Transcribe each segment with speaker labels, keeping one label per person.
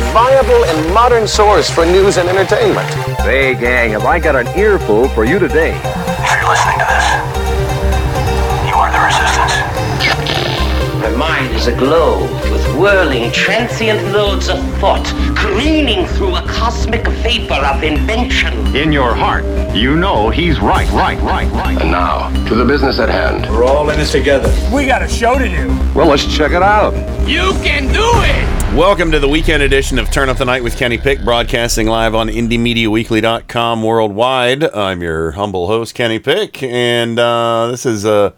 Speaker 1: A viable and modern source for news and entertainment.
Speaker 2: Hey, gang, have I got an earful for you today?
Speaker 3: If you're listening to this, you are the resistance.
Speaker 4: My mind is aglow with whirling, transient loads of thought, careening through a cosmic vapor of invention.
Speaker 5: In your heart, you know he's right, right, right, right.
Speaker 6: And now, to the business at hand.
Speaker 7: We're all in this together.
Speaker 8: We got a show to do.
Speaker 9: Well, let's check it out.
Speaker 8: You can do it.
Speaker 10: Welcome to the weekend edition of Turn Up the Night with Kenny Pick, broadcasting live on IndieMediaWeekly.com worldwide. I'm your humble host, Kenny Pick, and uh, this is uh,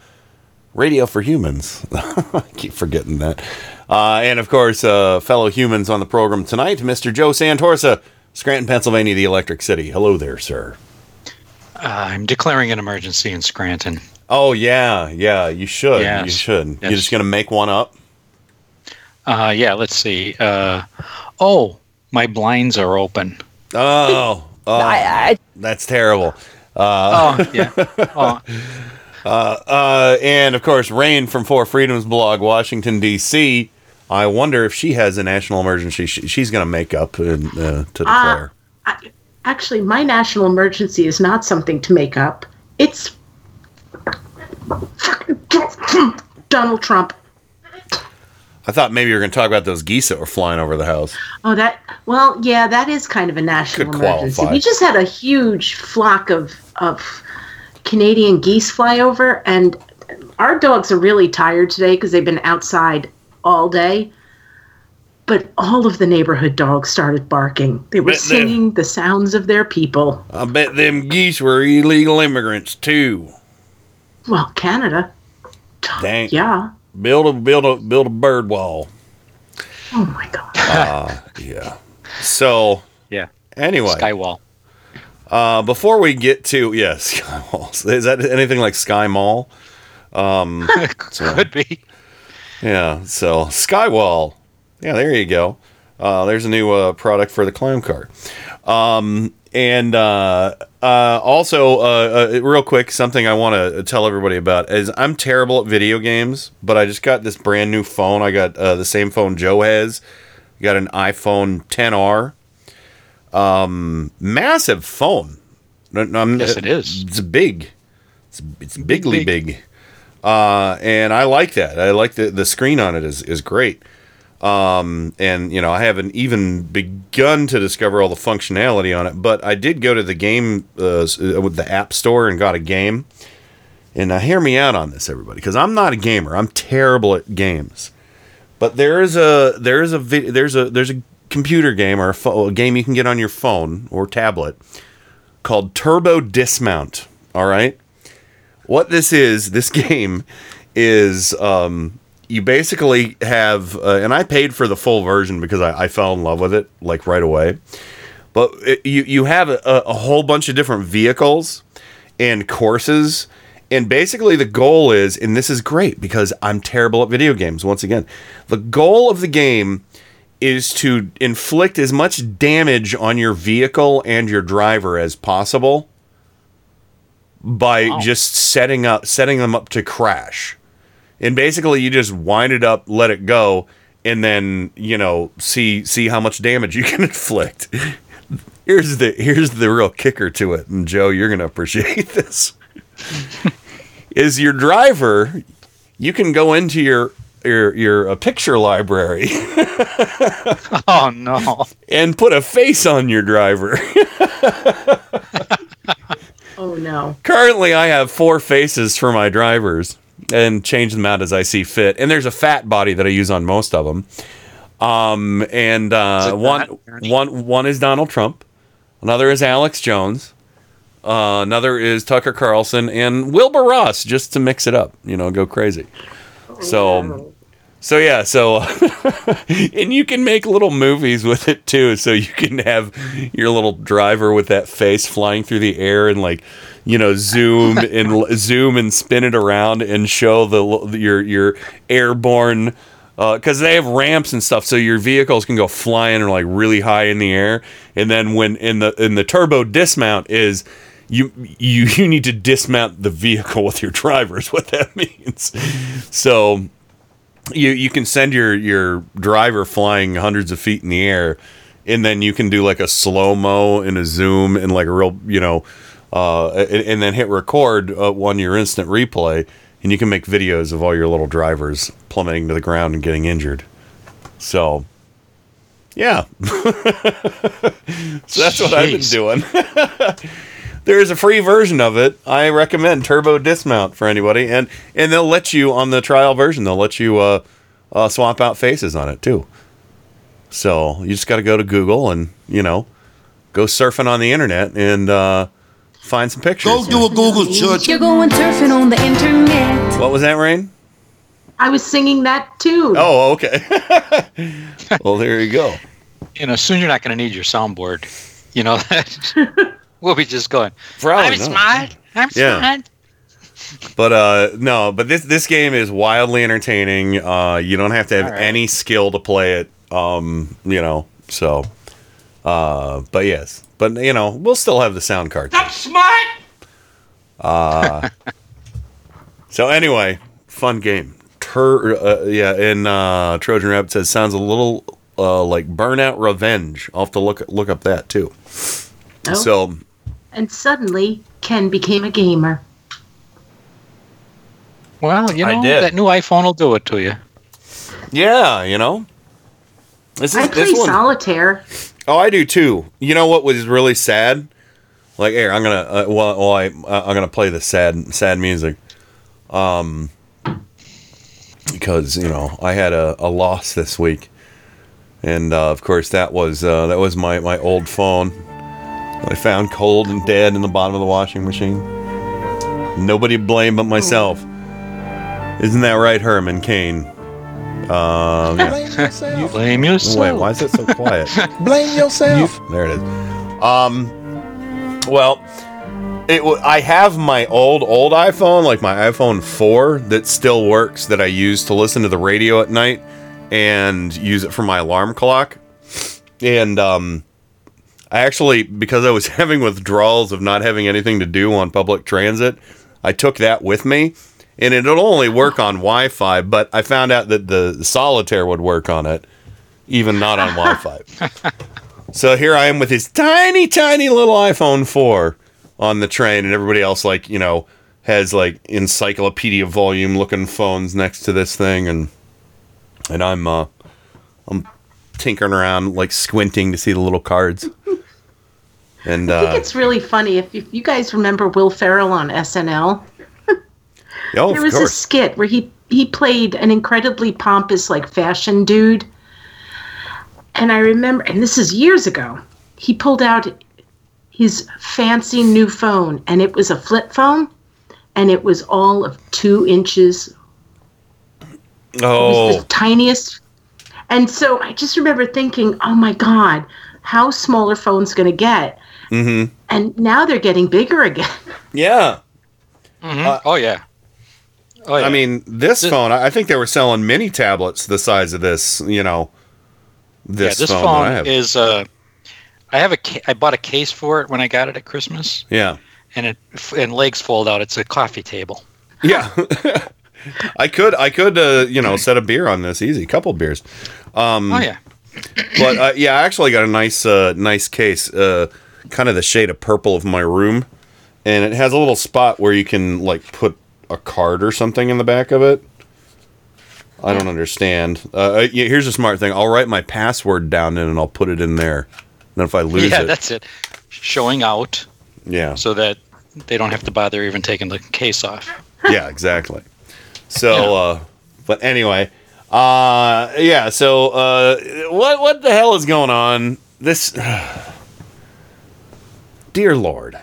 Speaker 10: Radio for Humans. I keep forgetting that. Uh, and of course, uh, fellow humans on the program tonight, Mr. Joe Santorsa, Scranton, Pennsylvania, the Electric City. Hello there, sir.
Speaker 11: I'm declaring an emergency in Scranton.
Speaker 10: Oh, yeah, yeah, you should.
Speaker 11: Yes.
Speaker 10: You should.
Speaker 11: Yes.
Speaker 10: You're just going to make one up?
Speaker 11: Uh, yeah, let's see. Uh, oh, my blinds are open.
Speaker 10: Oh, oh that's terrible. Uh,
Speaker 11: Oh, yeah. Oh,
Speaker 10: Uh, uh, and of course, Rain from Four Freedoms blog, Washington D.C. I wonder if she has a national emergency she, she's going to make up and, uh, to declare.
Speaker 12: Actually, my national emergency is not something to make up. It's Donald Trump.
Speaker 10: I thought maybe you were going to talk about those geese that were flying over the house.
Speaker 12: Oh, that well, yeah, that is kind of a national
Speaker 10: Could
Speaker 12: emergency.
Speaker 10: qualify.
Speaker 12: We just had a huge flock of of Canadian geese fly over, and our dogs are really tired today because they've been outside all day. But all of the neighborhood dogs started barking. They were
Speaker 10: Bet
Speaker 12: singing the sounds of their people.
Speaker 10: I bet them geese were illegal immigrants too.
Speaker 12: Well, Canada,
Speaker 10: Dang.
Speaker 12: yeah.
Speaker 10: Build a build a build a bird wall.
Speaker 12: Oh my god.
Speaker 10: Uh, yeah. So
Speaker 11: yeah.
Speaker 10: anyway,
Speaker 11: Skywall.
Speaker 10: Uh, before we get to yes, Skywall. Is that anything like Sky Mall? Um, so-
Speaker 11: Could be.
Speaker 10: Yeah, so Skywall. Yeah, there you go. Uh, there's a new uh, product for the climb car. Um, and uh, uh, also, uh, uh, real quick, something I want to tell everybody about is I'm terrible at video games, but I just got this brand new phone. I got uh, the same phone Joe has. Got an iPhone 10R. Um, massive phone. I'm-
Speaker 11: Yes, it is.
Speaker 10: It's big. It's, it's bigly big. Uh, and I like that. I like the the screen on it is is great. Um, and you know, I haven't even begun to discover all the functionality on it, but I did go to the game uh, uh, with the App Store and got a game. And now, hear me out on this, everybody, because I'm not a gamer. I'm terrible at games. But there is a there is a there's a there's a computer game or a, pho- a game you can get on your phone or tablet called Turbo Dismount. All right. What this is, this game is um, you basically have, uh, and I paid for the full version because I, I fell in love with it like right away. But it, you you have a, a whole bunch of different vehicles and courses, and basically the goal is, and this is great because I'm terrible at video games. Once again, the goal of the game is to inflict as much damage on your vehicle and your driver as possible by just setting up setting them up to crash. And basically you just wind it up, let it go, and then, you know, see see how much damage you can inflict. Here's the here's the real kicker to it, and Joe, you're gonna appreciate this. is your driver you can go into your your your uh, picture library
Speaker 11: Oh no.
Speaker 10: and put a face on your driver.
Speaker 12: Oh no.
Speaker 10: Currently, I have four faces for my drivers and change them out as I see fit. And there's a fat body that I use on most of them. Um, and uh, one, one, one is Donald Trump. Another is Alex Jones. Uh, another is Tucker Carlson and Wilbur Ross, just to mix it up, you know, go crazy. So, So yeah, so and you can make little movies with it too. So you can have your little driver with that face flying through the air and like you know zoom and zoom and spin it around and show the your your airborne uh, because they have ramps and stuff, so your vehicles can go flying or like really high in the air. And then when in the in the turbo dismount is you you you need to dismount the vehicle with your driver is what that means. So you you can send your your driver flying hundreds of feet in the air, and then you can do like a slow mo and a zoom and like a real you know, uh, and, and then hit record uh, on your instant replay, and you can make videos of all your little drivers plummeting to the ground and getting injured. So, yeah, so that's what I've been doing. there is a free version of it. I recommend Turbo Dismount for anybody, and and they'll let you on the trial version. They'll let you uh, uh, swap out faces on it too. So you just got to go to Google and you know go surfing on the internet and uh, find some pictures.
Speaker 13: Go do a Google search.
Speaker 14: You're going surfing on the internet.
Speaker 10: What was that, Rain?
Speaker 12: I was singing that too.
Speaker 10: Oh, okay. well, there you go.
Speaker 11: You know, soon you're not going to need your soundboard. You know that. we'll be just going.
Speaker 10: Probably
Speaker 11: I'm
Speaker 10: not.
Speaker 11: smart. I'm
Speaker 10: Yeah.
Speaker 11: smart.
Speaker 10: But uh no, but this this game is wildly entertaining. Uh you don't have to have
Speaker 11: All right.
Speaker 10: any skill to play it. Um, you know, so uh but yes. But you know, we'll still have the sound card.
Speaker 8: That's smart.
Speaker 10: Uh So anyway, fun game. Tur- uh, yeah, and uh Trojan Rabbit says sounds a little uh like Burnout Revenge. I'll have to look look up that too.
Speaker 12: Oh.
Speaker 10: So
Speaker 12: And suddenly, Ken became a gamer.
Speaker 11: Well, you know that new iPhone will do it to you.
Speaker 10: yeah, you know. This
Speaker 12: I play solitaire.
Speaker 10: Oh, I do too. You know what was really sad? Like, here, I'm gonna uh, well, well I uh, I'm gonna play the sad sad music, um, because you know I had a, a loss this week, and uh, of course that was uh, that was my my old phone. I found cold and dead in the bottom of the washing machine. Nobody blame but myself. Isn't that right, Herman Cain? Uh, yeah.
Speaker 11: You blame yourself.
Speaker 10: Wait, why is it so quiet?
Speaker 13: Blame yourself.
Speaker 10: There it is. Um, well, it w- I have my old old iPhone, like my iPhone 4, that still works that I use to listen to the radio at night and use it for my alarm clock. And um, I actually, because I was having withdrawals of not having anything to do on public transit, I took that with me. And it'll only work on Wi-Fi, but I found out that the solitaire would work on it, even not on Wi-Fi. So here I am with this tiny, tiny little iPhone 4 on the train, and everybody else, like, you know, has like encyclopedia volume looking phones next to this thing, and and I'm uh I'm tinkering around, like squinting to see the little cards. And
Speaker 12: I think
Speaker 10: uh
Speaker 12: it's really funny if, if you guys remember Will Ferrell on SNL.
Speaker 10: Oh,
Speaker 12: there
Speaker 10: of
Speaker 12: was a skit where he he played an incredibly pompous like fashion dude. And I remember and this is years ago. He pulled out his fancy new phone and it was a flip phone and it was all of two inches. It was
Speaker 10: Oh,
Speaker 12: the tiniest. And so I just remember thinking, oh my God, how small are phones gonna get?
Speaker 10: mm-hmm.
Speaker 12: And now they're getting bigger again.
Speaker 10: Yeah.
Speaker 11: Mhm. oh yeah. Oh yeah.
Speaker 10: I mean, this phone, I think they were selling mini tablets the size of this, you know, this,
Speaker 11: yeah, this
Speaker 10: phone,
Speaker 11: phone,
Speaker 10: I
Speaker 11: is. Uh, I have a. Ca- I bought a case for it when I got it at Christmas,
Speaker 10: yeah.
Speaker 11: and it and legs fold out. It's a coffee table.
Speaker 10: Yeah. I could, I could, uh, you know, set a beer on this easy, couple beers. Um,
Speaker 11: Oh yeah.
Speaker 10: but uh, yeah, I actually got a nice, uh, nice case, uh, kind of the shade of purple of my room, and it has a little spot where you can like put a card or something in the back of it. I don't understand. Uh, uh, yeah, here's a smart thing. I'll write my password down in, and I'll put it in there. then if I lose it.
Speaker 11: yeah,
Speaker 10: it,
Speaker 11: that's it. Showing out
Speaker 10: yeah,
Speaker 11: so that they don't have to bother even taking the case off.
Speaker 10: yeah, exactly. So, uh, but anyway, uh, yeah. So, uh, what what the hell is going on? This, dear Lord,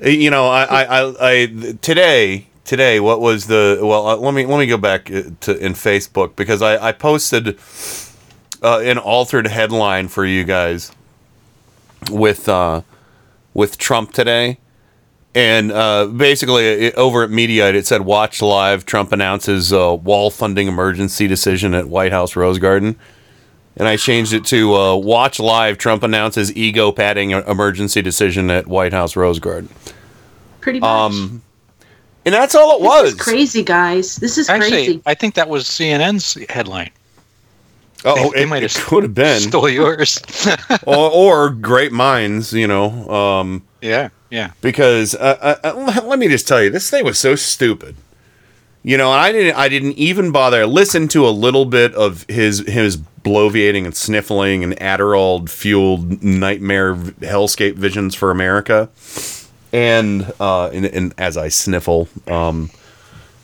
Speaker 10: you know, I, I, I, I today today. What was the well? Uh, let me let me go back uh, to in Facebook because I I posted uh, an altered headline for you guys with uh, with Trump today. And uh, basically, it, over at Mediaite it said, "Watch live. Trump announces uh, wall funding emergency decision at White House Rose Garden." And I changed it to uh, "Watch live. Trump announces ego padding emergency decision at White House Rose Garden."
Speaker 12: Pretty much.
Speaker 10: Um, and that's all it was.
Speaker 12: This is crazy, guys. This is
Speaker 11: Actually,
Speaker 12: crazy.
Speaker 11: I think that was CNN's headline.
Speaker 10: Oh,
Speaker 11: They- they
Speaker 10: it,
Speaker 11: might
Speaker 10: it
Speaker 11: have
Speaker 10: could have been.
Speaker 11: Stole yours.
Speaker 10: or, or great minds, you know. Um,
Speaker 11: yeah, yeah.
Speaker 10: because uh, uh, uh, let me just tell you, this thing was so stupid. You know, and I didn't. I didn't even bother. I listened to a little bit of his his bloviating and sniffling and Adderall fueled nightmare hellscape visions for America, and uh, and, and as I sniffle, um,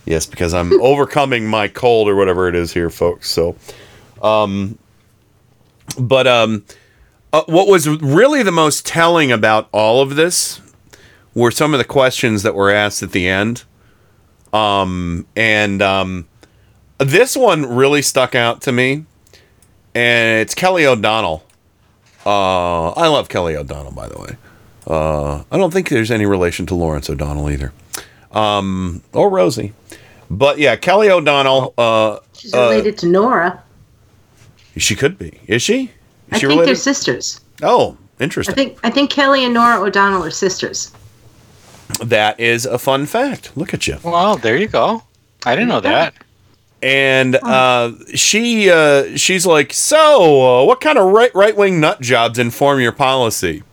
Speaker 10: yes, because I'm overcoming my cold or whatever it is here, folks. So, um, but um, uh, what was really the most telling about all of this were some of the questions that were asked at the end. Um, and um, this one really stuck out to me, and it's Kelly O'Donnell. Uh, I love Kelly O'Donnell, by the way. Uh, I don't think there's any relation to Lawrence O'Donnell either, um, or Rosie. But yeah, Kelly O'Donnell. Uh,
Speaker 12: She's
Speaker 10: uh,
Speaker 12: related to Norah.
Speaker 10: she could be. Is she? Is
Speaker 12: I
Speaker 10: she
Speaker 12: think they're sisters.
Speaker 10: Oh,
Speaker 12: I
Speaker 10: interesting.
Speaker 12: think I think Kelly and Norah O'Donnell are sisters.
Speaker 10: That is a fun fact. Look at you.
Speaker 11: Well, there you go. I didn't know that.
Speaker 10: And uh, she uh, she's like, so uh, what kind of right right wing nut jobs inform your policy?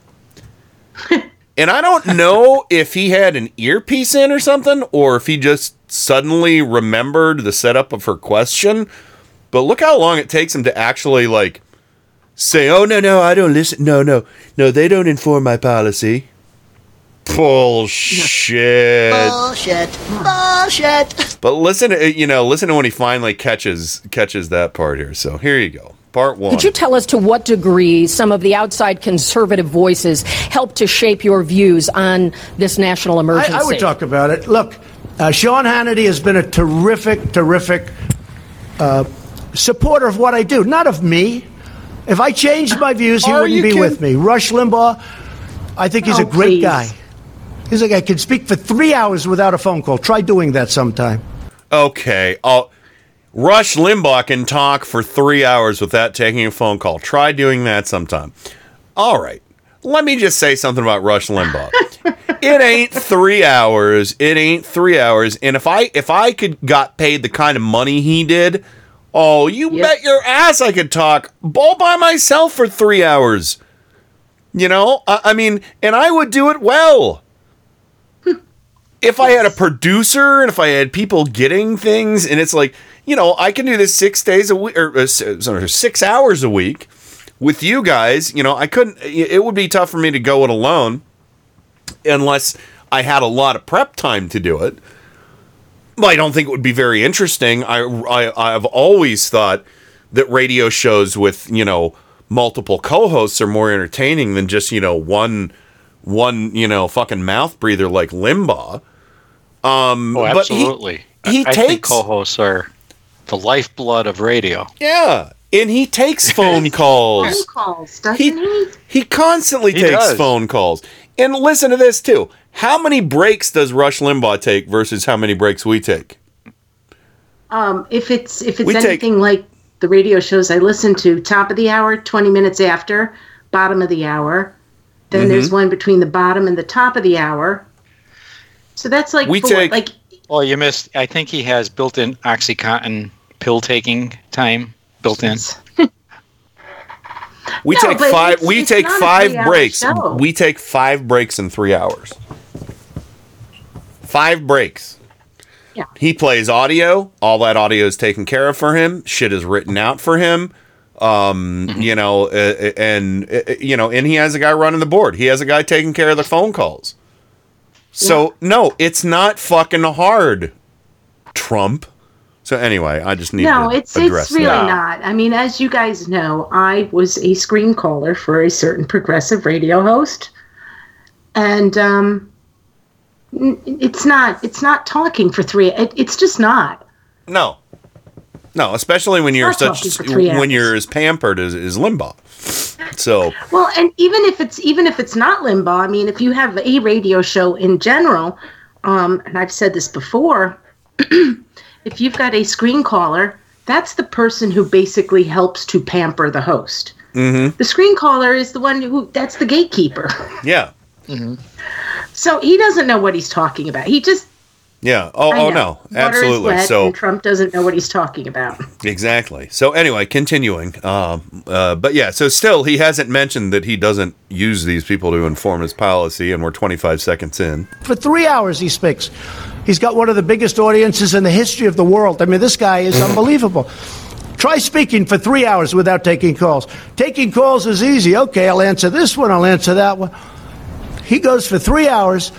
Speaker 10: and I don't know if he had an earpiece in or something, or if he just suddenly remembered the setup of her question. But look how long it takes him to actually like say, "Oh no, no, I don't listen. No, no, no, they don't inform my policy." Bullshit.
Speaker 13: Bullshit. Bullshit.
Speaker 10: But listen, to, you know, listen to when he finally catches catches that part here. So here you go, part one.
Speaker 15: Could you tell us to what degree some of the outside conservative voices help to shape your views on this national emergency?
Speaker 16: I, I would talk about it. Look, uh, Sean Hannity has been a terrific, terrific uh, supporter of what I do, not of me. If I changed my views, he
Speaker 10: Are
Speaker 16: wouldn't be
Speaker 10: kidding?
Speaker 16: with me. Rush Limbaugh, I think he's
Speaker 12: Oh,
Speaker 16: a great
Speaker 12: please.
Speaker 16: guy. He's a guy can speak for three hours without a phone call. Try doing that sometime.
Speaker 10: Okay, oh, Rush Limbaugh can talk for three hours without taking a phone call. Try doing that sometime. All right, let me just say something about Rush Limbaugh. it ain't three hours. It ain't three hours. And if I if I could got paid the kind of money he did, oh, you bet your ass I could talk all by myself for three hours. You know, I, I mean, and I would do it well if I had a producer and if I had people getting things, and it's like, you know, I can do this six days a week or uh, sorry, six hours a week with you guys. You know, I couldn't. It would be tough for me to go it alone unless I had a lot of prep time to do it. Well, I don't think it would be very interesting. I, I I've always thought that radio shows with you know multiple co-hosts are more entertaining than just you know one one you know fucking mouth breather like Limbaugh. Um,
Speaker 11: Oh,
Speaker 10: but he-
Speaker 11: absolutely.
Speaker 10: he
Speaker 11: I, I
Speaker 10: takes-
Speaker 11: co-hosts are the lifeblood of radio.
Speaker 10: Yeah, and he takes phone calls.
Speaker 12: Phone calls, doesn't
Speaker 10: He-
Speaker 12: he?
Speaker 10: He constantly
Speaker 11: He
Speaker 10: takes
Speaker 11: does.
Speaker 10: phone calls. And listen to this too. How many breaks does Rush Limbaugh take versus how many breaks we take?
Speaker 12: Um, if it's if it's
Speaker 10: We take-
Speaker 12: anything like the radio shows I listen to, top of the hour, twenty minutes after, bottom of the hour. Then there's
Speaker 11: Mhm.
Speaker 12: one between the bottom and the top of the hour. So that's like
Speaker 11: We
Speaker 12: four,
Speaker 11: take-
Speaker 12: like
Speaker 11: Well, you missed. I think he has built-in OxyContin pill-taking time built in.
Speaker 10: We
Speaker 12: No,
Speaker 10: take five.
Speaker 12: it's-
Speaker 10: we
Speaker 12: it's
Speaker 10: take
Speaker 12: not a
Speaker 10: five breaks.
Speaker 12: show.
Speaker 10: We take five breaks in three hours. Five breaks.
Speaker 12: Yeah.
Speaker 10: He plays audio. All that audio is taken care of for him. Shit is written out for him. Um,
Speaker 12: Mm-hmm.
Speaker 10: you know, uh, and uh, you know, and he has a guy running the board. He has a guy taking care of the phone calls. So no, it's not fucking hard, Trump. So anyway, I just need
Speaker 12: no,
Speaker 10: to
Speaker 12: it's
Speaker 10: address
Speaker 12: it's really
Speaker 10: that.
Speaker 12: not. I mean, as you guys know, I was a screen caller for a certain progressive radio host, and um, It's not. It's not talking for three. It, it's just not.
Speaker 10: No. No, especially when you're such
Speaker 12: talking for three
Speaker 10: when you're as pampered as, as Limbaugh. So
Speaker 12: Well, and even if it's even if it's not Limbaugh, I mean, if you have a radio show in general, um, and I've said this before, if you've got a screen caller, that's the person who basically helps to pamper the host.
Speaker 10: mm-hmm.
Speaker 12: The screen caller is the one who that's the gatekeeper.
Speaker 10: yeah.
Speaker 12: So he doesn't know what he's talking about. He just
Speaker 10: Yeah. Oh, oh
Speaker 12: know.
Speaker 10: no.
Speaker 12: Water is
Speaker 10: Absolutely.
Speaker 12: wet,
Speaker 10: So
Speaker 12: and Trump doesn't know what he's talking about.
Speaker 10: Exactly. So anyway, continuing. Um, uh, but yeah, so still he hasn't mentioned that he doesn't use these people to inform his policy, and we're 25 seconds in.
Speaker 16: For three hours, he speaks. He's got one of the biggest audiences in the history of the world. I mean, this guy is unbelievable. Try speaking for three hours without taking calls. Taking calls is easy. Okay, I'll answer this one, I'll answer that one. He goes for three hours,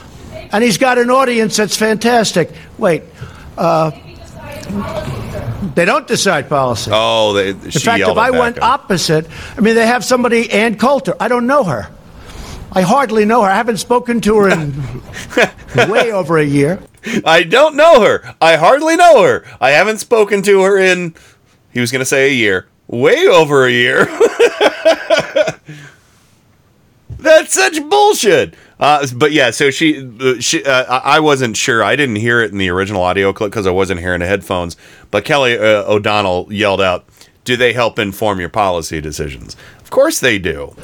Speaker 16: and he's got an audience that's fantastic. Wait, uh, they don't decide policy.
Speaker 10: Oh, they,
Speaker 16: In fact, if I went opposite, I mean, they have somebody, Ann Coulter. I don't know her. I hardly know her. I haven't spoken to her in way over a year.
Speaker 10: I don't know her. I hardly know her. I haven't spoken to her in. He was going to say a year. Way over a year. That's such bullshit. Uh, but yeah, so she, uh, she, uh, I I wasn't sure. I didn't hear it in the original audio clip because I wasn't hearing the headphones. But Kelly uh, O'Donnell yelled out, "Do they help inform your policy decisions?" Of course they do.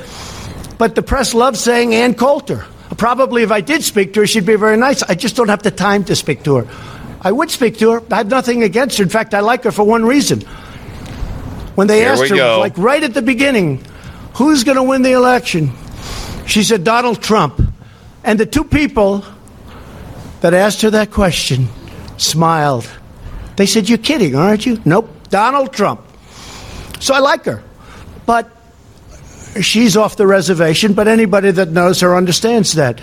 Speaker 16: But the press loves saying Ann Coulter. Probably if I did speak to her, she'd be very nice. I just don't have the time to speak to her. I would speak to her. I have nothing against her. In fact, I like her for one reason. When they
Speaker 10: Here
Speaker 16: asked her,
Speaker 10: go.
Speaker 16: like right at the beginning, who's going to win the election? She said Donald Trump. And the two people that asked her that question smiled. They said, You're kidding, aren't you? Nope, Donald Trump. So I like her. But she's off the reservation, but anybody that knows her understands that.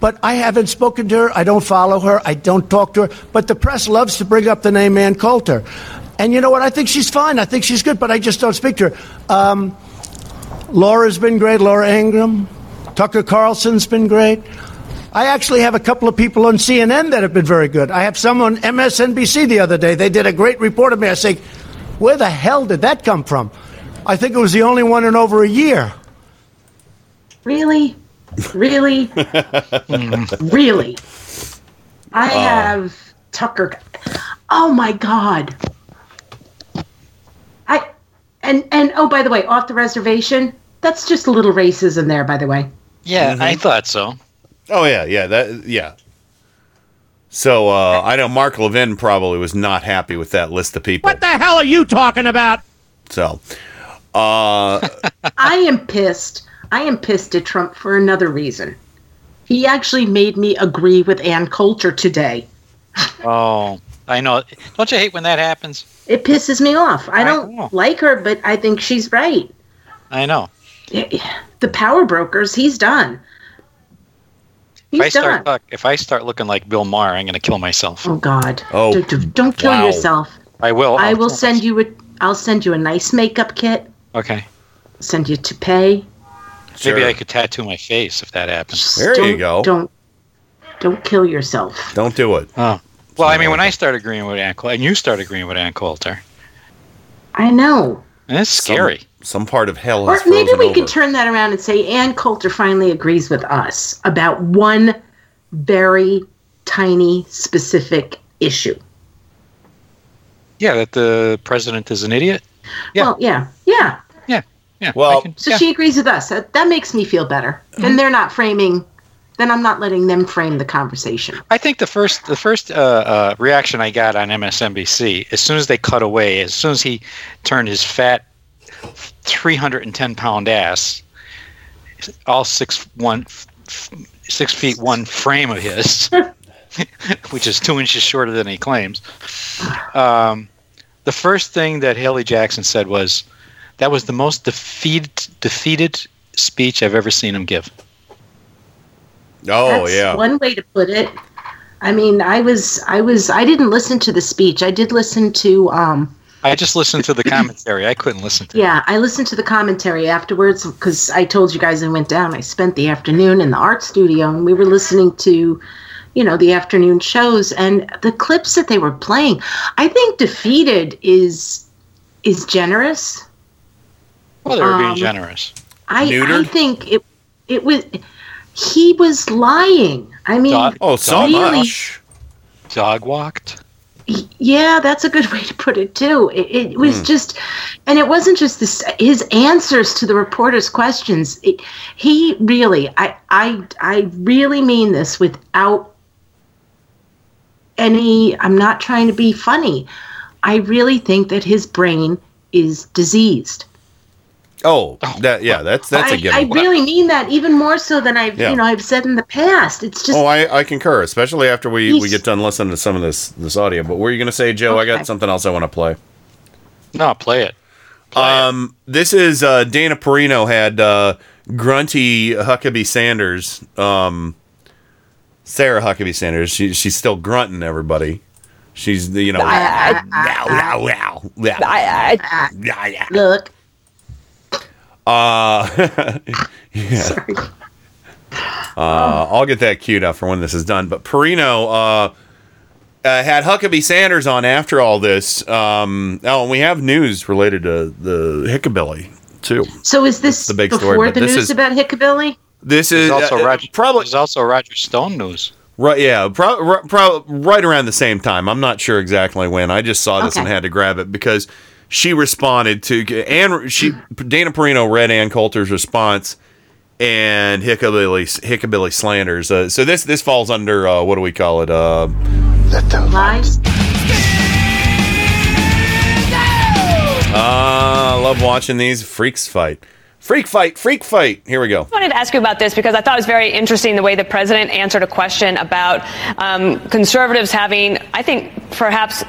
Speaker 16: But I haven't spoken to her. I don't follow her. I don't talk to her. But the press loves to bring up the name Ann Coulter. And you know what? I think she's fine. I think she's good, but I just don't speak to her. Um, Laura's been great. Laura Ingraham. Tucker Carlson's been great. I actually have a couple of people on CNN that have been very good. I have some on MSNBC the other day. They did a great report of me. I say, where the hell did that come from? I think it was the only one in over a year.
Speaker 12: Really? Really? really? I
Speaker 16: Oh.
Speaker 12: have Tucker. Oh my God. I and and oh by the way, off the reservation. That's just a little racism there, by the way.
Speaker 11: Yeah, I
Speaker 10: Mm-hmm.
Speaker 11: thought so.
Speaker 10: Oh yeah, yeah, that yeah. So uh, I know Mark Levin probably was not happy with that list of people.
Speaker 8: What the hell are you talking about?
Speaker 10: So, uh,
Speaker 12: I am pissed. I am pissed at Trump for another reason. He actually made me agree with Ann Coulter today.
Speaker 11: Oh, I know. Don't you hate when that happens?
Speaker 12: It pisses me off. I
Speaker 11: I
Speaker 12: don't
Speaker 11: know.
Speaker 12: like her, but I think she's right.
Speaker 11: I know.
Speaker 12: The power brokers, he's done.
Speaker 11: If I start
Speaker 12: done.
Speaker 11: if I start looking like Bill Maher, I'm going to kill myself.
Speaker 12: Oh God.
Speaker 11: Oh,
Speaker 12: Don't, don't- don't kill
Speaker 11: wow.
Speaker 12: yourself.
Speaker 11: I will.
Speaker 12: I
Speaker 11: I'll
Speaker 12: will
Speaker 11: kill
Speaker 12: send you a I'll send you a nice makeup kit.
Speaker 11: Okay.
Speaker 12: Send you to pay.
Speaker 11: Maybe I could tattoo my face if that happens.
Speaker 12: Don't- Don't don't kill yourself.
Speaker 10: Don't do it.
Speaker 11: Oh. Well, I mean, when I start agreeing with Ann Coulter, and you start agreeing with Ann Coulter,
Speaker 12: I know.
Speaker 11: it's scary.
Speaker 10: Some, part of hell
Speaker 12: Or maybe we
Speaker 10: over.
Speaker 12: could turn that around and say Ann Coulter finally agrees with us about one very tiny specific issue.
Speaker 11: Yeah, that the president is an idiot. Yeah.
Speaker 12: Well, yeah, yeah.
Speaker 11: Yeah, yeah.
Speaker 10: Well,
Speaker 12: So she agrees with us. That, that makes me feel better.
Speaker 11: Mm-hmm.
Speaker 12: Then they're not framing. Then I'm not letting them frame the conversation.
Speaker 11: I think the first the first uh, uh, reaction I got on MSNBC, as soon as they cut away, as soon as he turned his fat, three hundred and ten pound ass, all six one, six feet one frame of his, which is two inches shorter than he claims. Um, the first thing that Hallie Jackson said was, "That was the most defeated defeated speech I've ever seen him give."
Speaker 10: Oh
Speaker 12: That's
Speaker 10: yeah.
Speaker 12: one way to put it. I mean, I was, I was, I didn't listen to the speech. I did listen to, um,
Speaker 11: I just listened to the commentary. I couldn't listen to. It.
Speaker 12: Yeah, I listened to the commentary afterwards because I told you guys I went down. I spent the afternoon in the art studio and we were listening to you know, the afternoon shows and the clips that they were playing. I think defeated is is generous.
Speaker 11: Well, they were being
Speaker 12: Um,
Speaker 11: generous.
Speaker 12: I, I
Speaker 11: Neutered?
Speaker 12: think it it was he was lying. I mean,
Speaker 11: Dog-
Speaker 10: Oh, so
Speaker 12: really,
Speaker 10: much.
Speaker 11: Dog walked.
Speaker 12: Yeah, that's a good way to put it too. It, it was
Speaker 11: Hmm.
Speaker 12: just, and it wasn't just this. His answers to the reporters' questions. It, he really, I, I, I really mean this without any. I'm not trying to be funny. I really think that his brain is diseased.
Speaker 10: Oh, that yeah, that's that's
Speaker 12: I,
Speaker 10: a
Speaker 12: I
Speaker 10: given.
Speaker 12: I really mean that even more so than I've
Speaker 10: Yeah.
Speaker 12: you know I've said in the past. It's just
Speaker 10: oh, I, I concur, especially after we, we get done listening to some of this this audio. But what were you going to say, Joe? I got something else I want to play.
Speaker 11: No, play it.
Speaker 10: um, this is uh, Dana Perino had uh, grunty Huckabee Sanders, um, Sarah Huckabee Sanders. She, she's still grunting everybody. She's you know
Speaker 12: I-
Speaker 10: wow wow wow wow.
Speaker 12: I,
Speaker 10: yeah, yeah.
Speaker 12: look.
Speaker 10: Uh, yeah. Uh, I'll get that queued up for when this is done. But Perino uh, uh, had Huckabee Sanders on after all this. Um, oh, and we have news related to the Hickabilly too.
Speaker 12: So is this
Speaker 10: the big
Speaker 12: before
Speaker 10: story, but
Speaker 12: the
Speaker 10: this
Speaker 12: news
Speaker 10: is-
Speaker 12: about Hickabilly?
Speaker 10: This is
Speaker 11: also
Speaker 10: uh,
Speaker 11: Roger.
Speaker 10: probably
Speaker 11: There's also Roger Stone news.
Speaker 10: right. Yeah, pro- pro- right around the same time. I'm not sure exactly when. I just saw this
Speaker 12: Okay.
Speaker 10: and had to grab it because she responded to and she Dana Perino read Ann Coulter's response and Hickabilly Hickabilly slanders. Uh, so this this falls under uh, what do we call it? Uh,
Speaker 12: Lies.
Speaker 10: uh, love watching these freaks fight. Freak fight, freak fight. Here we go.
Speaker 17: I wanted to ask you about this because I thought it was very interesting the way the president answered a question about um, conservatives having, I think, perhaps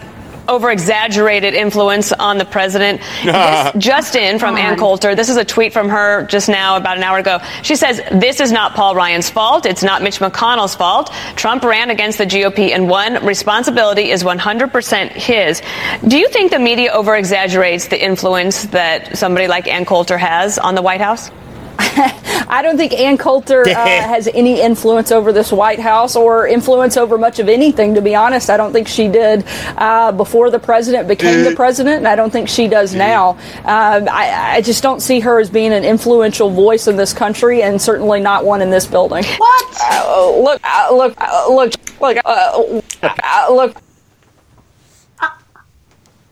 Speaker 17: over exaggerated influence on the president. this just in from Ann Coulter. This is a tweet from her just now, about an hour ago. She says, This is not Paul Ryan's fault. It's not Mitch McConnell's fault. Trump ran against the GOP and won. Responsibility is 100% his. Do you think the media over exaggerates the influence that somebody like Ann Coulter has on the White House?
Speaker 18: I don't think Ann Coulter uh, has any influence over this White House or influence over much of anything, to be honest. I don't think she did uh, before the president became the president, and I don't think she does now. Um, I, I just don't see her as being an influential voice in this country, and certainly not one in this building.
Speaker 12: What?
Speaker 18: Uh, look, uh, look, uh, look, look, uh, uh, look.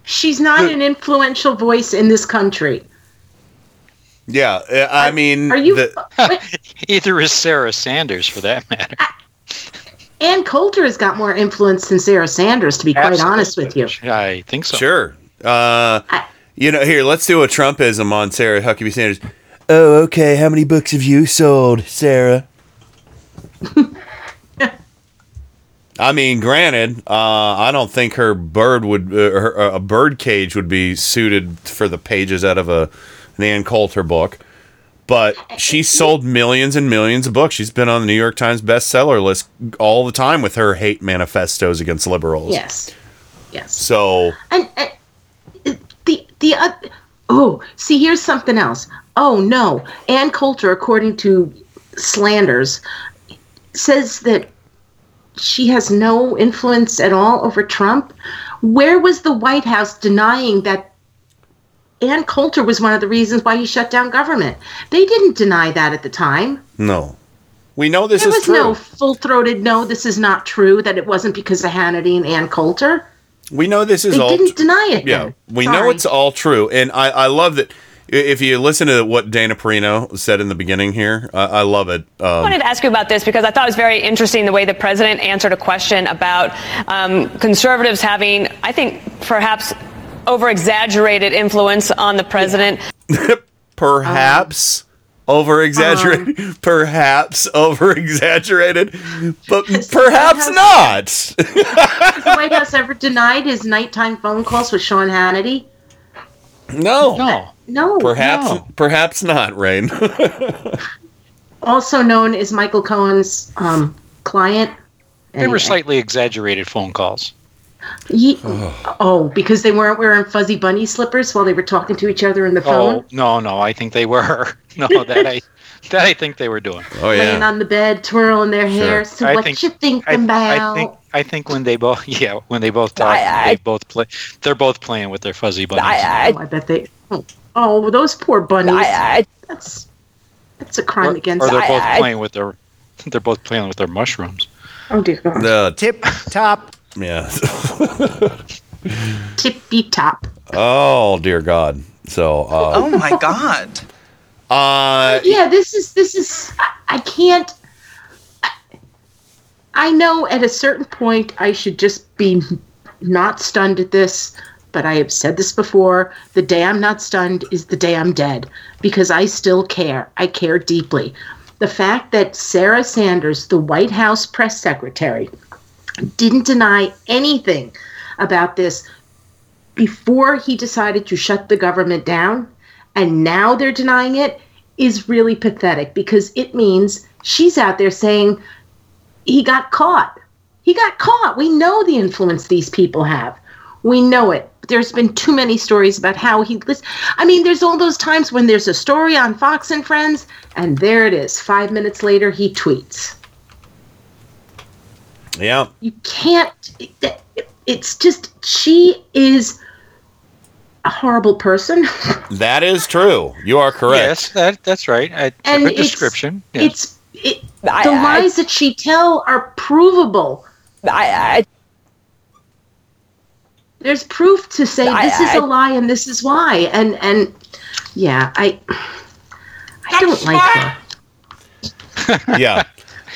Speaker 12: She's not an influential voice in this country.
Speaker 10: Yeah, uh, I mean,
Speaker 12: Are you?
Speaker 10: the-
Speaker 11: Either is Sarah Sanders, for that matter.
Speaker 12: Ann Coulter has got more influence than Sarah Sanders, to be quite honest with you.
Speaker 11: I think so.
Speaker 10: Sure. Uh, you know, here, let's do a Trumpism on Sarah Huckabee Sanders. Oh, okay. How many books have you sold, Sarah? I mean, granted, uh, I don't think her bird would, uh, her, uh, a bird cage would be suited for the pages out of a an Ann Coulter book. But she sold millions and millions of books. She's been on the New York Times bestseller list all the time with her hate manifestos against liberals.
Speaker 12: Yes. Yes.
Speaker 10: So
Speaker 12: And, and the the uh, oh, see, here's something else. Oh no, Ann Coulter, according to slanders, says that she has no influence at all over Trump. Where was the White House denying that Ann Coulter was one of the reasons why he shut down government? They didn't deny that at the time.
Speaker 10: No. We know this
Speaker 12: there
Speaker 10: is
Speaker 12: was no full-throated no. This is not true. That it wasn't because of Hannity and Ann Coulter.
Speaker 10: we know this is
Speaker 12: They
Speaker 10: all
Speaker 12: didn't deny it.
Speaker 10: Yeah,
Speaker 12: then.
Speaker 10: we know it's all true, and I, I love that. If you listen to what Dana Perino said in the beginning here, I, I love it.
Speaker 17: I
Speaker 10: Um,
Speaker 17: wanted to ask you about this because I thought it was very interesting the way the president answered a question about um, conservatives having, I think, perhaps over exaggerated influence on the president.
Speaker 10: perhaps over exaggerated,
Speaker 12: Um,
Speaker 10: perhaps over exaggerated, but perhaps not.
Speaker 12: Has the White House ever denied his nighttime phone calls with Sean Hannity?
Speaker 10: No,
Speaker 11: no,
Speaker 12: No.
Speaker 10: perhaps,
Speaker 12: no.
Speaker 10: perhaps not. Rain.
Speaker 12: Also known as Michael Cohen's um, client.
Speaker 11: They were slightly exaggerated phone calls.
Speaker 12: Ye- oh. oh, because they weren't wearing fuzzy bunny slippers while they were talking to each other in the
Speaker 11: Oh
Speaker 12: phone,
Speaker 11: no, no, I think they were. No, that I that I think they were doing.
Speaker 10: Oh yeah,
Speaker 12: laying on the bed, twirling their hair. So
Speaker 11: I
Speaker 12: what
Speaker 11: think-
Speaker 12: you think
Speaker 11: I,
Speaker 12: about?
Speaker 11: I think I think when they both yeah when they both talk
Speaker 12: I- I-
Speaker 11: they both play they're both playing with their fuzzy bunnies.
Speaker 12: I, I, oh, bet they. Oh, oh, those poor bunnies. that's that's a crime
Speaker 11: or,
Speaker 12: against.
Speaker 11: or they're
Speaker 12: I-
Speaker 11: both
Speaker 12: I-
Speaker 11: playing with their they're both playing with their mushrooms.
Speaker 12: Oh dear God.
Speaker 10: The
Speaker 16: tip top.
Speaker 10: Yeah.
Speaker 12: Tippy top.
Speaker 10: oh dear God. So. Uh,
Speaker 19: Oh my god.
Speaker 10: Uh,
Speaker 12: yeah, this is this is. I, I can't. I, I know at a certain point I should just be not stunned at this, but I have said this before. The day I'm not stunned is the day I'm dead because I still care. I care deeply. The fact that Sarah Sanders, the White House press secretary, didn't deny anything about this before he decided to shut the government down and now they're denying it is really pathetic because it means she's out there saying he got caught. He got caught. We know the influence these people have. We know it. There's been too many stories about how he I mean, there's all those times when there's a story on Fox and Friends, and there it is. Five minutes later, he tweets.
Speaker 10: Yeah.
Speaker 12: You can't. it- It's just she is a horrible person.
Speaker 10: That is true. You are correct.
Speaker 11: Yes, that that's right. I,
Speaker 12: And
Speaker 11: good
Speaker 12: it's-
Speaker 11: description. Yes.
Speaker 12: It's it, the lies that she tell are provable. I, I there's proof to say
Speaker 18: I-
Speaker 12: this is
Speaker 18: I-
Speaker 12: a lie and this is why. And and yeah, I I don't like her.
Speaker 10: Yeah.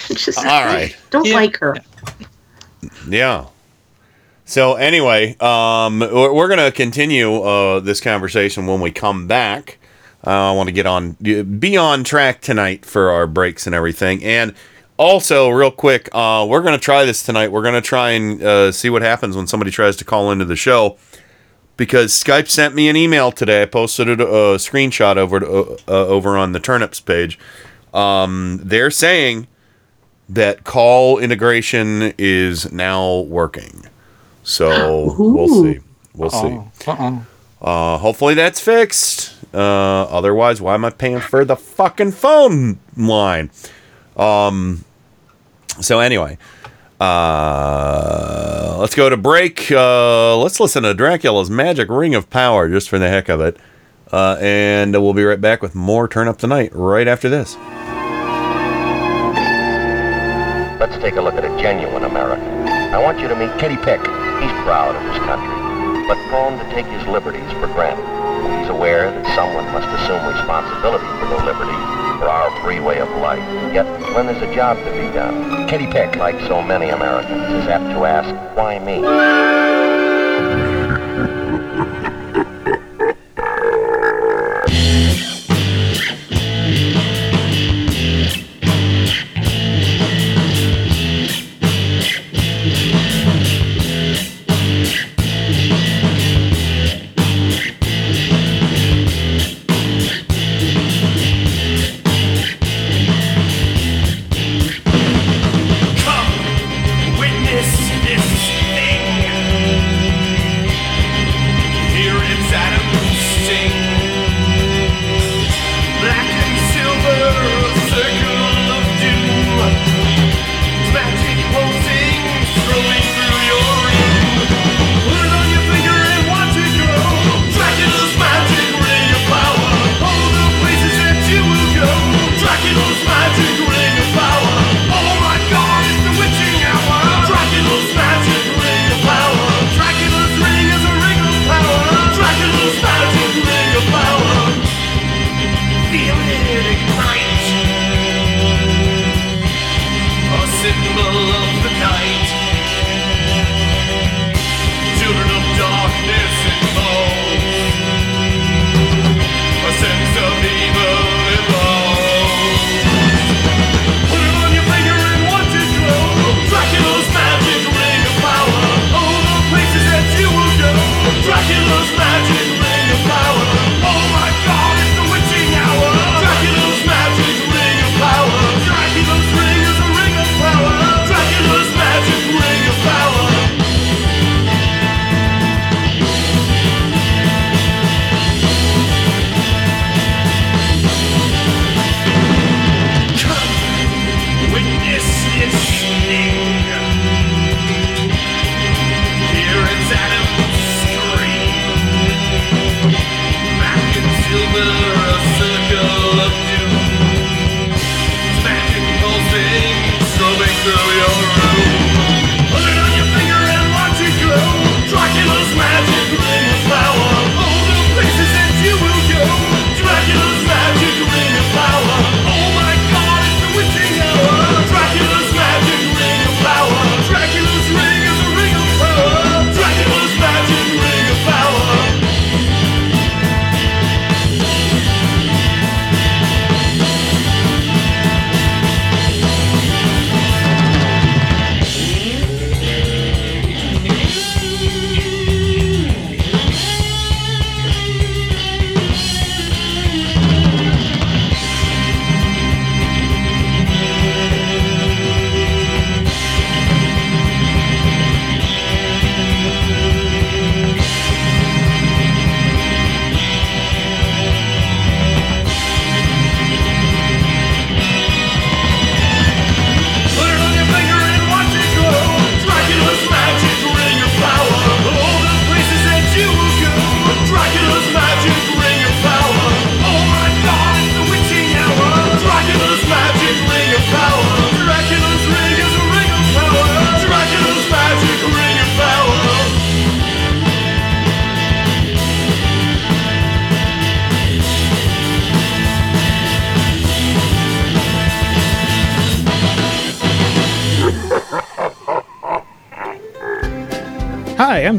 Speaker 12: It's just,
Speaker 10: All right.
Speaker 12: Don't like her.
Speaker 10: Yeah. So anyway, um, we're, going to continue uh, this conversation when we come back. Uh, I want to get on, be on track tonight for our breaks and everything. And also, real quick, uh, we're going to try this tonight. We're going to try and uh, see what happens when somebody tries to call into the show. Because Skype sent me an email today. I posted a, a screenshot over to, uh, uh, over on the turnips page. Um, they're saying that call integration is now working. So we'll see. We'll see.
Speaker 11: Uh-oh.
Speaker 10: Uh, hopefully that's fixed. Uh, otherwise, why am I paying for the fucking phone line? Um. So anyway, uh, let's go to break. Uh, let's listen to Dracula's Magic Ring of Power just for the heck of it. Uh, and we'll be right back with more Turn Up Tonight right after this.
Speaker 6: Let's take a look at a genuine American. I want you to meet Kenny Pick. He's proud of his country, but prone to take his liberties for granted. He's aware that someone must assume responsibility for the liberties, for our free way of life. Yet, when there's a job to be done, Kenny Pick, like so many Americans, is apt to ask, why me?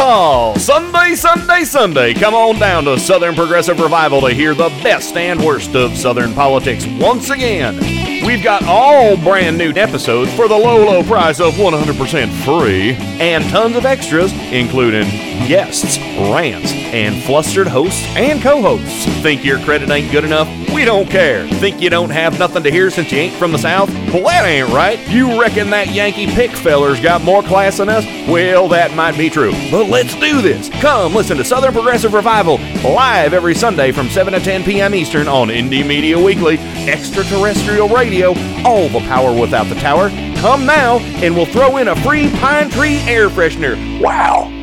Speaker 10: Yeehaw! Sunday, Sunday, Sunday. Come on down to Southern Progressive Revival to hear the best and worst of Southern politics once again. We've got all brand new episodes for the low, low price of 100% free and tons of extras, including guests, rants, and flustered hosts and co hosts. Think your credit ain't good enough? We don't care. Think you don't have nothing to hear since you ain't from the South? Well, that ain't right. You reckon that Yankee pick feller's got more class than us? Well, that might be true. But let's do this. Come listen to Southern Progressive Revival live every Sunday from 7 to 10 p.m. Eastern on Indie Media Weekly, Extraterrestrial Radio, all the power without the tower. Come now, and we'll throw in a free pine tree air freshener. Wow!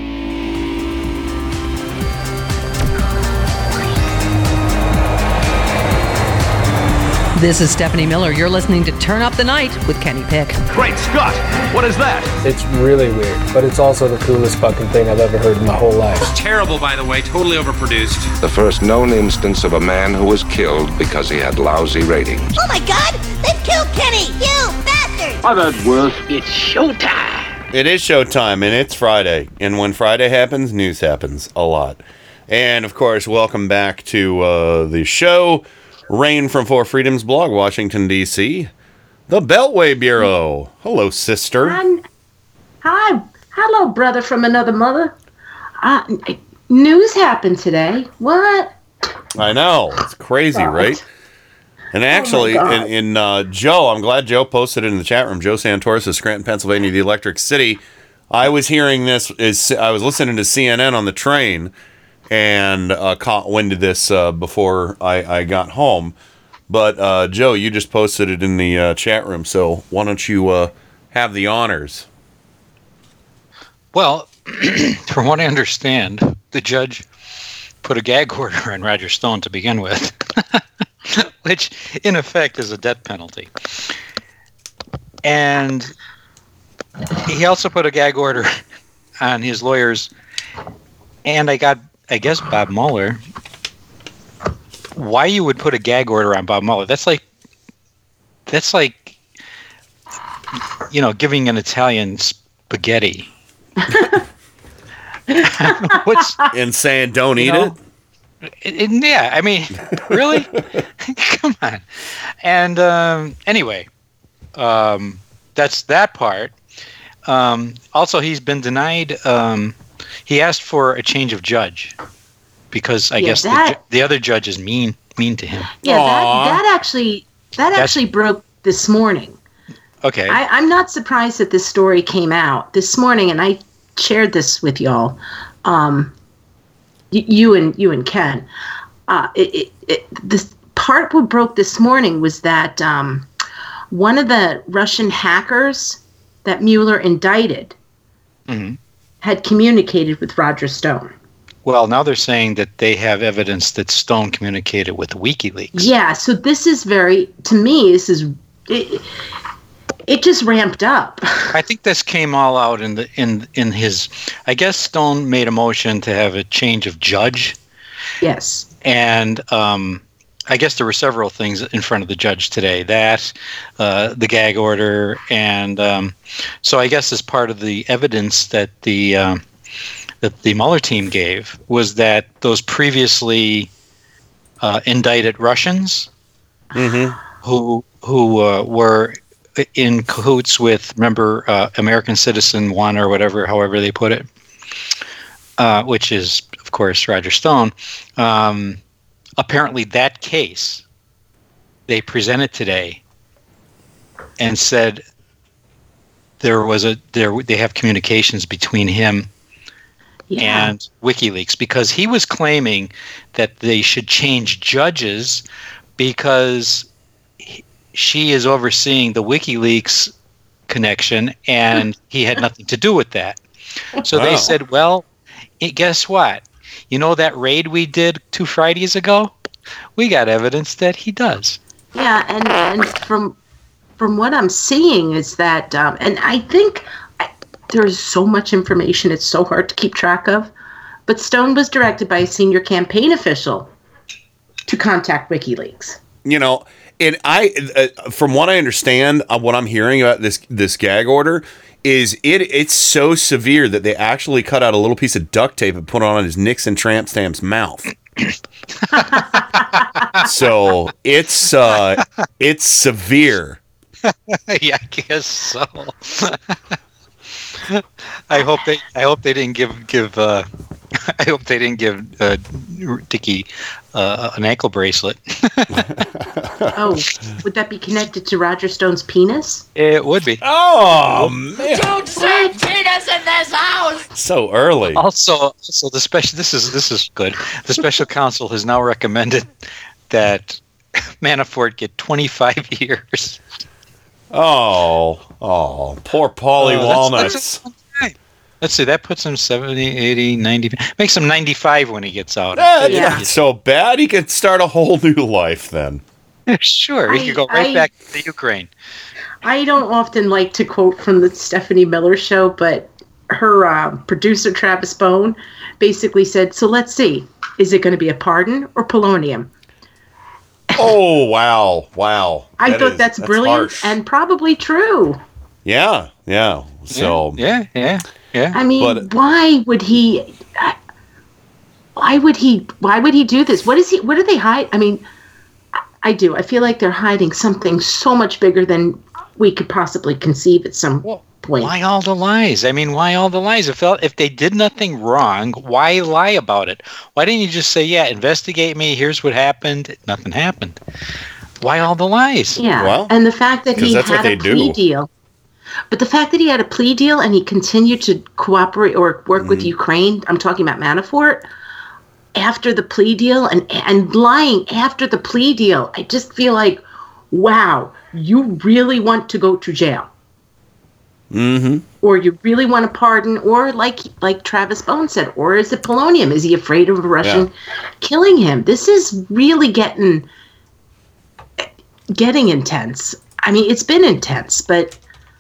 Speaker 20: This is Stephanie Miller. You're listening to Turn Up the Night with Kenny Pick.
Speaker 21: Great Scott! What is that?
Speaker 22: It's really weird, but it's also the coolest fucking thing I've ever heard in my whole life.
Speaker 23: It's Terrible, by the way, totally overproduced.
Speaker 6: The first known instance of a man who was killed because he had lousy ratings.
Speaker 24: Oh my god! They've killed Kenny! You bastard!
Speaker 23: I've had worse. It's showtime.
Speaker 25: It is showtime, and it's Friday. And when Friday happens, news happens a lot. And of course, welcome back to uh, the show. Rain from Four Freedoms blog, Washington, D.C. The Beltway Bureau. Hello, sister.
Speaker 12: Hi. Hello, brother from another mother. Uh, news happened today. What?
Speaker 25: I know. It's crazy,
Speaker 12: God.
Speaker 25: right? And actually,
Speaker 12: God.
Speaker 25: in, in uh, Joe, I'm glad Joe posted it in the chat room. Joe Santorsa, Scranton, Pennsylvania, the Electric City. I was hearing this. Is I was listening to CNN on the train, and uh, caught wind of this uh, before I, I got home. But uh, Joe, you just posted it in the uh, chat room, so why don't you uh, have the honors?
Speaker 11: Well, from what I understand, the judge put a gag order on Roger Stone to begin with, which in effect is a death penalty. And he also put a gag order on his lawyers. And I got, I guess, Bob Mueller. Why you would put a gag order on Bob Mueller? That's like, that's like, you know, giving an Italian spaghetti. What's
Speaker 25: and saying don't eat
Speaker 11: know,
Speaker 25: it?
Speaker 11: it, it- yeah, I mean, really? Come on. And um, anyway, um, that's that part. Um, also, he's been denied. Um, he asked for a change of judge because I
Speaker 12: Yeah,
Speaker 11: guess the,
Speaker 12: that-
Speaker 11: ju- the other judge is mean mean to him.
Speaker 12: Yeah, that, that actually that
Speaker 11: That's-
Speaker 12: actually broke this morning.
Speaker 11: Okay.
Speaker 12: I, I'm not surprised that this story came out this morning, and I shared this with y'all. Um, y- you and you and Ken. Uh, it, it, it, this part what broke this morning was that um, one of the Russian hackers that Mueller indicted
Speaker 11: hmm
Speaker 12: had communicated with Roger Stone.
Speaker 11: Well, now they're saying that they have evidence that Stone communicated with WikiLeaks.
Speaker 12: Yeah, so this is very to me this is it, it just ramped up.
Speaker 11: I think this came all out in the in in his. I guess Stone made a motion to have a change of judge,
Speaker 12: Yes.
Speaker 11: and um, I guess there were several things in front of the judge today. That uh, the gag order, and um, so I guess as part of the evidence that the um, that the Mueller team gave was that those previously uh, indicted Russians who who uh, were in cahoots with remember uh, American Citizen One or whatever, however they put it, uh, which is of course Roger Stone. Um, apparently, that case they presented today and said there was a there they have communications between him and WikiLeaks because he was claiming that they should change judges because he- she is overseeing the WikiLeaks connection and he had nothing to do with that. So they
Speaker 26: Oh.
Speaker 11: said, well, guess what? You know that raid we did two Fridays ago? We got evidence that he does.
Speaker 12: Yeah, and and from from what I'm seeing is that, um, and I think I, there's so much information; it's so hard to keep track of. But Stone was directed by a senior campaign official to contact WikiLeaks.
Speaker 10: you know and i uh, from what i understand uh, what i'm hearing about this this gag order is it it's so severe that they actually cut out a little piece of duct tape and put it on his nixon tramp stamp's mouth so it's uh it's severe
Speaker 11: yeah, I guess so. I hope they. I hope they didn't give give. Uh, I hope they didn't give uh, Dicky uh, an ankle bracelet.
Speaker 12: Oh, would that be connected to Roger Stone's penis?
Speaker 11: it would be.
Speaker 10: Oh man!
Speaker 13: Don't say penis in this house!
Speaker 10: so early
Speaker 11: Also, also the special. This is this is good. The special counsel has now recommended that Manafort get 25 years.
Speaker 10: oh oh poor Paulie
Speaker 11: Uh, that's-
Speaker 10: walnuts
Speaker 11: Let's see. That puts him 70, 80, 90. Makes him 95 when he gets out.
Speaker 10: That's not so bad he could start a whole new life then
Speaker 11: sure, he
Speaker 12: I-
Speaker 11: could go right
Speaker 12: I-
Speaker 11: back to Ukraine.
Speaker 12: I don't often like to quote from the Stephanie Miller show, but her uh, producer Travis Bone basically said, "So let's see, is it going to be a pardon or polonium?"
Speaker 10: oh wow wow
Speaker 12: I
Speaker 10: That
Speaker 12: thought
Speaker 10: is-
Speaker 12: that's, brilliant
Speaker 10: harsh.
Speaker 12: and probably true.
Speaker 10: yeah yeah so
Speaker 11: yeah yeah yeah
Speaker 12: I mean,
Speaker 10: But-
Speaker 12: why would he? Why would he? Why would he do this? What is he? What are they hide? I mean, I- I do. I feel like they're hiding something so much bigger than we could possibly conceive at some point.
Speaker 11: Why all the lies? I mean, why all the lies? If if they did nothing wrong, why lie about it? Why didn't you just say, "Yeah, investigate me. Here's what happened. Nothing happened." Why all the lies?
Speaker 12: Yeah, and the fact that he
Speaker 11: that's what
Speaker 12: had a
Speaker 11: they do.
Speaker 12: plea deal, but the fact that he had a plea deal and he continued to cooperate or work with
Speaker 11: Mm-hmm.
Speaker 12: Ukraine, I'm talking about Manafort, after the plea deal and and lying after the plea deal, I just feel like, wow, you really want to go to jail,
Speaker 10: mm-hmm
Speaker 12: or you really want to pardon, or like like Travis Bone said, or is it polonium? Is he afraid of a Russian killing him? This is really getting getting intense. I mean, it's been intense, but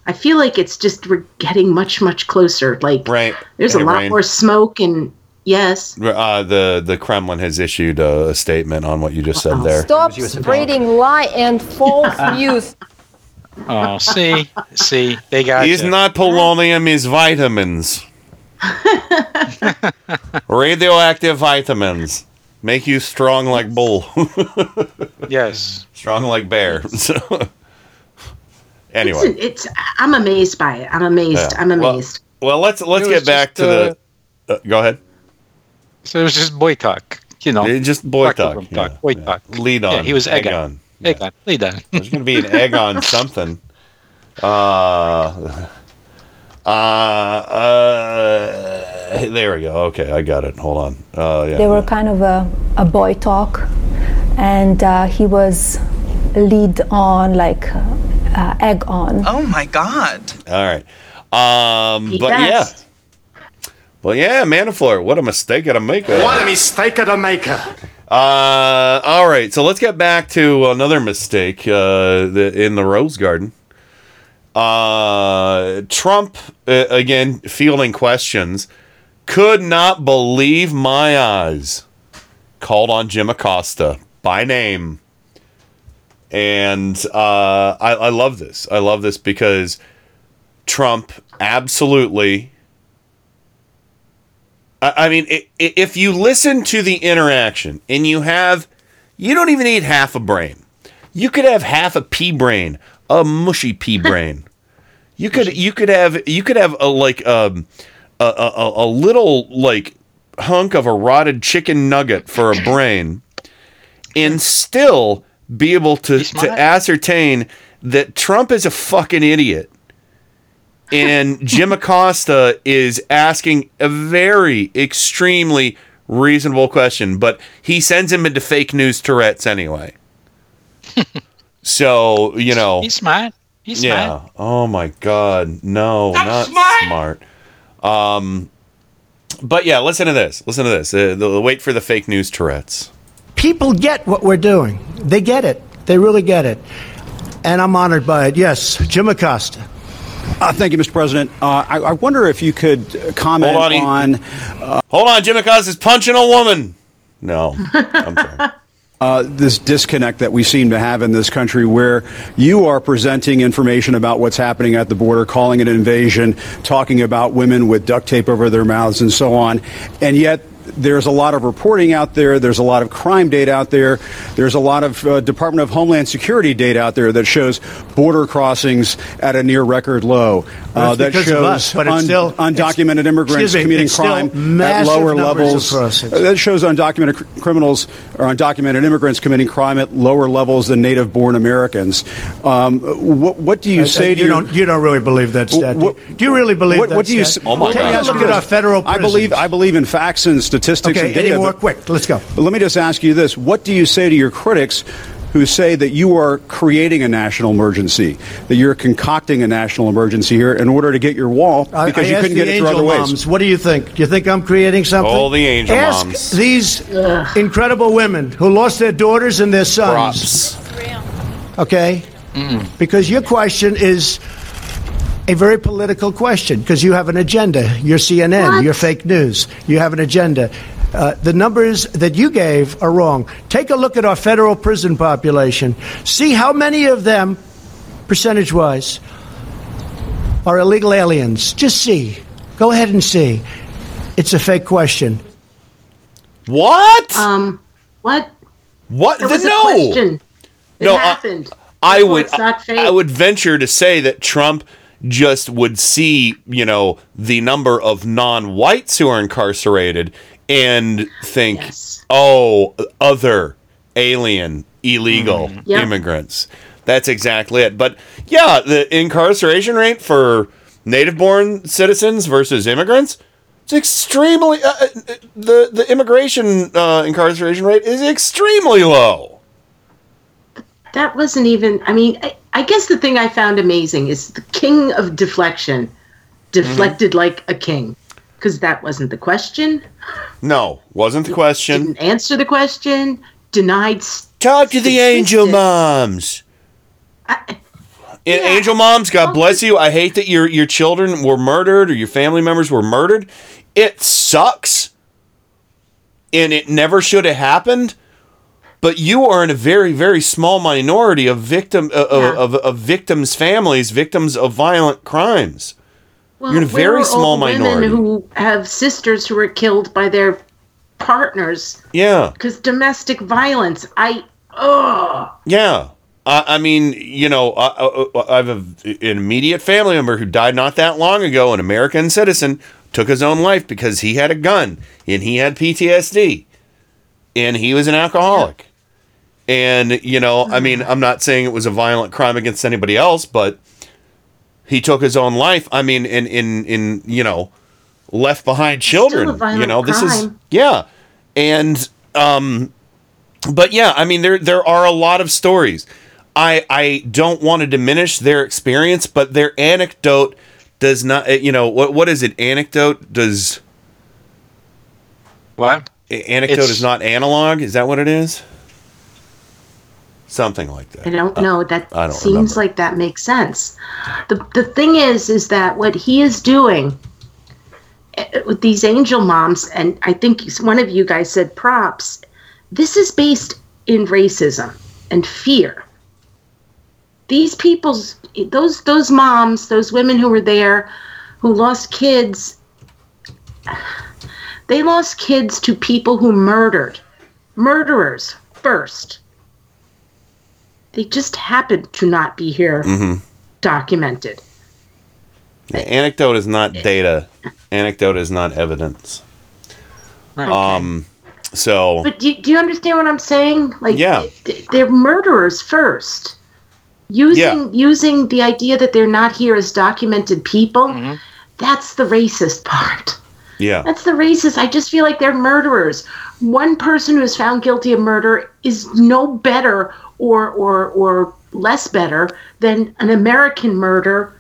Speaker 12: I feel like it's just we're getting much much closer. Like
Speaker 10: right
Speaker 12: there's
Speaker 10: Hey,
Speaker 12: a lot
Speaker 10: Rain.
Speaker 12: more smoke and yes.
Speaker 10: Uh, the the Kremlin has issued a, a statement on what you just said there.
Speaker 15: Stop spreading lie and false news.
Speaker 11: Oh, see, see, they got
Speaker 10: He's
Speaker 11: you.
Speaker 10: not polonium, he's vitamins. Radioactive vitamins. Make you strong like bull.
Speaker 11: yes.
Speaker 10: Strong like bear. So anyway.
Speaker 12: Listen, it's I'm amazed by it. I'm amazed.
Speaker 10: Yeah.
Speaker 12: I'm amazed.
Speaker 10: Well, let's let's get back
Speaker 11: just,
Speaker 10: to the. Uh, go ahead.
Speaker 11: So it was just boy talk, you know.
Speaker 10: It's just boy
Speaker 11: Locker
Speaker 10: talk. yeah,
Speaker 11: talk, boy
Speaker 10: yeah.
Speaker 11: talk.
Speaker 10: Lead on.
Speaker 11: Yeah, he was egg,
Speaker 10: egg
Speaker 11: on.
Speaker 10: on.
Speaker 11: Egg on. Lead on.
Speaker 10: There's going to be an egg on something. Uh, uh, uh, there we go. Okay, I got it. Hold on. Uh, yeah.
Speaker 26: They were kind of a, a boy talk.
Speaker 18: and uh, he was lead on like uh, egg on.
Speaker 26: Oh my God.
Speaker 10: All right. Um, but
Speaker 18: does.
Speaker 10: yeah. Well, yeah, Manafort, what a mistake at a maker.
Speaker 16: What a mistake of the maker.
Speaker 10: Uh, all right, so let's get back to another mistake uh, the, in the Rose Garden. Uh, Trump, uh, again, fielding questions, could not believe my eyes. Called on Jim Acosta by name. And uh, I, I love this. I love this because Trump absolutely I I mean, i- i- if you listen to the interaction and you have, you don't even need half a brain. You could have half a pea brain, a mushy pea brain. You could, you could have, you could have a like um, a, a- a little like hunk of a rotted chicken nugget for a brain, and still be able to to ascertain that Trump is a fucking idiot and Jim Acosta is asking a very extremely reasonable question, but he sends him into fake news Tourette's anyway. so you know,
Speaker 11: He's smart. He's
Speaker 10: yeah.
Speaker 11: smart.
Speaker 10: Oh my God, no, not, smart. Um, but yeah, listen to this. Listen to this. Uh, the, the wait for the fake news Tourette's.
Speaker 16: People get what we're doing. They get it. They really get it. And I'm honored by it. Yes, Jim Acosta.
Speaker 27: Uh, thank you, Mr. President. Uh, I, I wonder if you could uh, comment
Speaker 10: Hold on, he-
Speaker 27: on.
Speaker 10: Hold on, Jim Acosta's punching a woman. No, I'm sorry.
Speaker 27: Uh, this disconnect that we seem to have in this country where you are presenting information about what's happening at the border, calling it an invasion, talking about women with duct tape over their mouths and so on, and yet there's a lot of reporting out there. There's a lot of crime data out there. There's a lot of uh, Department of Homeland Security data out there that shows border crossings at a near record low. Uh,
Speaker 16: it's
Speaker 27: that shows
Speaker 16: us, but
Speaker 27: un-
Speaker 16: still-
Speaker 27: undocumented immigrants
Speaker 16: me,
Speaker 27: committing crime at lower levels. Uh, That shows undocumented cr- criminals or undocumented immigrants committing crime at lower levels than native-born Americans. Um, what, what do you
Speaker 16: Uh,
Speaker 27: say
Speaker 16: uh,
Speaker 27: to
Speaker 16: you
Speaker 27: your-
Speaker 16: don't you don't really believe that stat.
Speaker 27: What-
Speaker 16: do you really believe
Speaker 27: what,
Speaker 16: that
Speaker 27: what do you?
Speaker 16: stat?
Speaker 27: s-
Speaker 16: Take a look at our federal
Speaker 27: I believe. I believe in facts and statistics.
Speaker 16: Okay,
Speaker 27: and data,
Speaker 16: any more?
Speaker 27: but-
Speaker 16: Quick, let's go.
Speaker 27: But let me just ask you this: What do you say to your critics? Who say that you are creating a national emergency, that you're concocting a national emergency here in order to get your wall because
Speaker 16: I
Speaker 27: you couldn't get it through
Speaker 16: angel
Speaker 27: other ways?
Speaker 16: moms, What do you think? Do you think I'm creating something?
Speaker 10: All the angel
Speaker 16: Ask
Speaker 10: moms.
Speaker 16: these incredible women who lost their daughters and their sons. Okay? Because your question is a very political question because you have an agenda. You're CNN, you're fake news. You have an agenda. Uh, the numbers that you gave are wrong. Take a look at our federal prison population. See how many of them, percentage wise, are illegal aliens. Just see. Go ahead and see. It's a fake question.
Speaker 10: What?
Speaker 12: Um, what?
Speaker 10: What?
Speaker 12: There was
Speaker 10: no.
Speaker 12: a question. It
Speaker 10: No, I-
Speaker 12: happened.
Speaker 10: I
Speaker 12: Therefore,
Speaker 10: would
Speaker 12: It's not fake.
Speaker 10: I would venture to say that Trump just would see, you know, the number of non-whites who are incarcerated and think, "Oh, other alien illegal
Speaker 12: Yep.
Speaker 10: immigrants." That's exactly it. But yeah, the incarceration rate for native-born citizens versus immigrants it's extremely uh, uh, the the immigration uh, incarceration rate is extremely low.
Speaker 12: That wasn't even. I mean, I, I guess the thing I found amazing is the king of deflection deflected
Speaker 10: Mm-hmm.
Speaker 12: like a king because that wasn't the question.
Speaker 10: No, wasn't the question.
Speaker 12: Didn't answer the question. Denied.
Speaker 10: Talk to the angel moms. And angel moms, God bless you. I hate that your your children were murdered or your family members were murdered. It sucks. And it never should have happened. But you are in a very, very small minority of victim uh, of, of, of victims' families, victims of violent crimes.
Speaker 12: Well,
Speaker 10: You're in a very small minority.
Speaker 12: Women who have sisters who were killed by their partners
Speaker 10: Yeah.
Speaker 12: because domestic violence. I. Oh.
Speaker 10: Yeah. I, I mean, you know, I, I, I have a, an immediate family member who died not that long ago, an American citizen, took his own life because he had a gun and he had PTSD and he was an alcoholic. And, you know, I mean, I'm not saying it was a violent crime against anybody else, but he took his own life. I mean, in, in, in you know, left behind children.
Speaker 12: violent
Speaker 10: you know, this is, yeah. And, um, but yeah, I mean there there are a lot of stories. I I don't want to diminish their experience, but their anecdote does not. You know what? What is it? Anecdote does.
Speaker 11: What?
Speaker 10: Anecdote
Speaker 11: It's-
Speaker 10: is not analog. Is that what it is? Something like that.
Speaker 12: I don't know. That
Speaker 10: I don't
Speaker 12: seems
Speaker 10: remember.
Speaker 12: like that makes sense. The the thing is, is that what he is doing eh, with these angel moms, and I think one of you guys said props. This is based in racism and fear. These people's those those moms, those women who were there, who lost kids. They lost kids to people who murdered, murderers first they just happened to not be here
Speaker 10: Mm-hmm.
Speaker 12: documented.
Speaker 10: Anecdote is not data. Anecdote is not evidence. Um. So
Speaker 12: But do, do you understand what I'm saying? Like,
Speaker 10: Yeah.
Speaker 12: they're murderers first. Using using the idea that they're not here as documented people, that's the racist part.
Speaker 10: Yeah.
Speaker 12: That's the racist. I just feel like they're murderers. One person who is found guilty of murder is no better or or or less better than an American murder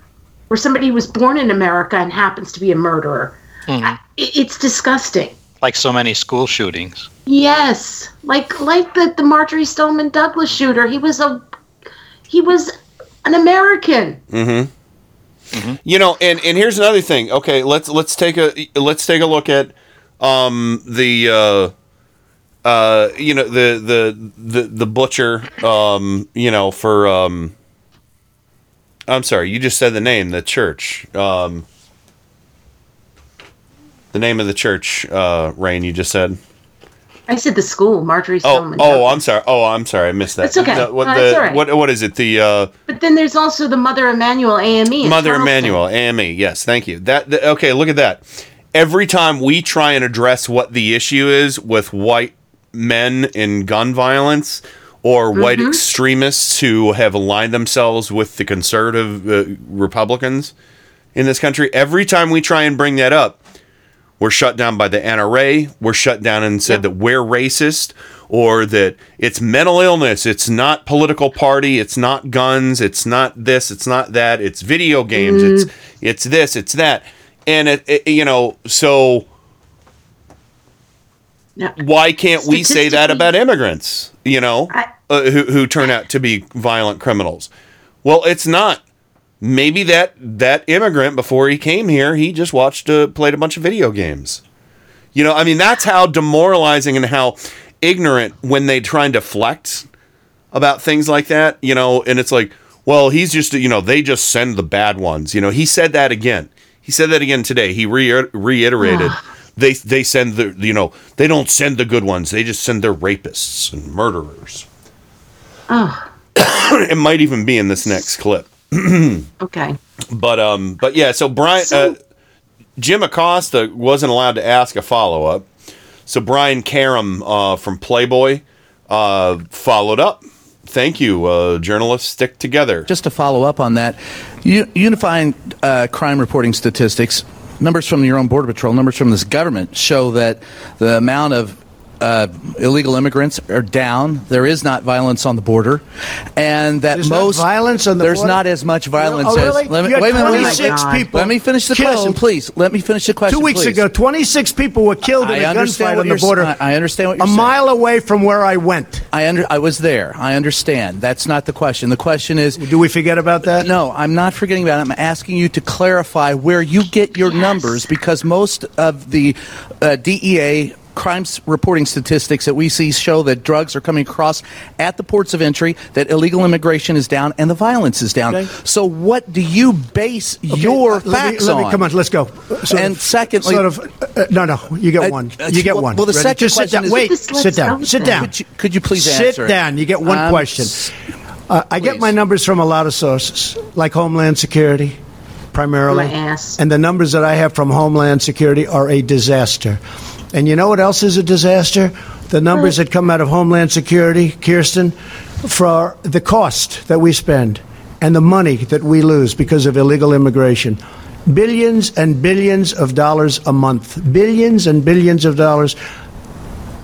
Speaker 12: or somebody who was born in America and happens to be a murderer.
Speaker 11: Mhm.
Speaker 12: I- It's disgusting.
Speaker 11: Like so many school shootings.
Speaker 12: Yes, like like the the Marjory Stoneman Douglas shooter. He was a he was an American.
Speaker 10: Mm-hmm. You know, and and here's another thing. Okay, let's let's take a let's take a look at um the uh uh you know the the the the butcher um you know for um I'm sorry, you just said the name, the church. Um the name of the church, uh, Rain, you just said.
Speaker 12: I said the school, Marjory
Speaker 10: Oh,
Speaker 12: Stoneman.
Speaker 10: oh, oh, I'm sorry. Oh, I'm sorry. I missed that.
Speaker 12: It's okay.
Speaker 10: The- what,
Speaker 12: No,
Speaker 10: the,
Speaker 12: it's all right.
Speaker 10: what, what is it? The uh,
Speaker 12: But then there's also the Mother Emanuel AME.
Speaker 10: Mother. Emanuel, AME. Yes, thank you. That, that okay. Look at that. Every time we try and address what the issue is with white men in gun violence or white
Speaker 12: Mhm.
Speaker 10: extremists who have aligned themselves with the conservative uh, Republicans in this country, every time we try and bring that up, we're shut down by the NRA. We're shut down and said that we're racist or that it's mental illness. It's not political party. It's not guns. It's not this. It's not that. It's video games.
Speaker 12: Mm.
Speaker 10: It's it's this. It's that. And it, it you know so. Why can't we say that about immigrants? You know, uh, who who turn out to be violent criminals? Well, it's not. Maybe that that immigrant before he came here, he just watched uh, played a bunch of video games. You know, I mean that's how demoralizing and how ignorant when they try and deflect about things like that, you know, and it's like, well, he's just, you know, they just send the bad ones. You know, he said that again. He said that again today. He re- reiterated they they send the, you know, they don't send the good ones. They just send their rapists and murderers.
Speaker 12: Oh,
Speaker 10: it might even be in this next clip.
Speaker 12: okay.
Speaker 10: But um, but yeah. So Brian, uh, Jim Acosta wasn't allowed to ask a follow up. So Brian Karem uh, from Playboy uh, followed up. Thank you, uh, journalists. Stick together.
Speaker 26: Just to follow up on that, U- unifying uh, crime reporting statistics, numbers from your own Border Patrol, numbers from this government show that the amount of uh, illegal immigrants are down. There is not violence on the border, and that
Speaker 16: There's not
Speaker 26: most
Speaker 16: violence on the
Speaker 26: there's
Speaker 16: border?
Speaker 26: not as much violence
Speaker 16: Oh, really?
Speaker 26: as. Let me,
Speaker 16: You had
Speaker 26: wait a minute. Let me,
Speaker 16: 26
Speaker 26: let me finish the
Speaker 16: killed.
Speaker 26: question, please. Let me finish the question.
Speaker 16: Two weeks
Speaker 26: please.
Speaker 16: ago, 26 people were killed in
Speaker 26: I
Speaker 16: a
Speaker 26: understand
Speaker 16: gunfight on the border.
Speaker 26: I- I understand what you're
Speaker 16: a
Speaker 26: saying.
Speaker 16: A mile away from where I went.
Speaker 26: I under, I was there. I understand. That's not the question. The question is
Speaker 16: Do we forget about that?
Speaker 26: No, I'm not forgetting about it. I'm asking you to clarify where you get your numbers because most of the uh, DEA crimes reporting statistics that we see show that drugs are coming across at the ports of entry, that illegal immigration is down, and the violence is down.
Speaker 16: Okay.
Speaker 26: So, what do you base your
Speaker 16: uh, let me-
Speaker 26: facts
Speaker 16: let me-
Speaker 26: on?
Speaker 16: come on, let's go. Sort
Speaker 26: and
Speaker 16: of-
Speaker 26: secondly,
Speaker 16: sort of, uh, no, no, you get
Speaker 26: Uh,
Speaker 16: one.
Speaker 26: uh,
Speaker 16: You get
Speaker 26: well-
Speaker 16: one.
Speaker 26: well, the
Speaker 16: Ready?
Speaker 26: second
Speaker 16: Just sit
Speaker 26: question
Speaker 16: down.
Speaker 26: is-
Speaker 16: Wait, sit
Speaker 26: let's
Speaker 16: down. Sit down.
Speaker 26: Could you- could you please
Speaker 16: sit
Speaker 26: answer it?
Speaker 16: down? You get one
Speaker 26: Um,
Speaker 16: question. Uh, I get my numbers from a lot of sources, like Homeland Security, primarily.
Speaker 12: My ass.
Speaker 16: And the numbers that I have from Homeland Security are a disaster. And you know what else is a disaster? The numbers that come out of Homeland Security, Kirstjen, for the cost that we spend and the money that we lose because of illegal immigration. Billions and billions of dollars a month. Billions and billions of dollars.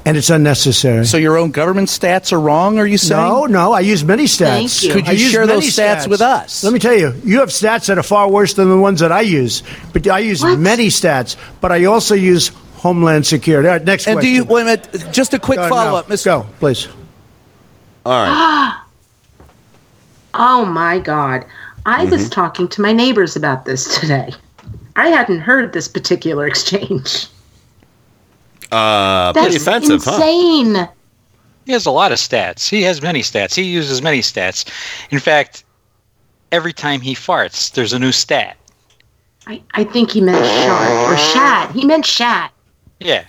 Speaker 16: and it's unnecessary.
Speaker 26: So your own government stats are wrong, are you saying?
Speaker 16: No, no, I use many stats.
Speaker 26: Thank you. Could you
Speaker 16: I
Speaker 26: share those stats with us?
Speaker 16: Let me tell you, you have stats that are far worse than the ones that I use. But I use many stats, but I also use Homeland Security. All right, next
Speaker 26: And do you, wait a minute, just a quick
Speaker 16: no.
Speaker 26: follow up, Mr.
Speaker 16: Go, please.
Speaker 10: All right.
Speaker 12: oh my God. I was
Speaker 10: Mhm.
Speaker 12: talking to my neighbors about this today. I hadn't heard this particular exchange.
Speaker 10: Uh, pretty
Speaker 12: That's
Speaker 10: offensive, huh?
Speaker 12: insane.
Speaker 11: He has a lot of stats. He has many stats. He uses many stats. In fact, every time he farts, there's a new stat.
Speaker 12: I, I think he meant shart or shat. He meant shat.
Speaker 11: Yeah.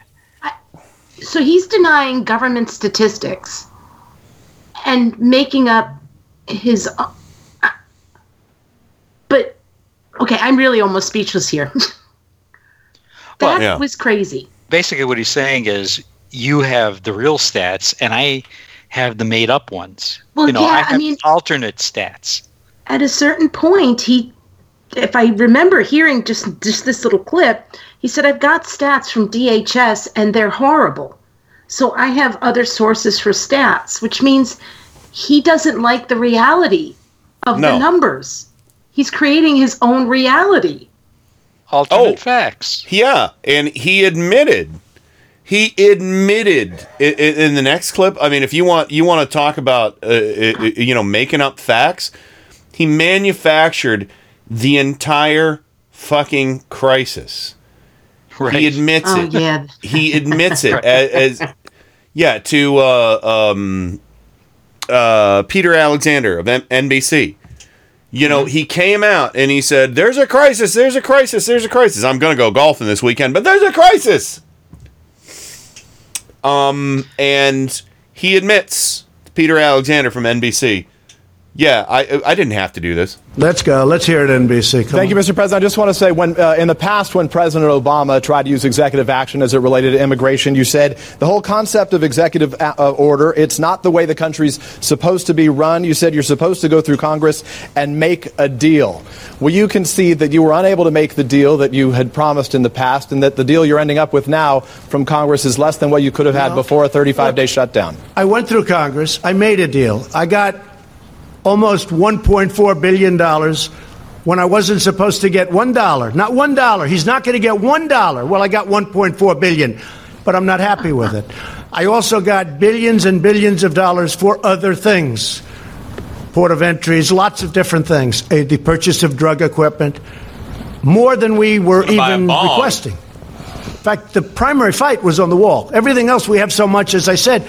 Speaker 12: So he's denying government statistics and making up his. Uh, but okay, I'm really almost speechless here. that
Speaker 11: yeah.
Speaker 12: was crazy.
Speaker 11: Basically, what he's saying is you have the real stats, and I have the made up ones.
Speaker 12: Well,
Speaker 11: you know,
Speaker 12: yeah,
Speaker 11: I
Speaker 12: I mean-
Speaker 11: alternate stats.
Speaker 12: At a certain point, he, if I remember hearing just just this little clip, he said, "I've got stats from DHS, and they're horrible." So I have other sources for stats, which means he doesn't like the reality of
Speaker 10: No.
Speaker 12: the numbers. He's creating his own reality.
Speaker 11: Alternate facts.
Speaker 10: Yeah, and he admitted. He admitted in, in the next clip. I mean, if you want, you want to talk about, uh, uh, you know, making up facts. He manufactured the entire fucking crisis. He admits
Speaker 12: Oh,
Speaker 10: it.
Speaker 12: yeah.
Speaker 10: He admits it as, as yeah to uh, um, uh, Peter Alexander of M- NBC. You know, he came out and he said, "There's a crisis. There's a crisis. There's a crisis. I'm going to go golfing this weekend, but there's a crisis." Um, and he admits, Peter Alexander from NBC, yeah, I I didn't have to do this.
Speaker 16: Let's go. Let's hear it, NBC. Come
Speaker 28: Thank you, Mr. President. I just want to say, when uh, in the past, when President Obama tried to use executive action as it related to immigration, you said the whole concept of executive a- uh, order, it's not the way the country's supposed to be run. You said you're supposed to go through Congress and make a deal. Will you concede that you were unable to make the deal that you had promised in the past, and that the deal you're ending up with now from Congress is less than what you could have had before a 35-day shutdown?
Speaker 16: I went through Congress. I made a deal. I got almost $1.4 billion when I wasn't supposed to get $1. Not $1. He's not going to get $1. Well, I got 1.4 billion, but I'm not happy with it. I also got billions and billions of dollars for other things port of entries, lots of different things, uh, the purchase of drug equipment, more than we were
Speaker 29: a
Speaker 16: even requesting. In fact, the primary fight was on the wall. Everything else, we have so much, as I said,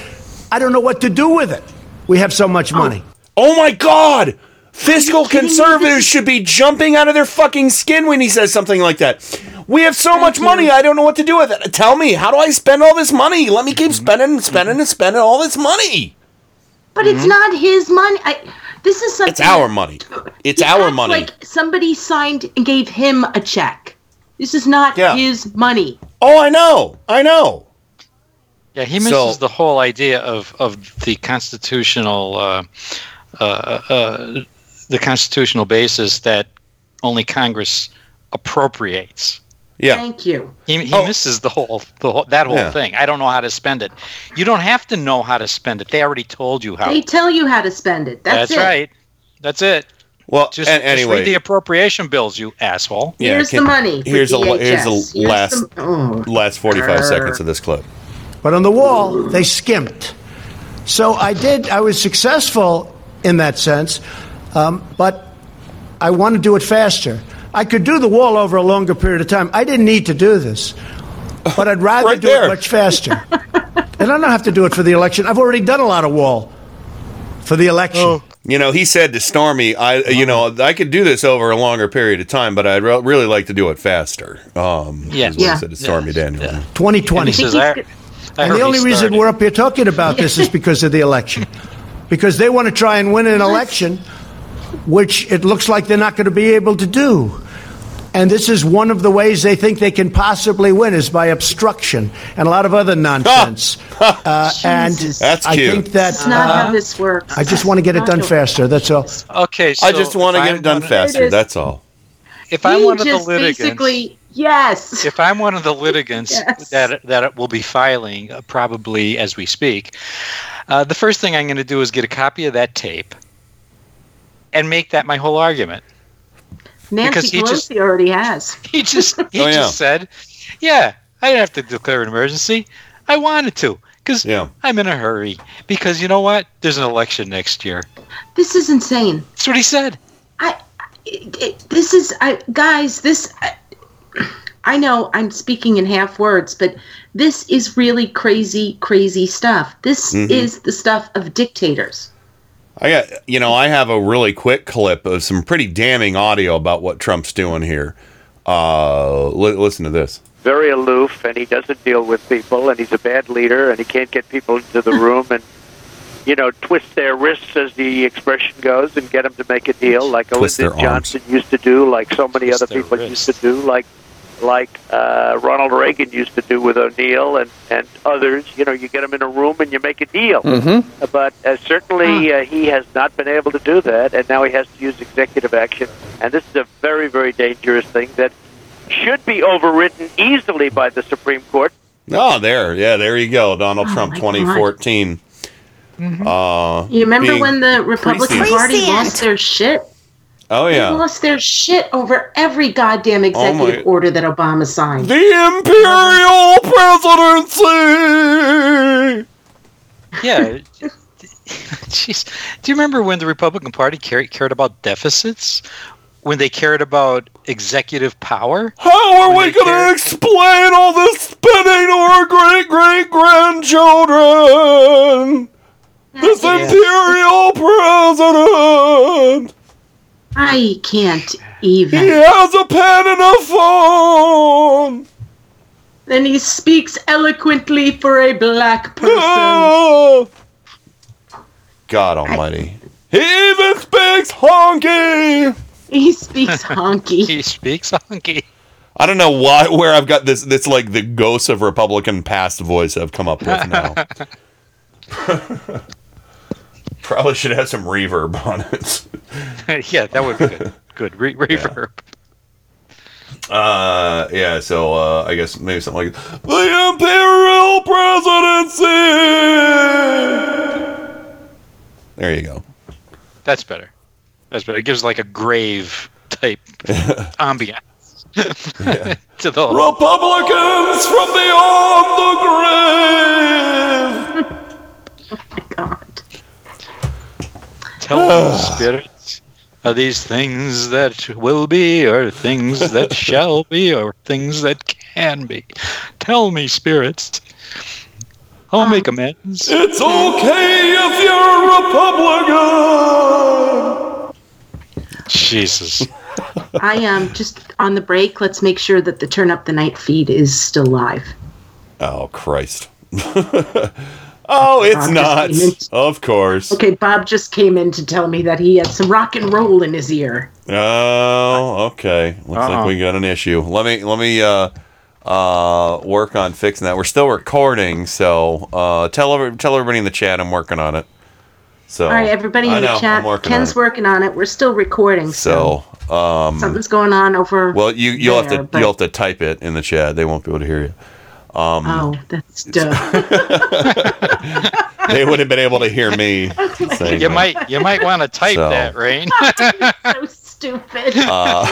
Speaker 16: I don't know what to do with it. We have so much money.
Speaker 10: Oh my God! Fiscal conservatives should be jumping out of their fucking skin when he says something like that. We have so much money, I don't know what to do with it. Tell me, how do I spend all this money? Let me keep spending and spending and spending all this money.
Speaker 12: But it's not his money. I, this is something.
Speaker 10: It's our money. It's
Speaker 12: He
Speaker 10: our
Speaker 12: acts
Speaker 10: money.
Speaker 12: Like somebody signed and gave him a check. This is not
Speaker 10: Yeah.
Speaker 12: his money.
Speaker 10: Oh, I know. I know.
Speaker 11: Yeah, he misses
Speaker 10: So-
Speaker 11: the whole idea of, of the constitutional uh, uh, uh, the constitutional basis that only Congress appropriates.
Speaker 10: Yeah.
Speaker 12: Thank you.
Speaker 11: He, he misses the whole, the whole that whole
Speaker 10: Yeah.
Speaker 11: thing. I don't know how to spend it. You don't have to know how to spend it. They already told you how.
Speaker 12: They tell you how to spend it. That's,
Speaker 11: That's
Speaker 12: it.
Speaker 11: right. That's it.
Speaker 10: Well,
Speaker 11: Just,
Speaker 10: and
Speaker 11: just read the appropriation bills, you asshole.
Speaker 10: Yeah,
Speaker 12: Here's the money for
Speaker 10: Here's the
Speaker 12: DHS.
Speaker 10: here's
Speaker 12: Here's
Speaker 10: last
Speaker 12: the- oh.
Speaker 10: last forty five
Speaker 16: Grr.
Speaker 10: seconds of this clip.
Speaker 16: But on the wall, they skimped. So I did, I was successful in that sense, um, but I want to do it faster. I could do the wall over a longer period of time. I didn't need to do this, but I'd rather
Speaker 10: Right
Speaker 16: do
Speaker 10: there.
Speaker 16: it much faster. and I don't have to do it for the election. I've already done a lot of wall for the election.
Speaker 10: You know, he said to Stormy, "I, you know, I could do this over a longer period of time, but I'd re- really like to do it faster." Um,
Speaker 16: Yeah. Yeah.
Speaker 10: he said to Stormy Daniels.
Speaker 16: 2020.
Speaker 10: And he says, I- I
Speaker 16: and the
Speaker 10: he
Speaker 16: only reason we're up here talking about this is because of the election. Because they want to try and win an election, which it looks like they're not going to be able to do. And this is one of the ways they think they can possibly win is by obstruction and a lot of other nonsense. uh, and
Speaker 12: That's
Speaker 16: I
Speaker 10: cute.
Speaker 16: think that
Speaker 12: That's not
Speaker 16: uh,
Speaker 12: how this works.
Speaker 16: I just want to get it done faster. That's all.
Speaker 11: Okay, So
Speaker 10: I just want to get it done faster. That's all.
Speaker 11: If I
Speaker 12: he
Speaker 11: wanted
Speaker 12: just
Speaker 11: the litigants,
Speaker 12: basically Yes.
Speaker 11: If I'm one of the litigants
Speaker 12: Yes.
Speaker 11: that that will be filing uh, probably as we speak, uh, the first thing I'm going to do is get a copy of that tape and make that my whole argument.
Speaker 12: Nancy
Speaker 11: he
Speaker 12: Pelosi
Speaker 11: just-
Speaker 12: already has.
Speaker 11: He just he
Speaker 10: Oh, yeah.
Speaker 11: just said, "Yeah, I didn't have to declare an emergency. I wanted to because
Speaker 10: Yeah.
Speaker 11: I'm in a hurry. Because you know what? There's an election next year."
Speaker 12: This is insane.
Speaker 11: That's what he said.
Speaker 12: I, it, it- this is, I, guys, this, I, I know I'm speaking in half words, but this is really crazy, crazy stuff. This
Speaker 10: Mhm.
Speaker 12: is the stuff of dictators.
Speaker 10: I got, you know, I have a really quick clip of some pretty damning audio about what Trump's doing here. Uh, li- listen to this.
Speaker 30: very aloof and he doesn't deal with people and he's a bad leader and he can't get people into the room and you know twist their wrists as the expression goes and get them to make a deal like
Speaker 10: Twist their arms.
Speaker 30: Johnson used to do like so many
Speaker 11: Twist
Speaker 30: other
Speaker 11: their
Speaker 30: people used to do like like uh, Ronald Reagan used to do with O'Neill and and others you know you get them in a room and you make a deal
Speaker 26: Mm-hmm.
Speaker 30: but uh, certainly uh, he has not been able to do that, and now he has to use executive action. And this is a very, very dangerous thing that should be overridden easily by the Supreme Court.
Speaker 10: Oh, there. Yeah, there you go. Donald
Speaker 12: Oh,
Speaker 10: Trump
Speaker 12: my God.
Speaker 10: 2014. Uh,
Speaker 12: You remember
Speaker 10: being
Speaker 12: when the Republican. Party lost their shit?
Speaker 10: Oh,
Speaker 12: They
Speaker 10: yeah.
Speaker 12: lost their shit over every goddamn oh, executive
Speaker 10: my-
Speaker 12: order that Obama signed.
Speaker 10: The Imperial Presidency!
Speaker 11: Yeah. Jeez. Do you remember when the Republican Party cared, cared about deficits? When they cared about executive power?
Speaker 10: How are we going to explain all this spending to our great great grandchildren? This
Speaker 12: Yeah.
Speaker 10: Imperial President!
Speaker 12: I can't even.
Speaker 10: He has a pen and a phone!
Speaker 12: Then he speaks eloquently for a black person.
Speaker 10: Oh! God almighty. He even speaks honky!
Speaker 12: He speaks honky.
Speaker 11: he speaks honky.
Speaker 10: I don't know why where I've got this this like the ghosts of Republican past voice I've come up with now. Probably should have some reverb on it.
Speaker 11: yeah, that would be good. Good Re- reverb.
Speaker 10: Uh yeah, so uh I guess maybe something like The Imperial Presidency There you go.
Speaker 11: That's better. That's better. It gives like a grave type ambiance to the
Speaker 10: Republicans from beyond the grave
Speaker 11: Tell me, spirits, are these things that will be, or things that shall be, or things that can be? Tell me, spirits. I'll make amends.
Speaker 10: It's okay if you're Republican
Speaker 11: Jesus.
Speaker 12: I am just on the break. Let's make sure that the Turn Up the Night feed is still live.
Speaker 10: Oh Christ. oh, it's
Speaker 12: Bob
Speaker 10: not.
Speaker 12: came
Speaker 10: Of course.
Speaker 12: Okay, Bob just came in to tell me that he had some rock and roll in his ear.
Speaker 10: Oh, okay. Looks like
Speaker 12: Uh-oh.
Speaker 10: we got an issue. Let me let me uh uh work on fixing that. We're still recording, so uh tell every, tell everybody in the chat I'm working on it. So
Speaker 12: All right, everybody
Speaker 10: I
Speaker 12: in
Speaker 10: know,
Speaker 12: the chat.
Speaker 10: I'm working
Speaker 12: Ken's
Speaker 10: on
Speaker 12: working on it. We're still recording, so,
Speaker 10: So um
Speaker 12: something's going on over.
Speaker 10: well you you'll have to
Speaker 12: but-
Speaker 10: you'll have to type it in the chat. They won't be able to hear you. Um
Speaker 12: Oh, that's duh.
Speaker 10: they would have been able to hear me. saying
Speaker 11: You
Speaker 10: that.
Speaker 11: might you might want to type
Speaker 10: So.
Speaker 11: that, Rain.
Speaker 12: so stupid.
Speaker 10: Uh,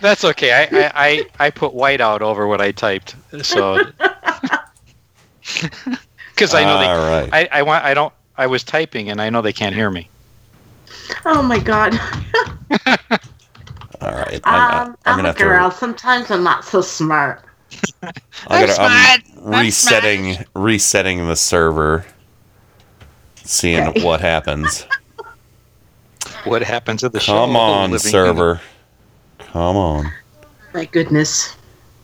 Speaker 11: That's okay. I, I, I, I put white out over what I typed, so because I know they.
Speaker 10: All right.
Speaker 11: I, I want. I don't. I was typing and I know they can't hear me.
Speaker 12: oh my god.
Speaker 10: All right. I,
Speaker 12: Um,
Speaker 10: I'm
Speaker 12: I'm,
Speaker 10: gonna
Speaker 12: a
Speaker 10: have to
Speaker 12: girl. Sometimes I'm not so smart.
Speaker 10: I'm, gonna. I'm resetting resetting the server, seeing
Speaker 12: Okay.
Speaker 10: what happens.
Speaker 11: What happened to the show?
Speaker 10: Come on,
Speaker 11: Living
Speaker 10: server. Come on.
Speaker 12: My goodness.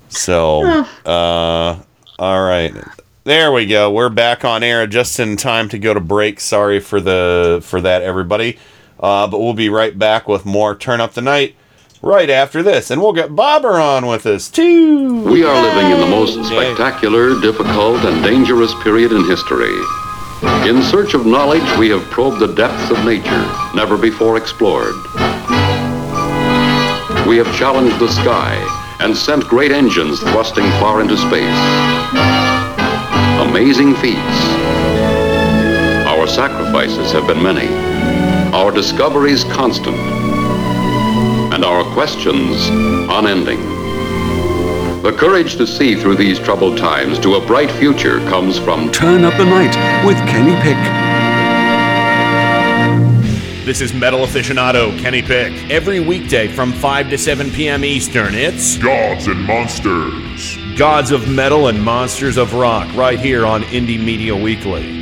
Speaker 10: So, uh, all right, there we go. We're back on air just in time to go to break. Sorry for the for that, everybody. Uh, but we'll be right back with more Turn Up the Night right after this, and we'll get Bobber on with us too.
Speaker 31: We are living in the most spectacular, difficult, and dangerous period in history. In search of knowledge, we have probed the depths of nature, never before explored. we have challenged the sky and sent great engines thrusting far into space. Amazing feats. Our sacrifices have been many, our discoveries constant, and our questions unending. The courage to see through these troubled times to a bright future comes from Turn Up the Night with Kenny Pick.
Speaker 32: This is metal aficionado Kenny Pick. Every weekday from 5 to 7 p.m. Eastern, it's
Speaker 33: Gods and Monsters.
Speaker 32: Gods of Metal and Monsters of Rock right here on Indie Media Weekly.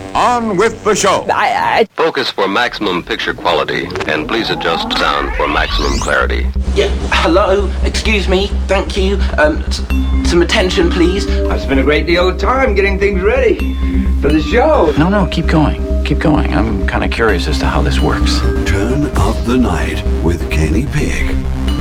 Speaker 31: on with the show.
Speaker 34: Focus for maximum picture quality, and please adjust sound for maximum clarity.
Speaker 29: Yeah, hello, excuse me, thank you. Um, s- some attention, please. I've spent a great deal of time getting things ready for the show.
Speaker 35: No, no, keep going. Keep going. I'm kind of curious as to how this works.
Speaker 31: Turn up the night with Kenny Pick.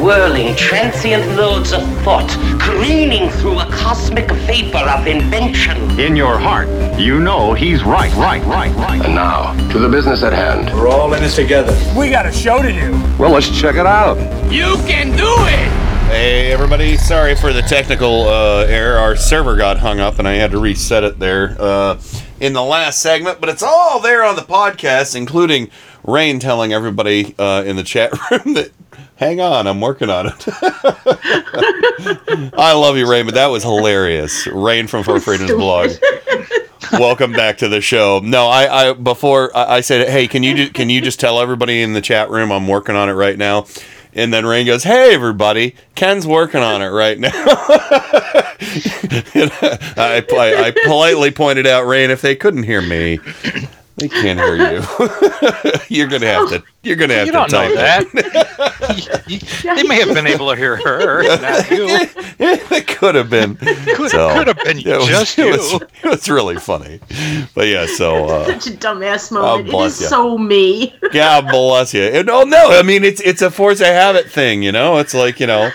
Speaker 29: whirling, transient loads of thought, careening through a cosmic vapor of invention.
Speaker 36: In your heart, you know he's right, right, right, right.
Speaker 31: And now, to the business at hand.
Speaker 36: We're all in this together.
Speaker 37: We got a show to do.
Speaker 36: Well, let's check it out.
Speaker 29: You can do it!
Speaker 10: Hey everybody, sorry for the technical uh, error. Our server got hung up and I had to reset it there uh, in the last segment, but it's all there on the podcast, including Rain telling everybody uh, in the chat room that hang on, I'm working on it. I love you, Rain, but that was hilarious. Rain from Four Freedoms blog. Welcome back to the show. No, I, I before I, I said, hey, can you ju- can you just tell everybody in the chat room I'm working on it right now? And then Rain goes, "Hey, everybody! Ken's working on it right now." I, I, I politely pointed out, Rain, if they couldn't hear me, they can't hear you. you're gonna have to. You're gonna have
Speaker 11: you
Speaker 10: to
Speaker 11: don't know
Speaker 10: type
Speaker 11: that.
Speaker 10: it.
Speaker 11: they may have been able to hear her, not you.
Speaker 10: it could have been.
Speaker 11: Could,
Speaker 10: So,
Speaker 11: could have been
Speaker 10: it was-
Speaker 11: just
Speaker 10: it
Speaker 11: you.
Speaker 10: was, it was really funny. But yeah, so uh,
Speaker 12: Such a dumbass moment. it
Speaker 10: bless
Speaker 12: is
Speaker 10: ya.
Speaker 12: so me.
Speaker 10: God bless you. And, oh no, I mean it's it's a force of habit thing, you know. It's like you know.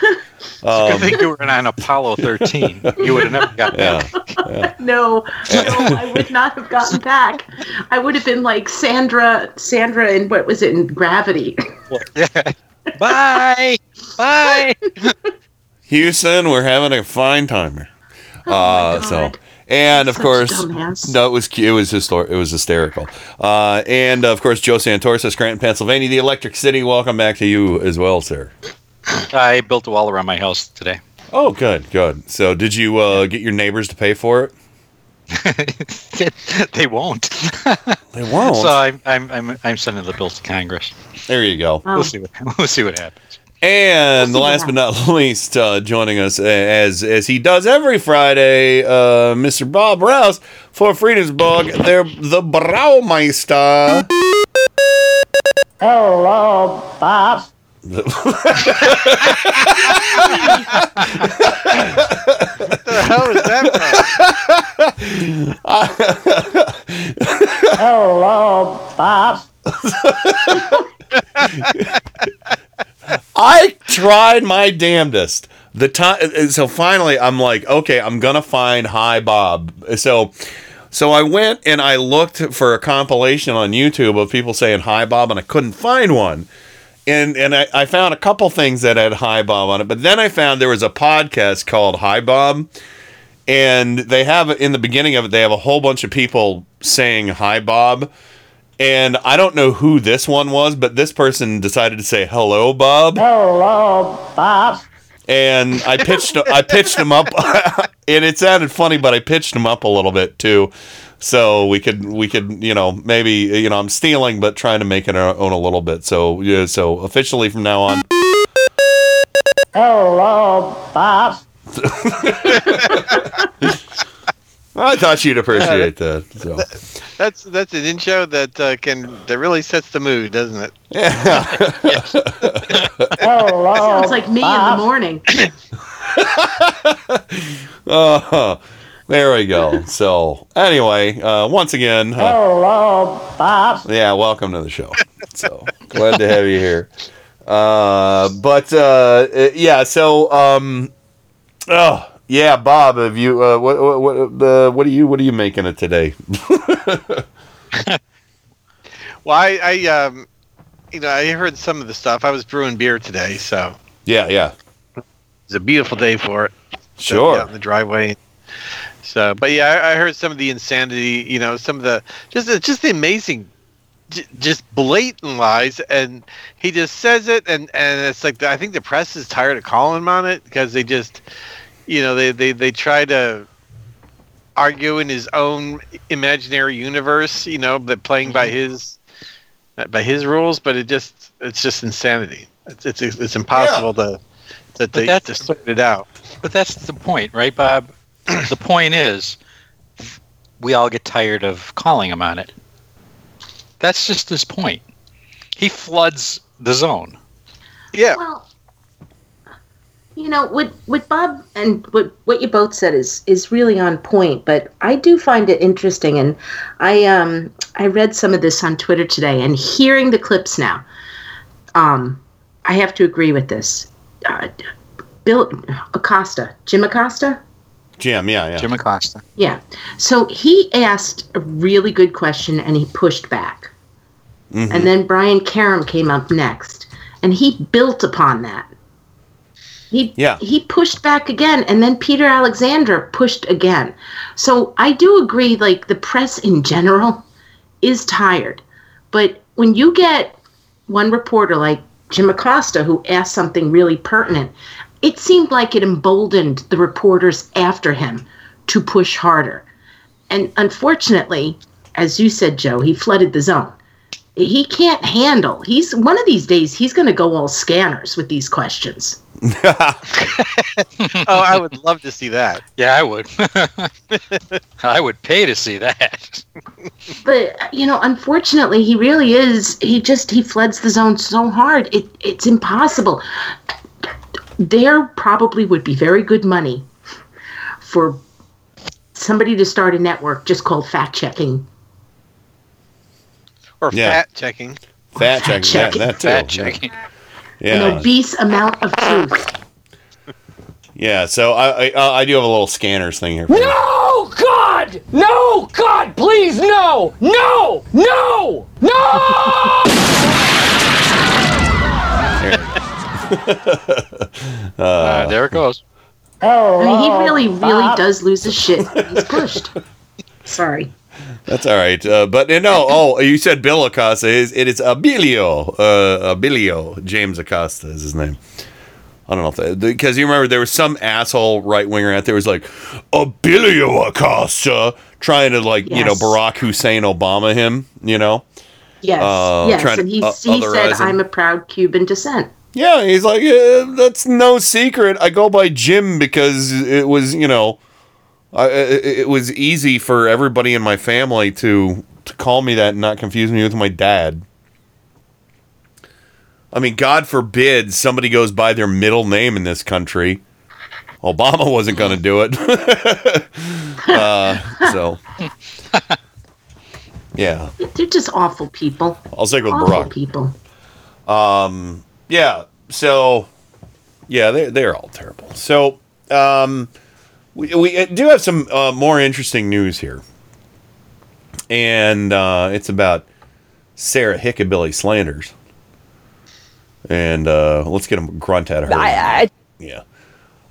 Speaker 11: I
Speaker 10: Um,
Speaker 11: think you were on Apollo 13. You would have never got
Speaker 10: yeah,
Speaker 11: that.
Speaker 12: No, no, I would not have gotten back. I would have been like Sandra, Sandra, in what was it in Gravity?
Speaker 11: Bye. Bye.
Speaker 10: Houston, we're having a fine time here. uh, so. And of
Speaker 12: Such
Speaker 10: course,
Speaker 12: dumbass.
Speaker 10: no, it was it was histor- it was hysterical. Uh, and of course, Joe Santorsa, Scranton, Pennsylvania, the Electric City. Welcome back to you as well, sir.
Speaker 11: I built a wall around my house today.
Speaker 10: Oh, good, good. So, did you uh, get your neighbors to pay for it?
Speaker 11: they won't.
Speaker 10: They won't.
Speaker 11: So I'm, I'm, I'm, I'm sending the bill to Congress.
Speaker 10: There you go.
Speaker 11: We'll see what we'll see what happens.
Speaker 10: And the last but not least, uh, joining us uh, as as he does every Friday, uh, Mr. Bob Rouse Four Freedoms Blog. They're the Braumeister.
Speaker 13: Hello, Bob.
Speaker 11: What the hell is that
Speaker 13: Hello, Bob.
Speaker 10: I tried my damnedest. The time, so finally, I'm like, okay, I'm gonna find Hi Bob. So, so I went and I looked for a compilation on YouTube of people saying Hi Bob, and I couldn't find one. And and I, I found a couple things that had Hi Bob on it, but then I found there was a podcast called Hi Bob, and they have in the beginning of it they have a whole bunch of people saying hi Bob and I don't know who this one was but this person decided to say hello Bob
Speaker 38: Hello, Bob.
Speaker 10: And I pitched I pitched him up and it sounded funny but I pitched him up a little bit too. So we could we could you know maybe you know I'm stealing but trying to make it our own a little bit. So yeah so officially from now on.
Speaker 38: Hello, Bob.
Speaker 10: I thought you'd appreciate that so
Speaker 39: That's that's an intro that uh, can that really sets the mood, doesn't it? Yeah.
Speaker 38: Hello,
Speaker 12: Sounds like me in the morning.
Speaker 10: Oh, there we go. So anyway, uh, once again, uh,
Speaker 38: Hello, Bob.
Speaker 10: yeah, welcome to the show. So glad to have you here. Uh, but uh, uh, yeah, so um, oh yeah, Bob, have you uh, what what what, uh, what are you what are you making it today?
Speaker 39: Well, I, I um, you know, I heard some of the stuff. I was brewing beer today, so
Speaker 10: yeah, yeah,
Speaker 39: it's a beautiful day for it.
Speaker 10: Sure.
Speaker 39: out in the driveway. So, but yeah, I, I heard some of the insanity. You know, some of the just just the amazing, j- just blatant lies, and he just says it, and and it's like I think the press is tired of calling him on it because they just, you know, they they they try to argue in his own imaginary universe. You know, but playing by mm-hmm. his by his rules, but it just it's just insanity. It's it's it's impossible to to, to,
Speaker 11: that's-
Speaker 39: to sort it out.
Speaker 11: But that's the point, right, Bob? the point is, we all get tired of calling him on it. That's just his point. He floods the zone.
Speaker 39: Yeah.
Speaker 12: Well, you know what what Bob and what what you both said is is really on point. But I do find it interesting, and I um I read some of this on Twitter today, and hearing the clips now, um, I have to agree with this. Uh, Bill Acosta, Jim Acosta.
Speaker 10: Jim, yeah, yeah,
Speaker 11: Jim Acosta.
Speaker 12: Yeah. So he asked a really good question and he pushed back.
Speaker 10: Mhm.
Speaker 12: And then Brian Karem came up next and he built upon that. He
Speaker 10: Yeah.
Speaker 12: he pushed back again and then Peter Alexander pushed again. So I do agree like the press in general is tired. But when you get one reporter like Jim Acosta who asked something really pertinent, it seemed like it emboldened the reporters after him to push harder. And unfortunately, as you said, Joe, he flooded the zone. He can't handle. He's one of these days he's going to go all scanners with these questions.
Speaker 39: oh, I would love to see that.
Speaker 11: Yeah, I would. I would pay to see that.
Speaker 12: But you know, unfortunately, he really is. He just he floods the zone so hard. It it's impossible. There probably would be very good money for somebody to start a network just called fact checking.
Speaker 39: Or
Speaker 10: Yeah.
Speaker 39: fat checking.
Speaker 10: fat checking,
Speaker 12: checking.
Speaker 10: That, that too.
Speaker 11: Fat checking.
Speaker 12: An
Speaker 10: Yeah,
Speaker 12: obese amount of truth.
Speaker 10: yeah. So I, I I do have a little scanners thing here.
Speaker 38: No, God! No, God, please, no! No! No! No!
Speaker 11: Uh, there it goes.
Speaker 38: Oh,
Speaker 12: I mean, he really, really does lose his shit. He's pushed. Sorry.
Speaker 10: That's all right. Uh, but uh, no, oh, you said Bill Acosta. It is, it is Abilio. Uh, Abilio. James Acosta is his name. I don't know if that, because you remember there was some asshole right winger out there was like Abilio Acosta trying to like you know Barack Hussein Obama him, you know.
Speaker 12: Yes.
Speaker 10: Uh,
Speaker 12: yes.
Speaker 10: trying
Speaker 12: And
Speaker 10: to
Speaker 12: he,
Speaker 10: o-
Speaker 12: he said,
Speaker 10: him.
Speaker 12: I'm a proud Cuban descent.
Speaker 10: Yeah, he's like, "Yeah, that's no secret. I go by Jim because it was, you know, I, it, it was easy for everybody in my family to to call me that and not confuse me with my dad. I mean, God forbid somebody goes by their middle name in this country. Obama wasn't going to do it. uh, so, yeah,
Speaker 12: They're just awful people.
Speaker 10: I'll stick with
Speaker 12: awful
Speaker 10: Barack.
Speaker 12: people.
Speaker 10: Um, yeah. So, yeah, they they're all terrible. So, um, we we do have some uh, more interesting news here, and uh, it's about Sarah Hickabilly Slanders. And uh, let's get a grunt out of her.
Speaker 18: I, I,
Speaker 10: yeah.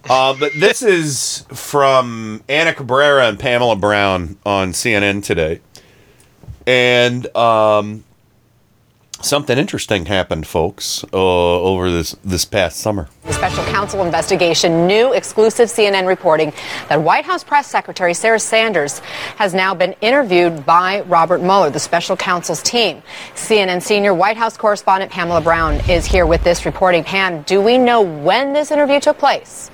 Speaker 10: Uh, but this is from Ana Cabrera and Pamela Brown on CNN today. And um, something interesting happened, folks, uh, over this, this past summer.
Speaker 40: The special counsel investigation, new exclusive CNN reporting that White House press secretary Sarah Sanders has now been interviewed by Robert Mueller, the special counsel's team. CNN senior White House correspondent Pamela Brown is here with this reporting. Pam, do we know when this interview took place?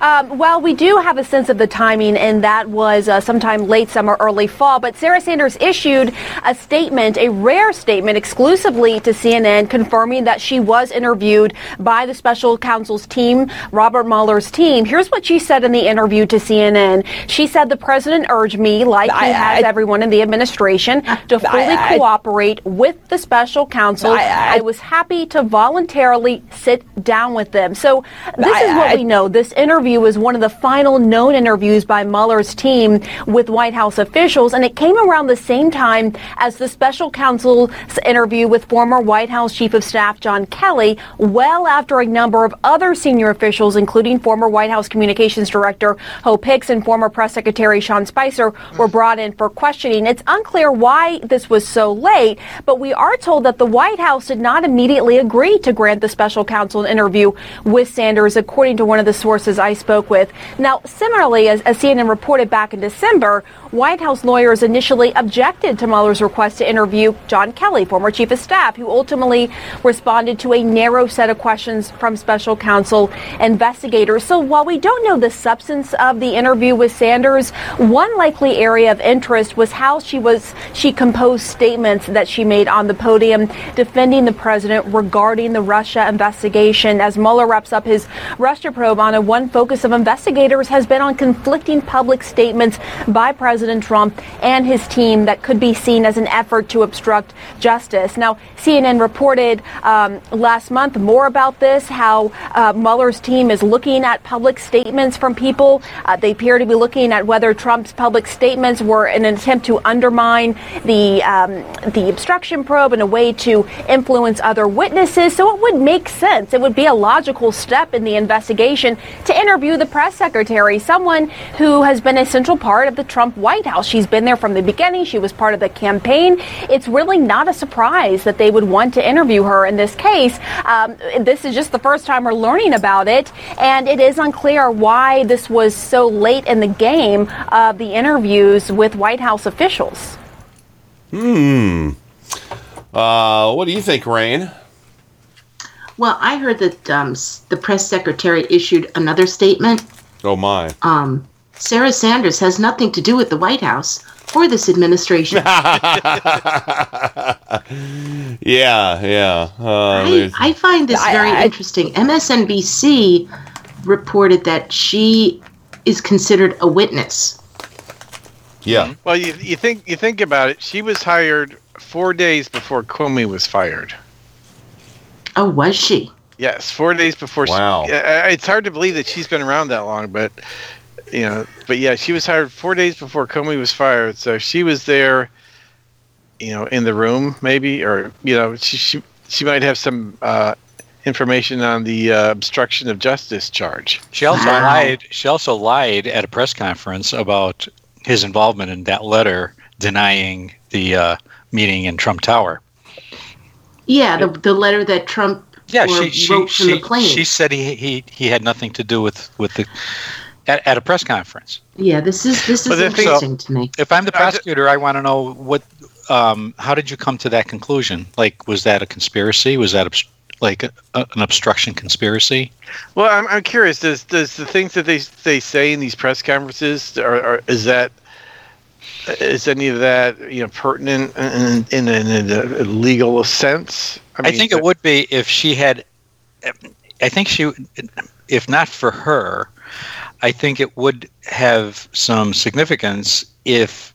Speaker 41: Um, well, we do have a sense of the timing, and that was uh, sometime late summer, early fall. But Sarah Sanders issued a statement, a rare statement, exclusively to CNN, confirming that she was interviewed by the special counsel's team, Robert Mueller's team. Here's what she said in the interview to CNN. She said the president urged me, like he has everyone in the administration, to fully
Speaker 18: I-
Speaker 41: cooperate with the special counsel.
Speaker 18: I- I-
Speaker 41: I was happy to voluntarily sit down with them. So this is what
Speaker 18: I-
Speaker 41: we know. This interview was one of the final known interviews by Mueller's team with White House officials, and it came around the same time as the special counsel's interview with former White House Chief of Staff John Kelly, well after a number of other senior officials, including former White House Communications Director Hope Hicks and former Press Secretary Sean Spicer, were brought in for questioning. It's unclear why this was so late, but we are told that the White House did not immediately agree to grant the special counsel an interview with Sanders, according to one of the sources I spoke with. Now, similarly, as, as CNN reported back in December, White House lawyers initially objected to Mueller's request to interview John Kelly, former chief of staff, who ultimately responded to a narrow set of questions from special counsel investigators. So while we don't know the substance of the interview with Sanders, one likely area of interest was how she was she composed statements that she made on the podium defending the president regarding the Russia investigation. As Mueller wraps up his Russia probe on a one of investigators has been on conflicting public statements by President Trump and his team that could be seen as an effort to obstruct justice. Now, CNN reported um, last month more about this, how uh, Mueller's team is looking at public statements from people. Uh, they appear to be looking at whether Trump's public statements were an attempt to undermine the um, the obstruction probe and a way to influence other witnesses. So it would make sense. It would be a logical step in the investigation to interview the press secretary, someone who has been a central part of the Trump White House. She's been there from the beginning. She was part of the campaign. It's really not a surprise that they would want to interview her in this case. Um, this is just the first time we're learning about it, and it is unclear why this was so late in the game of the interviews with White House officials.
Speaker 10: Hmm. Uh, what do you think, Rain?
Speaker 12: Well, I heard that um, the press secretary issued another statement.
Speaker 10: Oh my.
Speaker 12: Um, Sarah Sanders has nothing to do with the White House or this administration.
Speaker 10: Yeah, yeah. Uh,
Speaker 12: I, I find this very interesting. MSNBC reported that she is considered a witness.
Speaker 10: yeah.
Speaker 39: Well, you, you think you think about it. She was hired four days before Comey was fired.
Speaker 12: Oh, was she?
Speaker 39: Yes, four days before.
Speaker 10: Wow.
Speaker 39: She, uh, it's hard to believe that she's been around that long, but you know, but yeah, she was hired four days before Comey was fired, so she was there. You know, in the room, maybe, or you know, she she, she might have some uh, information on the uh, obstruction of justice charge.
Speaker 11: She also lied. She also lied at a press conference about his involvement in that letter denying the uh, meeting in Trump Tower.
Speaker 12: Yeah, the, the letter that Trump
Speaker 11: Yeah, she she
Speaker 12: wrote from
Speaker 11: she,
Speaker 12: the plane.
Speaker 11: she said he, he he had nothing to do with with the at, at a press conference.
Speaker 12: yeah, this is this is
Speaker 11: But the thing-
Speaker 12: interesting to me.
Speaker 11: If I'm the prosecutor, I want to know what. Um, how did you come to that conclusion? Like, was that a conspiracy? Was that obst- like a, a- an obstruction conspiracy?
Speaker 39: Well, I'm, I'm curious. Does does the things that they they say in these press conferences are, are is that is any of that you know pertinent in in, in, in a legal sense?
Speaker 11: I, think it would be if she had. I think she, if not for her, I think it would have some significance if.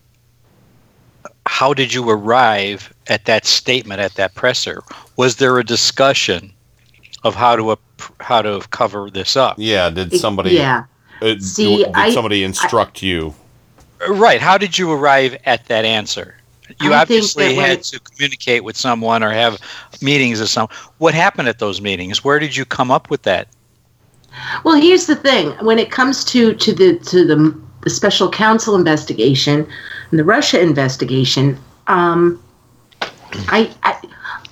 Speaker 11: How did you arrive at that statement at that presser? Was there a discussion of how to how to cover this up?
Speaker 10: Yeah. Did
Speaker 12: It-
Speaker 10: somebody?
Speaker 12: yeah.
Speaker 10: Uh,
Speaker 12: See,
Speaker 10: did
Speaker 12: I-
Speaker 10: somebody instruct you?
Speaker 11: Right. How did you arrive at that answer? You
Speaker 12: I
Speaker 11: obviously had to communicate with someone or have meetings with some. What happened at those meetings? Where did you come up with that?
Speaker 12: Well, here's the thing: when it comes to to the to the, the special counsel investigation and the Russia investigation, um, I, I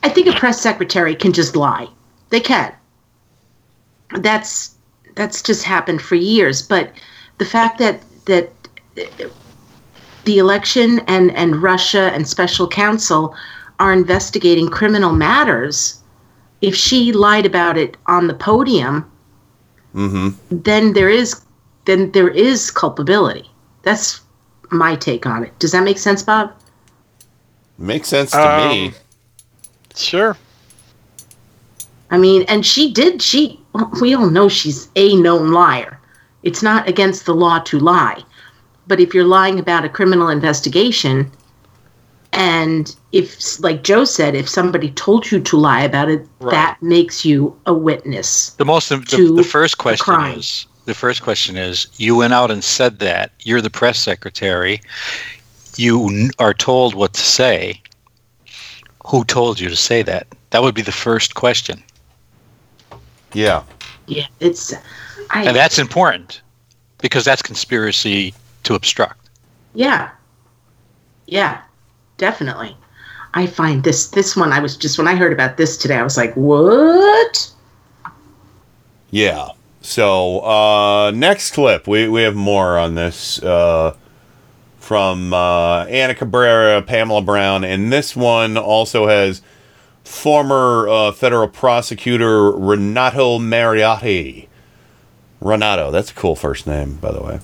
Speaker 12: I think a press secretary can just lie. They can. That's that's just happened for years. But the fact that that the election and and Russia and special counsel are investigating criminal matters, if she lied about it on the podium,
Speaker 10: Mm-hmm.
Speaker 12: then there is then there is culpability. That's my take on it. Does that make sense, Bob?
Speaker 10: Makes sense to me.
Speaker 39: Um, Sure.
Speaker 12: I mean, and she did. She we all know she's a known liar. It's not against the law to lie, but if you're lying about a criminal investigation, and if, like Joe said, if somebody told you to lie about it,
Speaker 11: Right.
Speaker 12: that makes you a witness.
Speaker 11: The most the,
Speaker 12: to
Speaker 11: the first
Speaker 12: the
Speaker 11: question
Speaker 12: crime.
Speaker 11: is the first question is you went out and said that you're the press secretary. You are told what to say. Who told you to say that? That would be the first question,
Speaker 10: Yeah.
Speaker 12: Yeah, it's. I,
Speaker 11: and that's important because that's conspiracy to obstruct.
Speaker 12: Yeah. Yeah, definitely. I find this this one I was just when I heard about this today I was like, "What?"
Speaker 10: Yeah. So uh, next clip, we, we have more on this uh, from uh, Ana Cabrera, Pamela Brown, and this one also has former uh, federal prosecutor Renato Mariotti. Renato, that's a cool first name, by the way.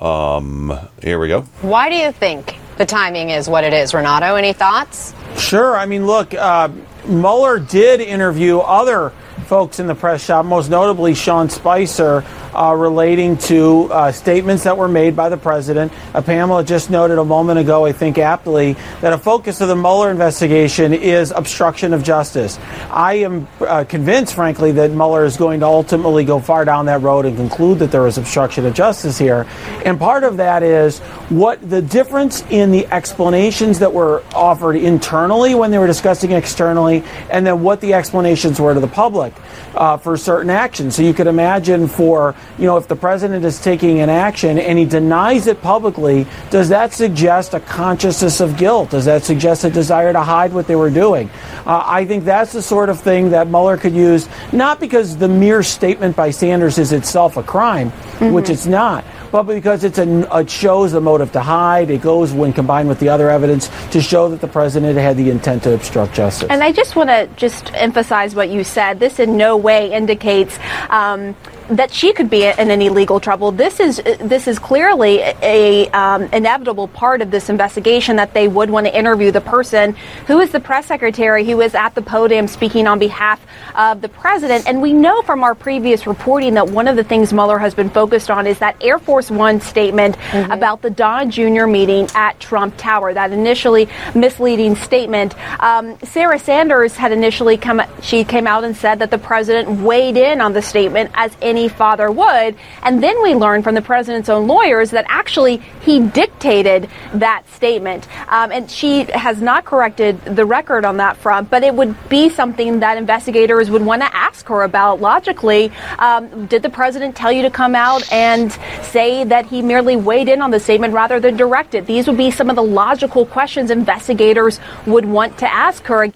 Speaker 10: Um, here we go.
Speaker 40: Why do you think the timing is what it is, Renato? Any thoughts?
Speaker 23: Sure. I mean, look, uh, Mueller did interview other folks in the press shop, most notably Sean Spicer, uh, relating to uh, statements that were made by the president. Uh, Pamela just noted a moment ago, I think aptly, that a focus of the Mueller investigation is obstruction of justice. I am uh, convinced, frankly, that Mueller is going to ultimately go far down that road and conclude that there is obstruction of justice here. And part of that is what the difference in the explanations that were offered internally when they were discussing externally, and then what the explanations were to the public uh, for certain actions. So you could imagine for, you know, if the president is taking an action and he denies it publicly, does that suggest a consciousness of guilt? Does that suggest a desire to hide what they were doing? Uh, I think that's the sort of thing that Mueller could use, not because the mere statement by Sanders is itself a crime, which it's not, but because it's a, it shows the motive to hide. It goes when combined with the other evidence to show that the president had the intent to obstruct justice.
Speaker 41: And I just want to just emphasize what you said. This in no way indicates um, that she could be in any legal trouble. This is this is clearly a um, inevitable part of this investigation that they would want to interview the person who is the press secretary who is at the podium speaking on behalf of the president. And we know from our previous reporting that one of the things Mueller has been focused on is that Air Force One statement about the Don Jr. meeting at Trump Tower. That initially misleading statement. Um, Sarah Sanders had initially come. She came out and said that the president weighed in on the statement as any father would, and then we learned from the president's own lawyers that actually he dictated that statement. Um, and she has not corrected the record on that front, but it would be something that investigators would want to ask her about logically. Um, did the president tell you to come out and say that he merely weighed in on the statement rather than direct it? These would be some of the logical questions investigators would want to ask her.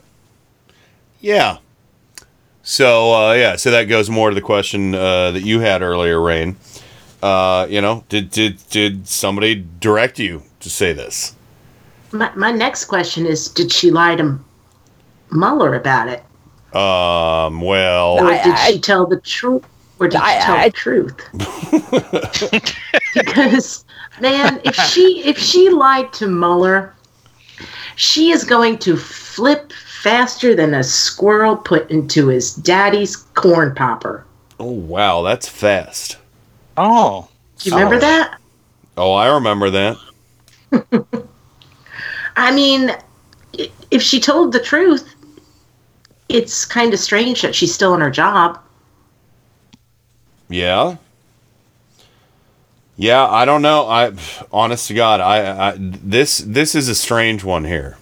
Speaker 10: Yeah. So uh, yeah, so that goes more to the question uh, that you had earlier, Rain. Uh, you know, did did did somebody direct you to say this?
Speaker 12: My, my next question is: Did she lie to Mueller about it,
Speaker 10: Um, well,
Speaker 12: or did she tell the truth? Or did she tell the truth? because man, if she if she lied to Mueller, she is going to flip faster than a squirrel put into his daddy's corn popper.
Speaker 10: oh wow, that's fast.
Speaker 11: Oh,
Speaker 12: Do you remember that?
Speaker 10: Oh, I remember that.
Speaker 12: I mean, if she told the truth, it's kind of strange that she's still in her job.
Speaker 10: Yeah. Yeah, I don't know. I honest to God, I, I this this is a strange one here,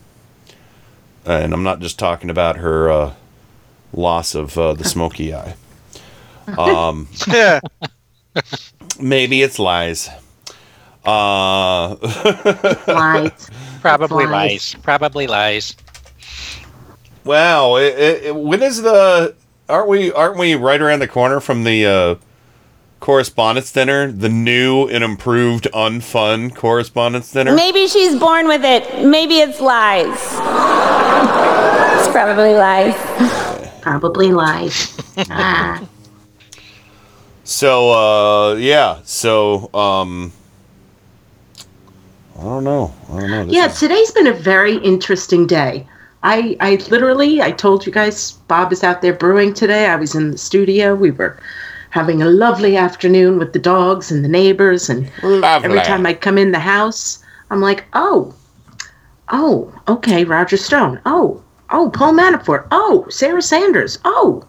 Speaker 10: and I'm not just talking about her uh, loss of uh, the smoky eye. Um,
Speaker 39: yeah.
Speaker 10: maybe it's lies. Uh,
Speaker 12: lies.
Speaker 11: Probably
Speaker 12: Lies.
Speaker 11: lies. Probably lies.
Speaker 10: Wow, it, it, it- when is the? Aren't we? Aren't we right around the corner from the uh, correspondence dinner? The new and improved, unfun correspondence dinner.
Speaker 42: Maybe she's born with it. Maybe it's lies. it's probably lies.
Speaker 12: Probably lies. ah.
Speaker 10: So uh, yeah, so um, I don't know. I don't know. This
Speaker 12: Yeah,
Speaker 10: is-
Speaker 12: today's been a very interesting day. I, I literally, I told you guys, Bob is out there brewing today. I was in the studio. We were having a lovely afternoon with the dogs and the neighbors. And every time I come in the house, I'm like, oh, oh, okay, Roger Stone. Oh, oh, Paul Manafort. Oh, Sarah Sanders. Oh,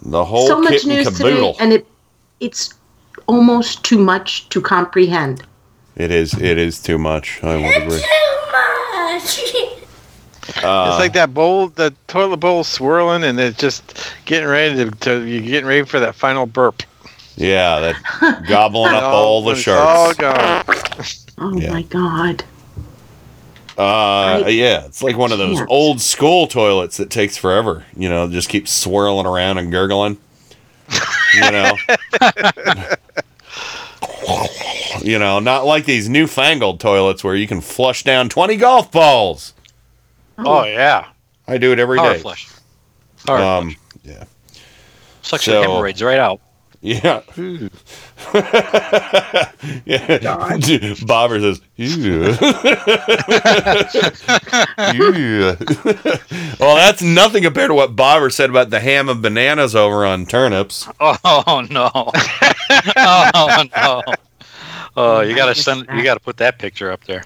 Speaker 10: the whole
Speaker 12: so much
Speaker 10: kit and
Speaker 12: news today, and it it's almost too much to comprehend.
Speaker 10: It is. It is too much. I would agree. Uh,
Speaker 39: it's like that bowl, the toilet bowl swirling, and it's just getting ready to, to you're getting ready for that final burp.
Speaker 10: Yeah, that gobbling up all the sharks.
Speaker 39: all gone.
Speaker 12: Oh my God.
Speaker 10: Uh, yeah, it's like one of those
Speaker 12: can't.
Speaker 10: old school toilets that takes forever. You know, just keeps swirling around and gurgling. You know, you know, not like these newfangled toilets where you can flush down twenty golf balls.
Speaker 11: Oh, yeah.
Speaker 10: I do it every
Speaker 11: Power
Speaker 10: day.
Speaker 11: flush. Power
Speaker 10: um, yeah,
Speaker 11: Sucks
Speaker 10: so-
Speaker 11: your hemorrhoids right out.
Speaker 10: yeah. yeah. Bobber says, "Ew." Ew. well, that's nothing compared to what Bobber said about the ham and bananas over on turnips.
Speaker 11: Oh no! oh no! Oh, you gotta send. You gotta put that picture up there.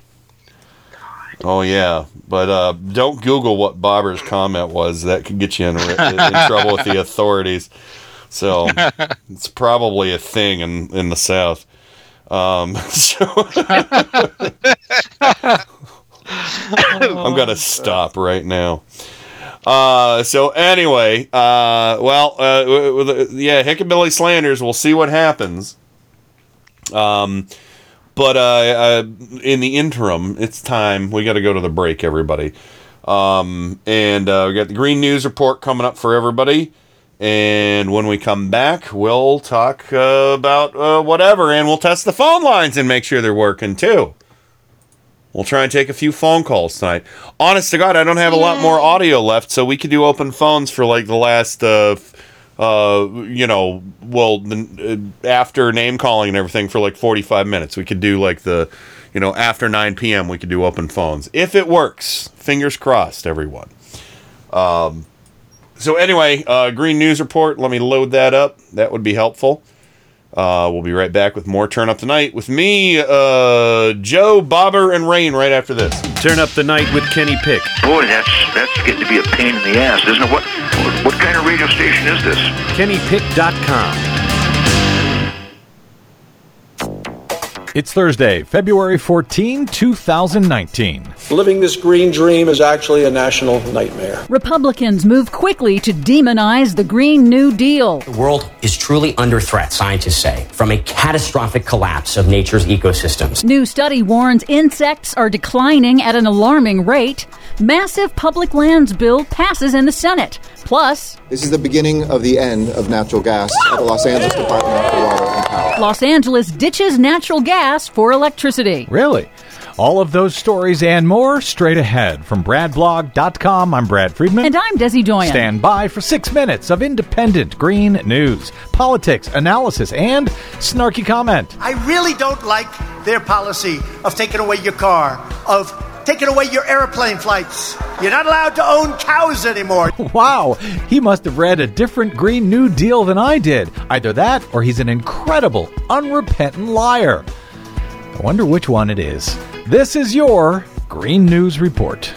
Speaker 10: Oh yeah, but uh, don't Google what Bobber's comment was. That could get you in, in trouble with the authorities. So it's probably a thing in in the South. Um, so I'm gonna stop right now. Uh, so anyway, uh, well, uh, yeah, Hickabilly Slanders. We'll see what happens. Um, but uh, uh, in the interim, it's time. We got to go to the break, everybody. Um, and uh, we got the Green News Report coming up for everybody. And when we come back, we'll talk uh, about uh, whatever, and we'll test the phone lines and make sure they're working too. We'll try and take a few phone calls tonight. Honest to God, I don't have a lot more audio left, so we could do open phones for like the last, uh, f- uh, you know, well, the, uh, after name calling and everything for like 45 minutes. We could do like the, you know, after 9 p.m., we could do open phones. If it works, fingers crossed, everyone. Um, so anyway, uh, Green News Report, let me load that up. That would be helpful. Uh, we'll be right back with more Turn Up the Night with me, uh, Joe, Bobber, and Rain right after this.
Speaker 32: Turn up the night with Kenny Pick.
Speaker 35: Boy, that's that's getting to be a pain in the ass, isn't it? What what, what kind of radio station is this?
Speaker 32: KennyPick.com.
Speaker 43: It's Thursday, February 14, 2019.
Speaker 44: Living this green dream is actually a national nightmare.
Speaker 45: Republicans move quickly to demonize the Green New Deal.
Speaker 46: The world is truly under threat, scientists say, from a catastrophic collapse of nature's ecosystems.
Speaker 45: New study warns insects are declining at an alarming rate. Massive public lands bill passes in the Senate. Plus,
Speaker 47: This is the beginning of the end of natural gas at the Los Angeles Department for Water and Power.
Speaker 45: Los Angeles ditches natural gas for electricity.
Speaker 43: Really? All of those stories and more straight ahead. From BradBlog.com, I'm Brad Friedman.
Speaker 45: And I'm Desi Doyen.
Speaker 43: Stand by for six minutes of independent green news, politics, analysis, and snarky comment.
Speaker 48: I really don't like their policy of taking away your car, of taking away your airplane flights. You're not allowed to own cows anymore.
Speaker 43: Wow, he must have read a different Green New Deal than I did. Either that or he's an incredible, unrepentant liar. I wonder which one it is. This is your Green News Report.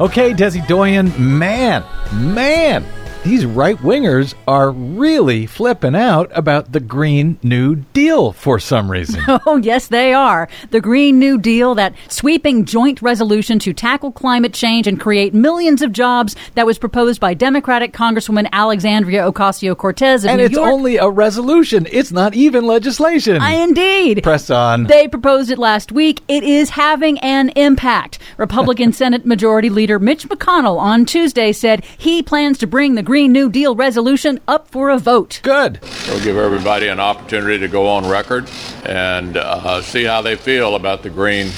Speaker 43: Okay, Desi Doyen, man, man, these right wingers are really flipping out about the Green New Deal for some reason.
Speaker 45: Oh, yes, they are. The Green New Deal, that sweeping joint resolution to tackle climate change and create millions of jobs that was proposed by Democratic Congresswoman Alexandria Ocasio Cortez
Speaker 43: and
Speaker 45: New
Speaker 43: it's
Speaker 45: York.
Speaker 43: only a resolution. It's not even legislation.
Speaker 45: I, indeed.
Speaker 43: Press on.
Speaker 45: They proposed it last week. It is having an impact. Republican Senate Majority Leader Mitch McConnell on Tuesday said he plans to bring the Green New Deal resolution up for a vote.
Speaker 43: Good.
Speaker 49: We'll give everybody an opportunity to go on record and uh, see how they feel about the Green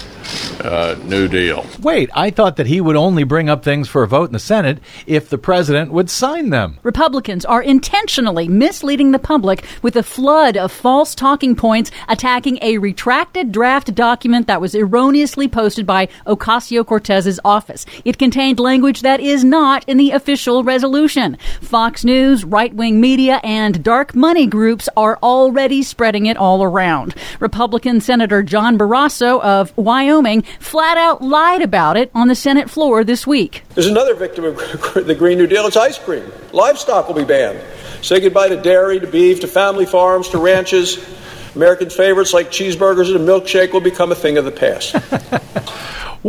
Speaker 49: uh, New Deal.
Speaker 43: Wait, I thought that he would only bring up things for a vote in the Senate if the president would sign them.
Speaker 45: Republicans are intentionally misleading the public with a flood of false talking points attacking a retracted draft document that was erroneously posted by Ocasio Cortez's office. It contained language that is not in the official resolution. Fox News, right wing media, and dark money groups are already spreading it all around. Republican Senator John Barrasso of Wyoming flat out lied about it on the Senate floor this week.
Speaker 44: There's another victim of the Green New Deal. It's ice cream. Livestock will be banned. Say goodbye to dairy, to beef, to family farms, to ranches. American favorites like cheeseburgers and a milkshake will become a thing of the past.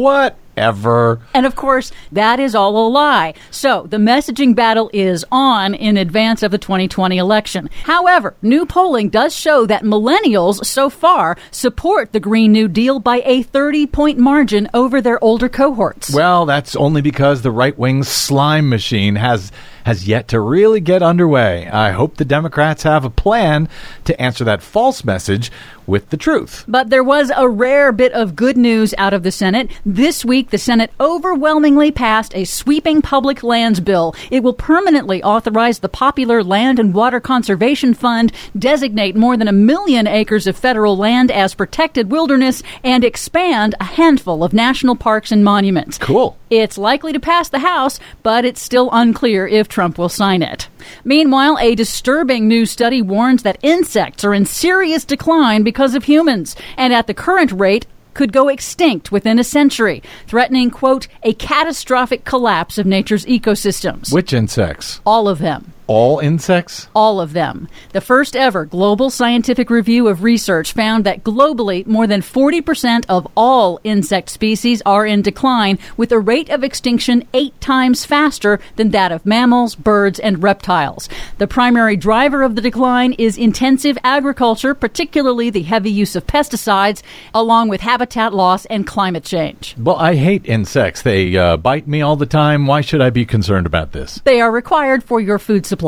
Speaker 43: Whatever.
Speaker 45: And of course, that is all a lie. So the messaging battle is on in advance of the 2020 election. However, new polling does show that millennials so far support the Green New Deal by a 30 point margin over their older cohorts.
Speaker 43: Well, that's only because the right wing slime machine has has yet to really get underway. I hope the Democrats have a plan to answer that false message with the truth.
Speaker 45: But there was a rare bit of good news out of the Senate. This week, the Senate overwhelmingly passed a sweeping public lands bill. It will permanently authorize the popular Land and Water Conservation Fund, designate more than a million acres of federal land as protected wilderness, and expand a handful of national parks and monuments.
Speaker 43: Cool.
Speaker 45: It's likely to pass the House, but it's still unclear if Trump will sign it. Meanwhile, a disturbing new study warns that insects are in serious decline because of humans, and at the current rate, could go extinct within a century, threatening, quote, a catastrophic collapse of nature's ecosystems.
Speaker 43: Which insects?
Speaker 45: All of them.
Speaker 43: All insects?
Speaker 45: All of them. The first ever global scientific review of research found that globally, more than 40% of all insect species are in decline, with a rate of extinction eight times faster than that of mammals, birds, and reptiles. The primary driver of the decline is intensive agriculture, particularly the heavy use of pesticides, along with habitat loss and climate change.
Speaker 43: Well, I hate insects. They uh, bite me all the time. Why should I be concerned about this?
Speaker 45: They are required for your food supply.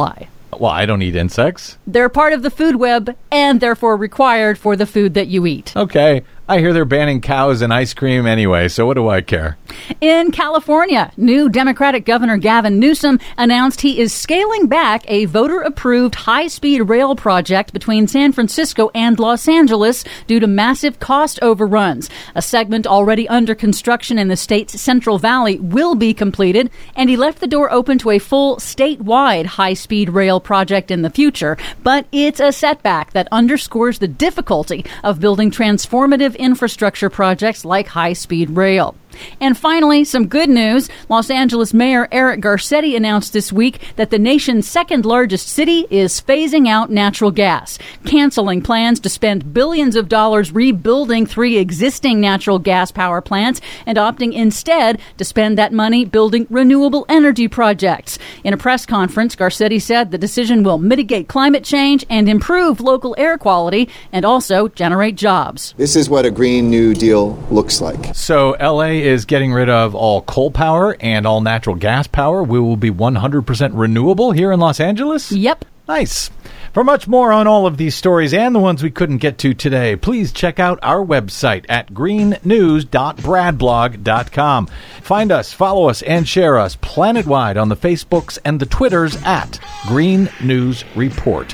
Speaker 43: Well, I don't eat insects.
Speaker 45: They're part of the food web and therefore required for the food that you eat.
Speaker 43: Okay. I hear they're banning cows and ice cream anyway, so what do I care?
Speaker 45: In California, new Democratic Governor Gavin Newsom announced he is scaling back a voter approved high speed rail project between San Francisco and Los Angeles due to massive cost overruns. A segment already under construction in the state's Central Valley will be completed, and he left the door open to a full statewide high speed rail project in the future. But it's a setback that underscores the difficulty of building transformative infrastructure projects like high speed rail. And finally, some good news. Los Angeles Mayor Eric Garcetti announced this week that the nation's second largest city is phasing out natural gas, canceling plans to spend billions of dollars rebuilding three existing natural gas power plants and opting instead to spend that money building renewable energy projects. In a press conference, Garcetti said the decision will mitigate climate change and improve local air quality and also generate jobs.
Speaker 47: This is what a Green New Deal looks like.
Speaker 43: So, LA is getting rid of all coal power and all natural gas power. We will be 100% renewable here in Los Angeles?
Speaker 45: Yep.
Speaker 43: Nice. For much more on all of these stories and the ones we couldn't get to today, please check out our website at greennews.bradblog.com. Find us, follow us, and share us planet-wide on the Facebooks and the Twitters at Green News Report.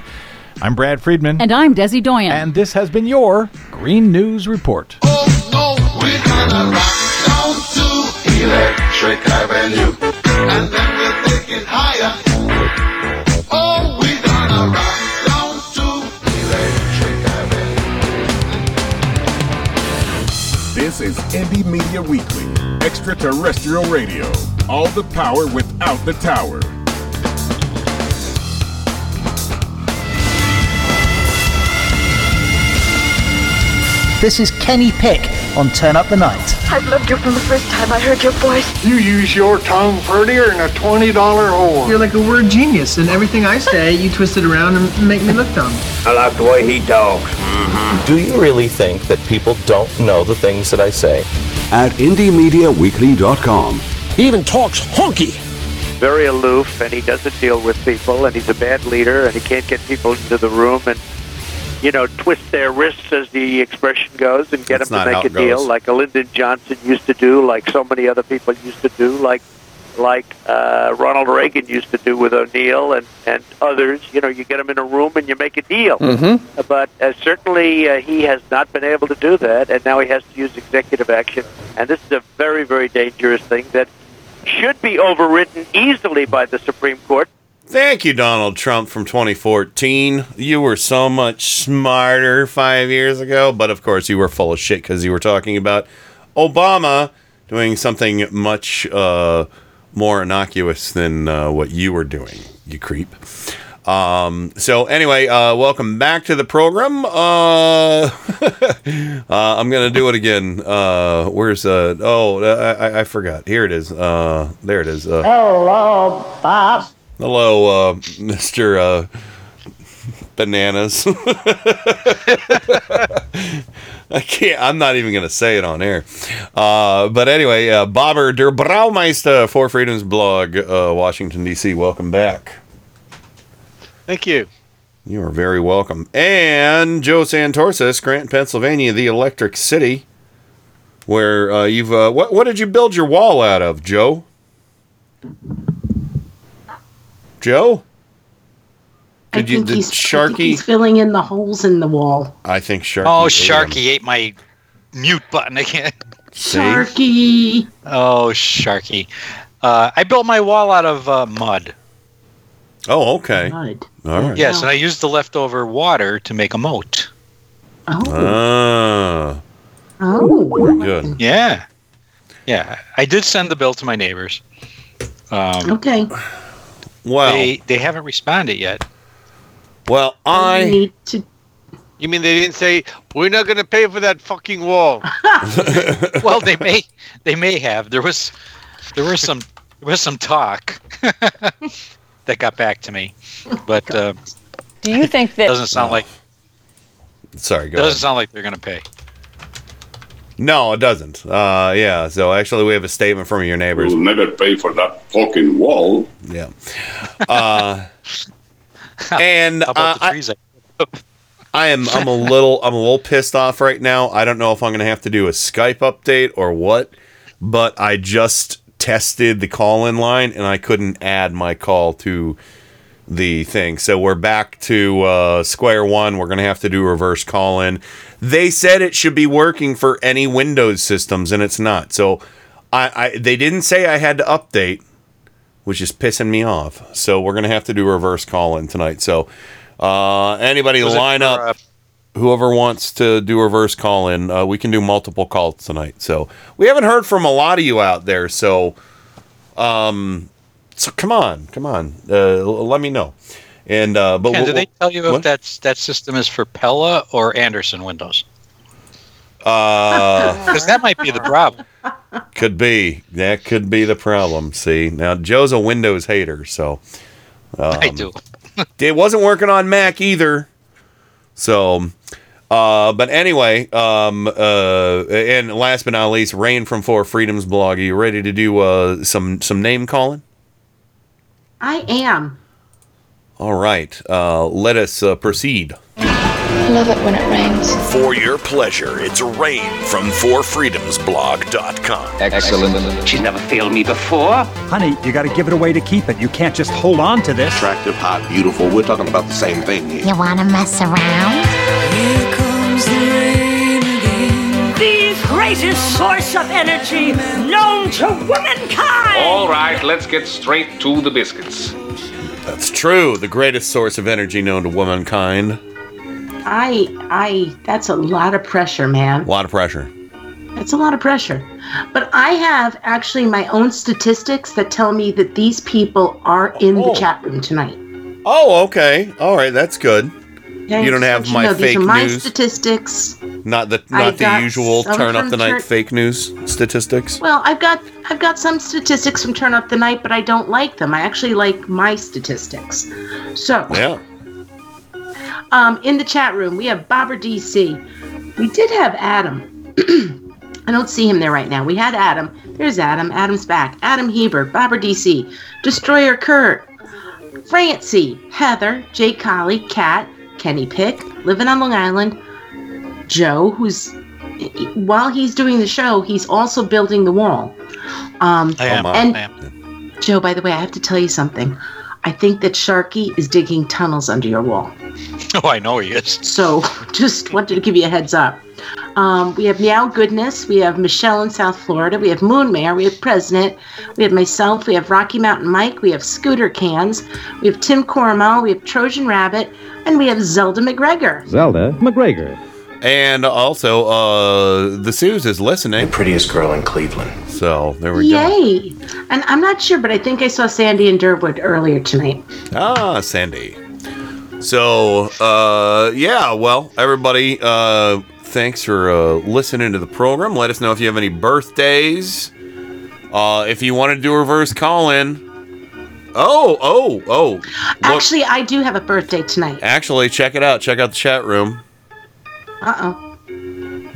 Speaker 43: I'm Brad Friedman.
Speaker 45: And I'm Desi Doyen.
Speaker 43: And this has been your Green News Report.
Speaker 50: Trick, Trick Avenue. And then we'll take it higher. Oh,
Speaker 51: this is Indie Media Weekly, extraterrestrial radio. All the power without the tower.
Speaker 52: This is Kenny Pick on Turn Up the Night.
Speaker 53: I've loved you from the first time I heard your voice.
Speaker 54: You use your tongue prettier than a $20 whore.
Speaker 55: You're like a word genius, and everything I say, you twist it around and make me look dumb.
Speaker 56: I like the way he talks. Mm-hmm.
Speaker 57: Do you really think that people don't know the things that I say?
Speaker 58: At IndieMediaWeekly.com.
Speaker 57: He even talks honky.
Speaker 35: Very aloof, and he doesn't deal with people, and he's a bad leader, and he can't get people into the room and, you know, twist their wrists, as the expression goes, and get
Speaker 10: That's
Speaker 35: them to make a deal, like a Lyndon Johnson used to do, like so many other people used to do, like like uh, Ronald Reagan used to do with O'Neill and and others. You know, you get them in a room and you make a deal.
Speaker 59: Mm-hmm.
Speaker 35: But uh, certainly uh, he has not been able to do that, and now he has to use executive action. And this is a very, very dangerous thing that should be overridden easily by the Supreme Court.
Speaker 10: Thank you, Donald Trump from 2014. You were so much smarter five years ago, but of course you were full of shit because you were talking about Obama doing something much uh, more innocuous than uh, what you were doing, you creep. Um, so anyway, uh, welcome back to the program. Uh, uh, I'm gonna do it again. Uh, where's uh? Oh, I, I- forgot. Here it is. Uh, there it is. Uh,
Speaker 60: Hello, Bob.
Speaker 10: Hello, uh, Mr. Uh, Bananas. I can't. I'm not even going to say it on air. Uh, but anyway, uh, Bobber der Braumeister Four Freedoms blog, uh, Washington D.C. Welcome back.
Speaker 39: Thank you.
Speaker 10: You are very welcome. And Joe Santorsa, Scranton, Pennsylvania, the Electric City, where uh, you've uh, what what did you build your wall out of, Joe? Joe?
Speaker 12: I
Speaker 10: Did you
Speaker 12: think
Speaker 10: did
Speaker 12: he's, I think
Speaker 10: Sharky?
Speaker 12: he's filling in the holes in the wall.
Speaker 10: I think Sharky.
Speaker 11: Oh,
Speaker 10: ate him.
Speaker 11: Sharky ate my mute button again.
Speaker 12: Sharky.
Speaker 11: Oh, Sharky. Uh, I built my wall out of uh, mud.
Speaker 10: Oh, okay.
Speaker 12: Mud.
Speaker 10: All right.
Speaker 11: Yes, and I used the leftover water to make a moat.
Speaker 10: Ah,
Speaker 12: Oh.
Speaker 10: good.
Speaker 11: Yeah. Yeah. I did send the bill to my neighbors. Um,
Speaker 12: Okay.
Speaker 10: Well,
Speaker 11: they, they haven't responded yet.
Speaker 10: well, I
Speaker 12: need to.
Speaker 39: You mean they didn't say we're not going to pay for that fucking wall?
Speaker 11: well, they may they may have. There was there was some there was some talk that got back to me, but uh,
Speaker 41: Do you think that
Speaker 11: doesn't sound like
Speaker 10: sorry. Go
Speaker 11: doesn't
Speaker 10: ahead.
Speaker 11: sound like they're going to pay.
Speaker 10: No, it doesn't. Uh, yeah. So actually, we have a statement from your neighbors.
Speaker 59: We'll never pay for that fucking wall.
Speaker 10: Yeah. Uh, and
Speaker 11: How about
Speaker 10: uh,
Speaker 11: the
Speaker 10: I-
Speaker 11: trees? I-
Speaker 10: I am I'm a little I'm a little pissed off right now. I don't know if I'm going to have to do a Skype update or what, but I just tested the call-in line and I couldn't add my call to the thing. So we're back to uh, square one. We're going to have to do reverse call-in. They said it should be working for any Windows systems and it's not. So I, I they didn't say I had to update, which is pissing me off. So we're going to have to do reverse call-in tonight. So uh, anybody
Speaker 11: Was
Speaker 10: line
Speaker 11: for,
Speaker 10: up
Speaker 11: uh,
Speaker 10: whoever wants to do reverse call in, uh, we can do multiple calls tonight. So we haven't heard from a lot of you out there. So, um, so come on, come on, uh, let me know. And uh, but
Speaker 11: Ken,
Speaker 10: we'll-
Speaker 11: did they tell you
Speaker 10: what?
Speaker 11: if that's that system is for Pella or Andersen Windows?
Speaker 10: Uh,
Speaker 11: Because that might be the problem.
Speaker 10: could be that could be the problem. See now, Joe's a Windows hater, so um,
Speaker 11: I do.
Speaker 10: it wasn't working on Mac either. So, uh, but anyway, um, uh, and last but not least, Rain from Four Freedoms blog. Are you ready to do uh, some some name calling?
Speaker 12: I am.
Speaker 10: All right, uh, let us uh, proceed.
Speaker 61: I love it when it rains.
Speaker 32: For your pleasure, it's Rain from ForFreedomsBlog.com.
Speaker 59: Excellent. She's never failed me before.
Speaker 62: Honey, you got to give it away to keep it. You can't just hold on to this.
Speaker 59: Attractive, hot, beautiful. We're talking about the same thing here.
Speaker 61: You want to mess around?
Speaker 63: Here comes the rain again. the greatest source of energy known to womankind.
Speaker 59: All right, let's get straight to the biscuits.
Speaker 10: That's true. The greatest source of energy known to womankind.
Speaker 12: I, I, that's a lot of pressure, man.
Speaker 10: A lot of pressure.
Speaker 12: That's a lot of pressure. But I have actually my own statistics that tell me that these people are in the oh. chat room tonight.
Speaker 10: Oh, okay. All right, that's good.
Speaker 12: Yeah,
Speaker 10: You don't have
Speaker 12: you
Speaker 10: my
Speaker 12: know, these are my
Speaker 10: news?
Speaker 12: statistics.
Speaker 10: Not the not the usual turn up the night
Speaker 12: Turn-
Speaker 10: fake news statistics.
Speaker 12: Well, I've got I've got some statistics from Turn Up the Night, but I don't like them. I actually like my statistics. So,
Speaker 10: Yeah.
Speaker 12: um, in the chat room, we have Bobber DC. We did have Adam. I don't see him there right now. We had Adam. There's Adam. Adam's back. Adam Hebert, Bobber DC, Destroyer Kurt, Francie, Heather, Jake Colley, Kat, Kenny Pick, living on Long Island, Joe, who's while he's doing the show, he's also building the wall. Um,
Speaker 11: I am.
Speaker 12: and
Speaker 11: I am.
Speaker 12: Joe, by the way, I have to tell you something. I think that Sharky is digging tunnels under your wall.
Speaker 11: Oh, I know he is.
Speaker 12: So just wanted to give you a heads up. Um, we have Meow Goodness. We have Michelle in South Florida. We have Moon Mayor. We have President. We have myself. We have Rocky Mountain Mike. We have Scooter Cans. We have Tim Cormel. We have Trojan Rabbit. And we have Zelda McGregor.
Speaker 58: Zelda McGregor.
Speaker 10: And also, uh, the Suze is listening. The
Speaker 64: prettiest girl in Cleveland.
Speaker 10: So there we go.
Speaker 12: Yay! And I'm not sure, but I think I saw Sandy and Durwood earlier tonight.
Speaker 10: Ah, Sandy. So, uh, yeah, well, everybody, uh, thanks for uh, listening to the program. Let us know if you have any birthdays. Uh, if you want to do a reverse call in. Oh, oh, oh. Look,
Speaker 12: Actually, I do have a birthday tonight.
Speaker 10: actually, check it out. Check out the chat room.
Speaker 12: Uh oh.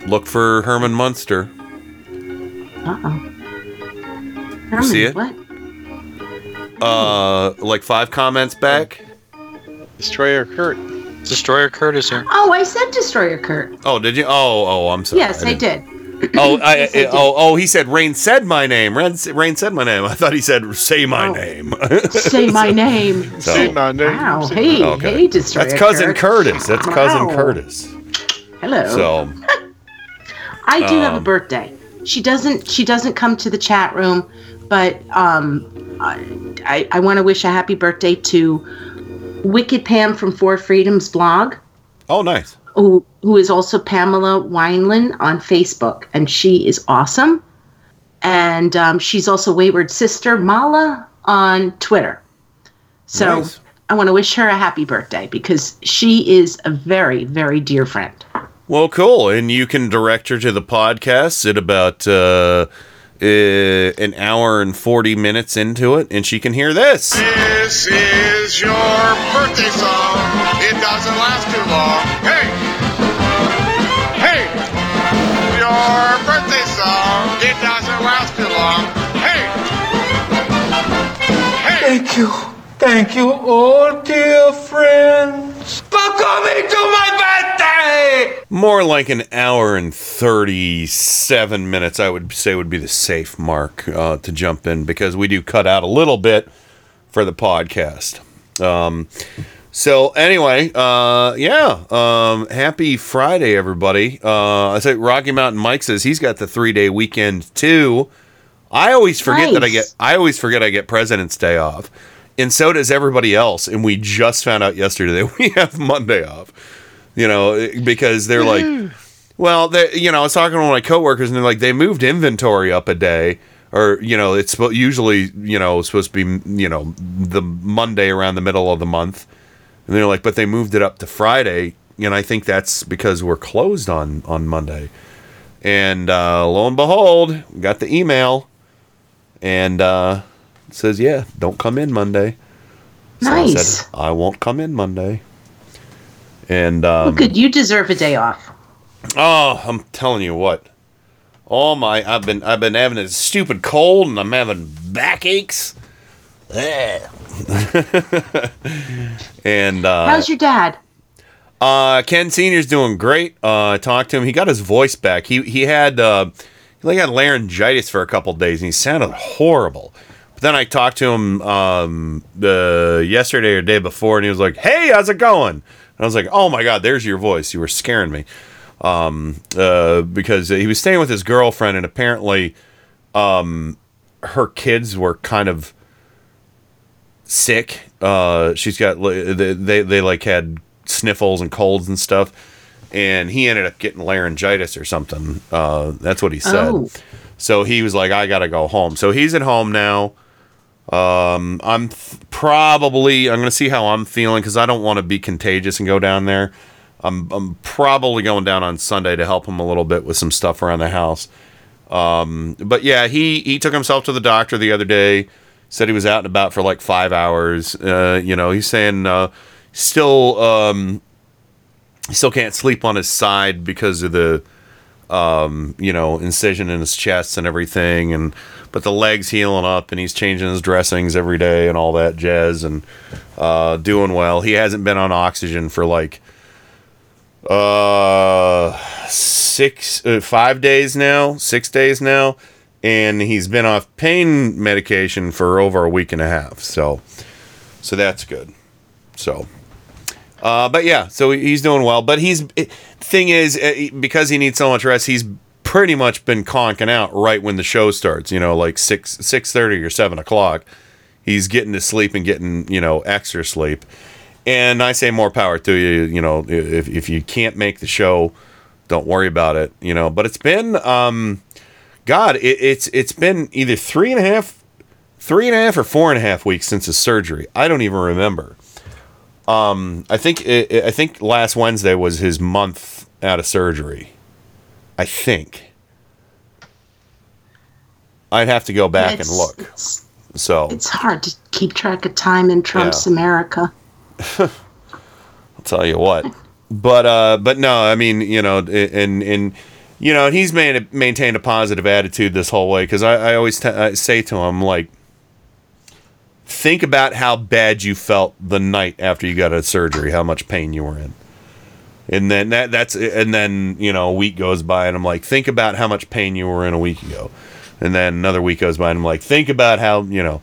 Speaker 10: Look for Herman Munster.
Speaker 12: Uh oh.
Speaker 10: See it?
Speaker 12: What?
Speaker 10: Uh, like five comments back.
Speaker 39: Destroyer Kurt.
Speaker 11: Destroyer Kurt is here.
Speaker 12: Oh, I said Destroyer Kurt.
Speaker 10: Oh, did you? Oh, oh, I'm sorry.
Speaker 12: yes, I,
Speaker 10: didn't-
Speaker 12: did.
Speaker 10: Oh, I,
Speaker 12: Yes, I did.
Speaker 10: oh, oh, he said Rain said my name. Rain, Rain said my name. I thought he said say my name.
Speaker 12: Say my name.
Speaker 10: So- Say
Speaker 39: my name.
Speaker 12: Wow. Hey,
Speaker 10: Okay.
Speaker 12: hey, Destroyer
Speaker 10: That's cousin
Speaker 12: Kurt.
Speaker 10: Curtis. That's cousin Curtis.
Speaker 12: Hello.
Speaker 10: So,
Speaker 12: I do have a
Speaker 10: um,
Speaker 12: birthday. She doesn't. She doesn't come to the chat room, but um, I I, want to wish a happy birthday to Wicked Pam from Four Freedoms blog.
Speaker 10: oh, nice.
Speaker 12: Who, who is also Pamela Wineland on Facebook, and she is awesome. And um, she's also Wayward Sister Mala on Twitter. So
Speaker 10: Nice.
Speaker 12: I want to wish her a happy birthday because she is a very, very dear friend.
Speaker 10: Well, cool. And you can direct her to the podcast at about uh, uh, an hour and 40 minutes into it, and she can hear this.
Speaker 65: This is your birthday song. It doesn't last too long. Hey! Hey! Your birthday song. It doesn't last too long. Hey! Hey!
Speaker 66: Thank you. Thank you, all dear friends, for coming to my birthday!
Speaker 10: More like an hour and 37 minutes, I would say, would be the safe mark uh, to jump in because we do cut out a little bit for the podcast. Um, so, anyway, uh, yeah, um, happy Friday, everybody. Uh, I say Rocky Mountain Mike says he's got the three day weekend too. I always forget that I get, I always forget I get President's Day off. And so does everybody else. And we just found out yesterday that we have Monday off you know, because they're like, well, they, you know, I was talking to one of my coworkers, and they're like, they moved inventory up a day, or you know, it's usually you know supposed to be you know the Monday around the middle of the month, and they're like, but they moved it up to Friday, and I think that's because we're closed on on Monday, and uh, lo and behold, we got the email, and uh, says, yeah, don't come in Monday. So I
Speaker 12: Nice.
Speaker 10: said, I won't come in Monday. And um,
Speaker 12: good. You deserve a day off.
Speaker 10: Oh, I'm telling you what. Oh my! I've been I've been having a stupid cold, and I'm having backaches. and uh,
Speaker 12: How's your dad?
Speaker 10: uh, Ken Senior's doing great. Uh, I talked to him. He got his voice back. He he had uh, he like had laryngitis for a couple days, and he sounded horrible. But then I talked to him um, the yesterday or day before, and he was like, "Hey, how's it going?" I was like, "Oh my God, there's your voice. You were scaring me." Um, uh, because he was staying with his girlfriend, and apparently, um, her kids were kind of sick. Uh, she's got they, they they like had sniffles and colds and stuff, and he ended up getting laryngitis or something. Uh, that's what he said.
Speaker 12: Oh.
Speaker 10: So he was like, "I gotta go home." So he's at home now. Um, I'm th- probably I'm gonna see how I'm feeling because I don't want to be contagious and go down there. I'm I'm probably going down on Sunday to help him a little bit with some stuff around the house. Um, but yeah, he he took himself to the doctor the other day. Said he was out and about for like five hours. Uh, you know, he's saying uh, still um, he still can't sleep on his side because of the um, you know incision in his chest and everything. And but the legs healing up and he's changing his dressings every day and all that jazz and uh, doing well. He hasn't been on oxygen for like uh six uh, five days now six days now and he's been off pain medication for over a week and a half. So so that's good. So uh but yeah so he's doing well. But he's thing is uh, because he needs so much rest he's pretty much been conking out right when the show starts you know like 6 six thirty or 7 o'clock he's getting to sleep and getting you know extra sleep and I say more power to you. You know, if, if you can't make the show, don't worry about it. You know, but it's been, um, God, it, it's it's been either three and a half, three and a half or four and a half weeks since his surgery. I don't even remember. Um, I think I think last Wednesday was his month out of surgery. I think. I'd have to go back and look.
Speaker 12: It's,
Speaker 10: So
Speaker 12: it's hard to keep track of time in Trump's
Speaker 10: Yeah.
Speaker 12: America.
Speaker 10: I'll tell you what. But uh, but no, I mean, you know, and and you know, he's made maintained a positive attitude this whole way because I, I always t- I say to him like, think about how bad you felt the night after you got a surgery, how much pain you were in. And then that that's and then you know a week goes by and I'm like think about how much pain you were in a week ago, and then another week goes by and I'm like think about how you know,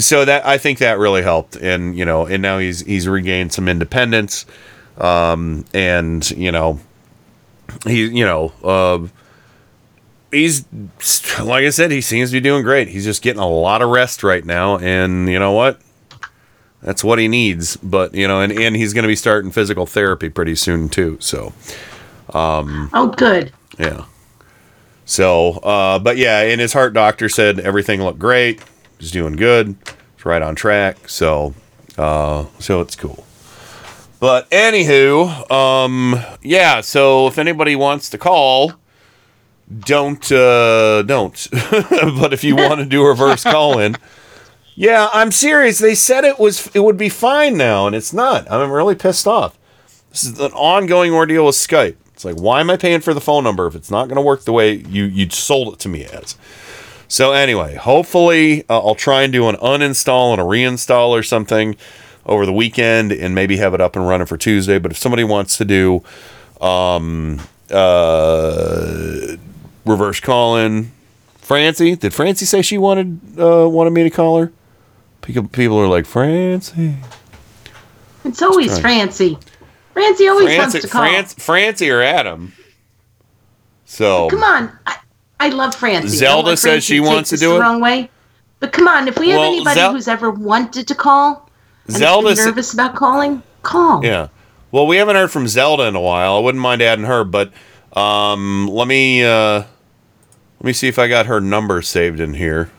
Speaker 10: so that I think that really helped. And you know and now he's he's regained some independence, um and you know, he you know uh, he's like I said he seems to be doing great. He's just getting a lot of rest right now. And you know what that's what he needs but you know and, and he's going to be starting physical therapy pretty soon too so um
Speaker 12: Oh, good.
Speaker 10: yeah. So uh but yeah and his heart doctor said everything looked great he's doing good he's right on track so uh so it's cool. But anywho um yeah so if anybody wants to call don't uh don't. But if you want to do a reverse call in yeah i'm serious. They said it was it would be fine now and it's not. I'm really pissed off. This is an ongoing ordeal with skype. It's like why am i paying for the phone number if it's not going to work the way you you sold it to me as? So anyway hopefully uh, i'll try and do an uninstall and a reinstall or something over the weekend and maybe have it up and running for tuesday. But if somebody wants to do um uh reverse call in. Francie, did Francie say she wanted uh, wanted me to call her? People, people are like Francie.
Speaker 12: It's always
Speaker 10: try.
Speaker 12: Francie. Francie always wants to call.
Speaker 10: Francie, Francie or Adam. So
Speaker 12: Come on. I, I love Francie.
Speaker 10: Zelda
Speaker 12: don't
Speaker 10: says she wants to
Speaker 12: this
Speaker 10: do
Speaker 12: the
Speaker 10: it?
Speaker 12: wrong way. But come on, if we have
Speaker 10: Well,
Speaker 12: anybody
Speaker 10: Zel-
Speaker 12: who's ever wanted to call and
Speaker 10: Zelda
Speaker 12: is
Speaker 10: sa-
Speaker 12: nervous about calling, call.
Speaker 10: yeah. Well, we haven't heard from Zelda in a while. I wouldn't mind adding her, but um, let me uh, let me see if I got her number saved in here.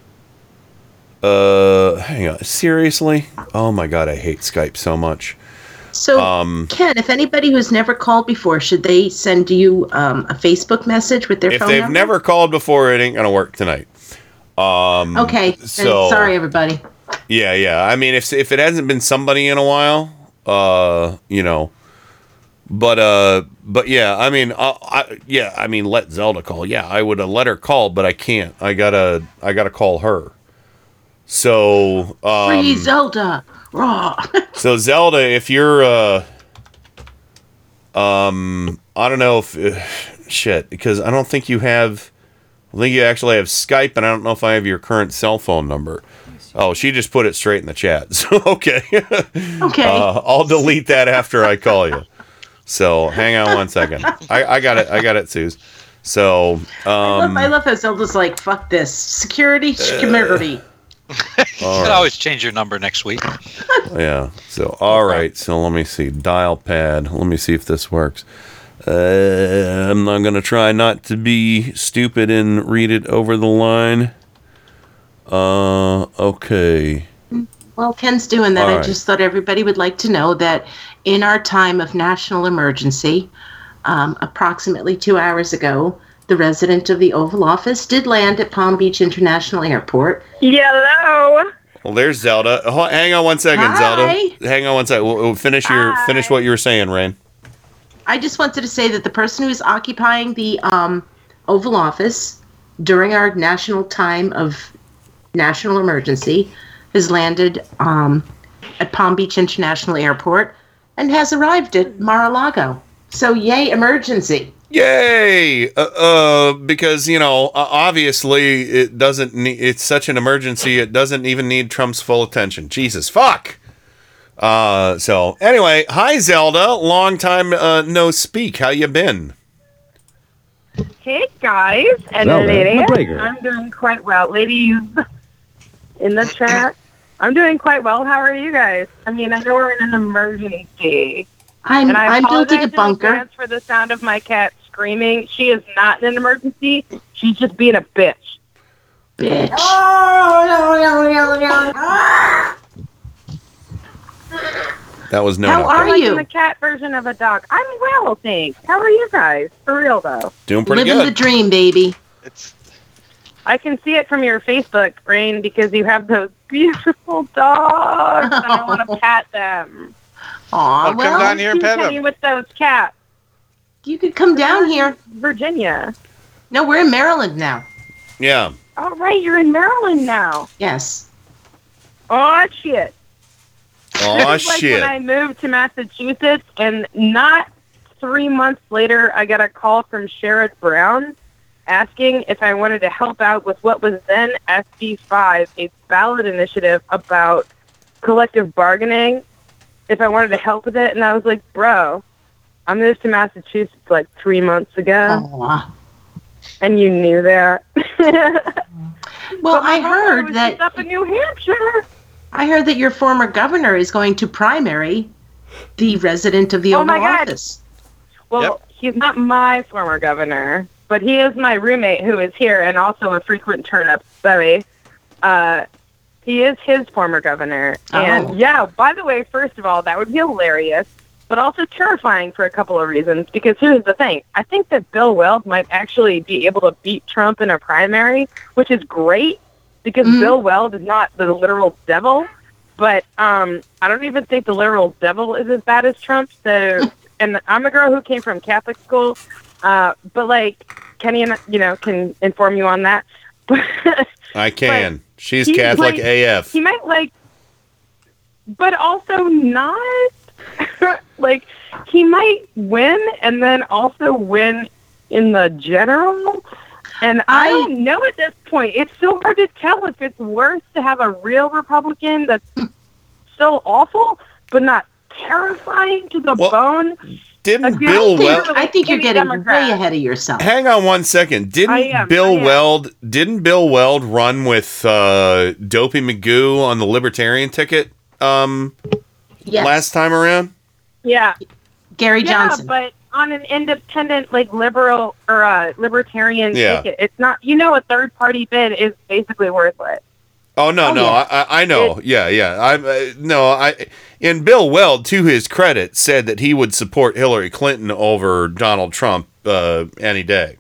Speaker 10: Uh, hang on. Seriously? Oh my god, I hate Skype so much.
Speaker 12: So,
Speaker 10: Um,
Speaker 12: Ken, if anybody who's never called before, should they send you um, a Facebook message with their phone?
Speaker 10: if
Speaker 12: phone
Speaker 10: they've
Speaker 12: number?
Speaker 10: never called before, it ain't gonna work tonight. Um,
Speaker 12: okay.
Speaker 10: So
Speaker 12: sorry, everybody.
Speaker 10: Yeah, yeah. I mean, if if it hasn't been somebody in a while, uh, you know, but uh, but yeah. I mean, I, I yeah. I mean, let Zelda call. Yeah, I would have let her call, but I can't. I gotta I gotta call her. So um,
Speaker 12: Free Zelda. Raw.
Speaker 10: so Zelda, if you're uh um I don't know if uh, shit because I don't think you have I think you actually have Skype and I don't know if I have your current cell phone number. Oh, she just put it straight in the chat. So okay.
Speaker 12: Okay.
Speaker 10: Uh, I'll delete that after I call you. So hang on one second. I, I got it. I got it, Suze. So
Speaker 12: I,
Speaker 10: um
Speaker 12: love, I love how Zelda's like, fuck this. Security, security.
Speaker 10: all
Speaker 11: You can
Speaker 10: right.
Speaker 11: always change your number next week.
Speaker 10: Yeah. So all right. So let me see. Dial pad. Let me see if this works. Uh, I'm not gonna try not to be stupid and read it over the line. Uh, okay.
Speaker 12: Well, Ken's doing that.
Speaker 10: All
Speaker 12: I just thought everybody would like to know that in our time of national emergency, um, approximately two hours ago, the resident of the Oval Office did land at Palm Beach International Airport.
Speaker 64: Yellow.
Speaker 10: Well, there's Zelda. Hang on one second,
Speaker 12: Hi.
Speaker 10: Zelda. Hang on one second. We'll, we'll finish your finish what you were saying, Rain.
Speaker 12: I just wanted to say that the person who is occupying the um, Oval Office during our national time of national emergency has landed um, at Palm Beach International Airport and has arrived at Mar-a-Lago. So, yay, emergency.
Speaker 10: Yay! Uh, uh, because you know, uh, obviously, it doesn't need. It's such an emergency. It doesn't even need Trump's full attention. Jesus fuck. Uh, so anyway, hi Zelda. Long time uh, no speak. How you been?
Speaker 64: Hey guys and
Speaker 10: Zelda
Speaker 64: ladies,
Speaker 10: McGregor.
Speaker 64: I'm doing quite well. Ladies in the chat, I'm doing quite well. How are you guys? I mean, I know we're in an emergency.
Speaker 12: I'm,
Speaker 64: and I
Speaker 12: I'm building a
Speaker 64: apologize in
Speaker 12: bunker.
Speaker 64: for the sound of my cat screaming. She is not in an emergency. She's just being a bitch.
Speaker 12: Bitch.
Speaker 10: That was no.
Speaker 12: How
Speaker 10: no.
Speaker 12: are
Speaker 64: like
Speaker 12: you?
Speaker 64: The cat version of a dog. I'm well, thanks. How are you guys? For real though.
Speaker 10: Doing pretty
Speaker 12: Living the dream, baby. It's.
Speaker 64: I can see it from your Facebook, Rain, because you have those beautiful dogs, and I want to pat them.
Speaker 12: Aw,
Speaker 39: come down here and pet 'em.
Speaker 64: Continue with those cats.
Speaker 12: You could come down here.
Speaker 64: Virginia.
Speaker 12: No, we're in Maryland now.
Speaker 10: Yeah.
Speaker 64: All right, you're in Maryland now.
Speaker 12: Yes.
Speaker 64: Oh shit.
Speaker 10: Oh
Speaker 64: It was like
Speaker 10: shit.
Speaker 64: when I moved to Massachusetts, and not three months later, I got a call from Sherrod Brown asking if I wanted to help out with what was then SB5, a ballot initiative about collective bargaining. If I wanted to help with it, and I was like, "Bro, I moved to Massachusetts like three months ago,
Speaker 12: Aw.
Speaker 64: and you knew that."
Speaker 12: Well, I
Speaker 64: was
Speaker 12: heard
Speaker 64: just
Speaker 12: that
Speaker 64: up in New Hampshire.
Speaker 12: I heard that your former governor is going to primary the resident of the
Speaker 64: Oh
Speaker 12: Oval
Speaker 64: my God.
Speaker 12: Office.
Speaker 64: Well, he's not my former governor, but he is my roommate who is here and also a frequent turn up. Sorry. Uh, he is his former governor.
Speaker 12: Oh.
Speaker 64: And yeah, by the way, first of all, that would be hilarious, but also terrifying for a couple of reasons. Because here's the thing I think that Bill Weld might actually be able to beat Trump in a primary, which is great because Bill Weld is not the literal devil. But um, I don't even think the literal devil is as bad as Trump. So, and I'm a girl who came from Catholic school, uh, but like Kenny and you know can inform you on that.
Speaker 10: I can. She's Catholic
Speaker 64: might-
Speaker 10: AF.
Speaker 64: He might like, but also not. like he might win and then also win in the general. And I, don't know at this point. It's so hard to tell if it's worse to have a real Republican that's so awful, but not terrifying to the bone.
Speaker 10: Didn't
Speaker 64: Against
Speaker 10: Bill
Speaker 64: a
Speaker 10: Weld?
Speaker 12: I think you're getting
Speaker 64: Democrat.
Speaker 12: way ahead of yourself.
Speaker 10: Hang on one second. Didn't
Speaker 64: I am,
Speaker 10: Bill
Speaker 64: I.
Speaker 10: Weld? Didn't Bill Weld run with uh, Dopey Magoo on the Libertarian ticket um,
Speaker 12: Yes.
Speaker 10: last time around?
Speaker 64: Yeah.
Speaker 12: Gary
Speaker 64: yeah,
Speaker 12: Johnson.
Speaker 64: but on an independent, like liberal or uh, libertarian
Speaker 10: Yeah.
Speaker 64: ticket, it's not. You know, a third party bid is basically worthless.
Speaker 10: Oh no,
Speaker 64: Oh,
Speaker 10: no,
Speaker 64: yeah.
Speaker 10: I, I I know. yeah, yeah. I uh, no, I. And Bill Weld, to his credit, said that he would support Hillary Clinton over Donald Trump uh, any day.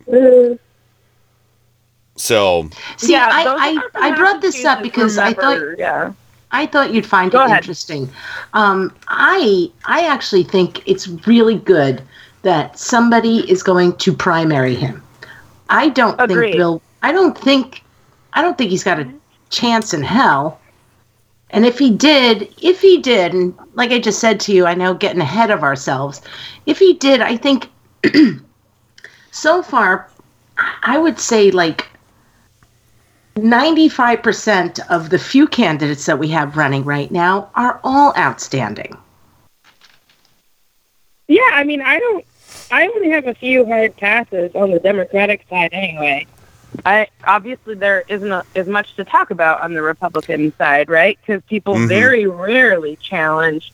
Speaker 10: So
Speaker 12: See,
Speaker 64: Yeah,
Speaker 12: I, I, I brought this up
Speaker 64: Massachusetts,
Speaker 12: because I thought
Speaker 64: yeah.
Speaker 12: I thought you'd find
Speaker 64: Go
Speaker 12: it
Speaker 64: ahead.
Speaker 12: interesting. Um, I I actually think it's really good that somebody is going to primary him. I don't
Speaker 64: Agreed.
Speaker 12: think Bill. I don't think. I don't think he's got a chance in hell. And if he did, if he did, and like I just said to you, I know getting ahead of ourselves. If he did, I think so far, I would say like 95% of the few candidates that we have running right now are all outstanding.
Speaker 64: Yeah, I mean, I don't. I only have a few hard passes on the Democratic side, anyway. I obviously there isn't a, as much to talk about on the Republican side, right? Because people
Speaker 67: Mhm.
Speaker 64: very rarely challenge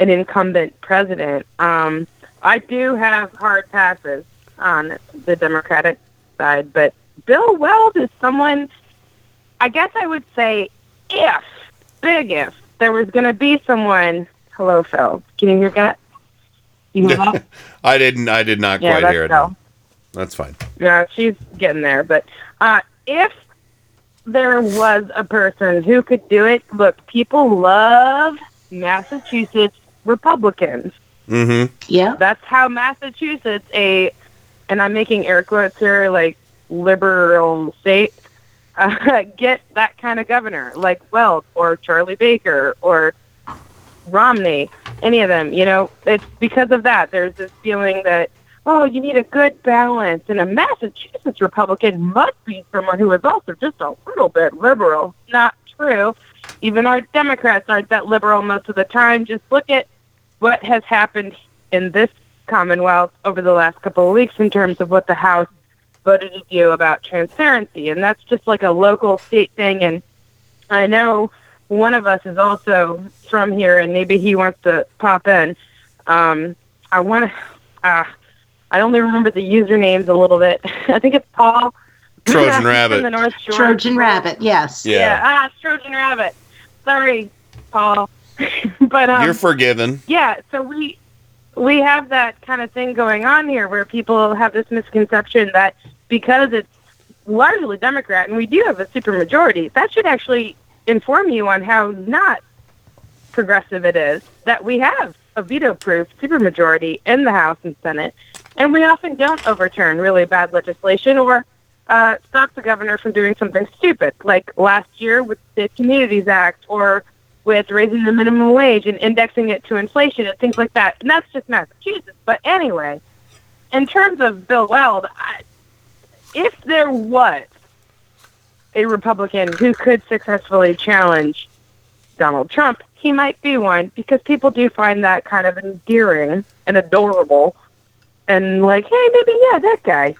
Speaker 64: an incumbent president. Um, I do have hard passes on the Democratic side, but Bill Weld is someone I guess I would say if, big if, there was going to be someone. Hello, Phil. Can you hear that? You hear that?
Speaker 10: I didn't. I did not
Speaker 64: Yeah,
Speaker 10: quite hear it.
Speaker 64: Phil.
Speaker 10: That's fine.
Speaker 64: Yeah, she's getting there. But uh, if there was a person who could do it, look, people love Massachusetts Republicans.
Speaker 10: Mm-hmm.
Speaker 12: Yeah.
Speaker 64: That's how Massachusetts, a, and I'm making air quotes here, like liberal state, uh, get that kind of governor, like Weld or Charlie Baker or Romney, any of them. You know, it's because of that. There's this feeling that oh, you need a good balance, and a Massachusetts Republican must be someone who is also just a little bit liberal. Not true. Even our Democrats aren't that liberal most of the time. Just look at what has happened in this Commonwealth over the last couple of weeks in terms of what the House voted to do about transparency. And that's just like a local state thing. And I know one of us is also from here, and maybe he wants to pop in. Um, I want to, uh, I only remember the usernames a little bit. I think it's Paul.
Speaker 10: Trojan
Speaker 64: From
Speaker 10: Rabbit.
Speaker 64: the North Shore.
Speaker 12: Trojan Rabbit, yes.
Speaker 10: Yeah.
Speaker 64: Yeah, ah, Trojan Rabbit. Sorry, Paul. but um,
Speaker 10: You're forgiven.
Speaker 64: yeah, so we we have that kind of thing going on here where people have this misconception that because it's largely Democrat and we do have a supermajority, that should actually inform you on how not progressive it is that we have a veto-proof supermajority in the House and Senate, and we often don't overturn really bad legislation or uh, stop the governor from doing something stupid, like last year with the Communities Act or with raising the minimum wage and indexing it to inflation and things like that. And that's just Massachusetts. But anyway, in terms of Bill Weld, I, if there was a Republican who could successfully challenge Donald Trump, he might be one because people do find that kind of endearing and adorable and like, hey, maybe, yeah, that guy.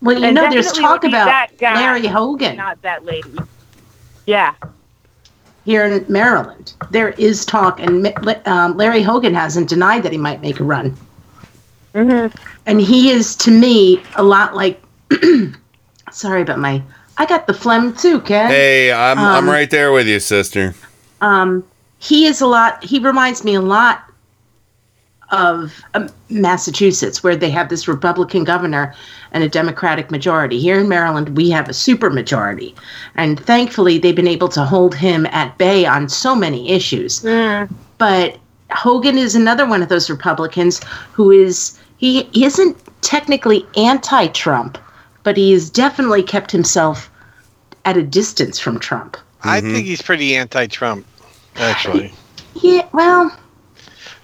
Speaker 12: Well, you
Speaker 64: And
Speaker 12: know, there's talk about
Speaker 64: that guy,
Speaker 12: Larry Hogan
Speaker 64: Not that lady. Yeah.
Speaker 12: here in Maryland. There is talk, and um, Larry Hogan hasn't denied that he might make a run.
Speaker 64: Mm-hmm.
Speaker 12: And he is, to me, a lot like. sorry about my. I got the phlegm too, Ken.
Speaker 10: Hey, I'm I'm
Speaker 12: Um,
Speaker 10: right there with you, sister.
Speaker 12: Um, he is a lot. He reminds me a lot of um, Massachusetts, where they have this Republican governor and a Democratic majority. Here in Maryland, we have a super majority, and thankfully, they've been able to hold him at bay on so many issues. But Hogan is another one of those Republicans who is he, he isn't technically anti-Trump, but he has definitely kept himself at a distance from Trump.
Speaker 39: I think he's pretty anti-Trump, actually.
Speaker 12: Yeah, well,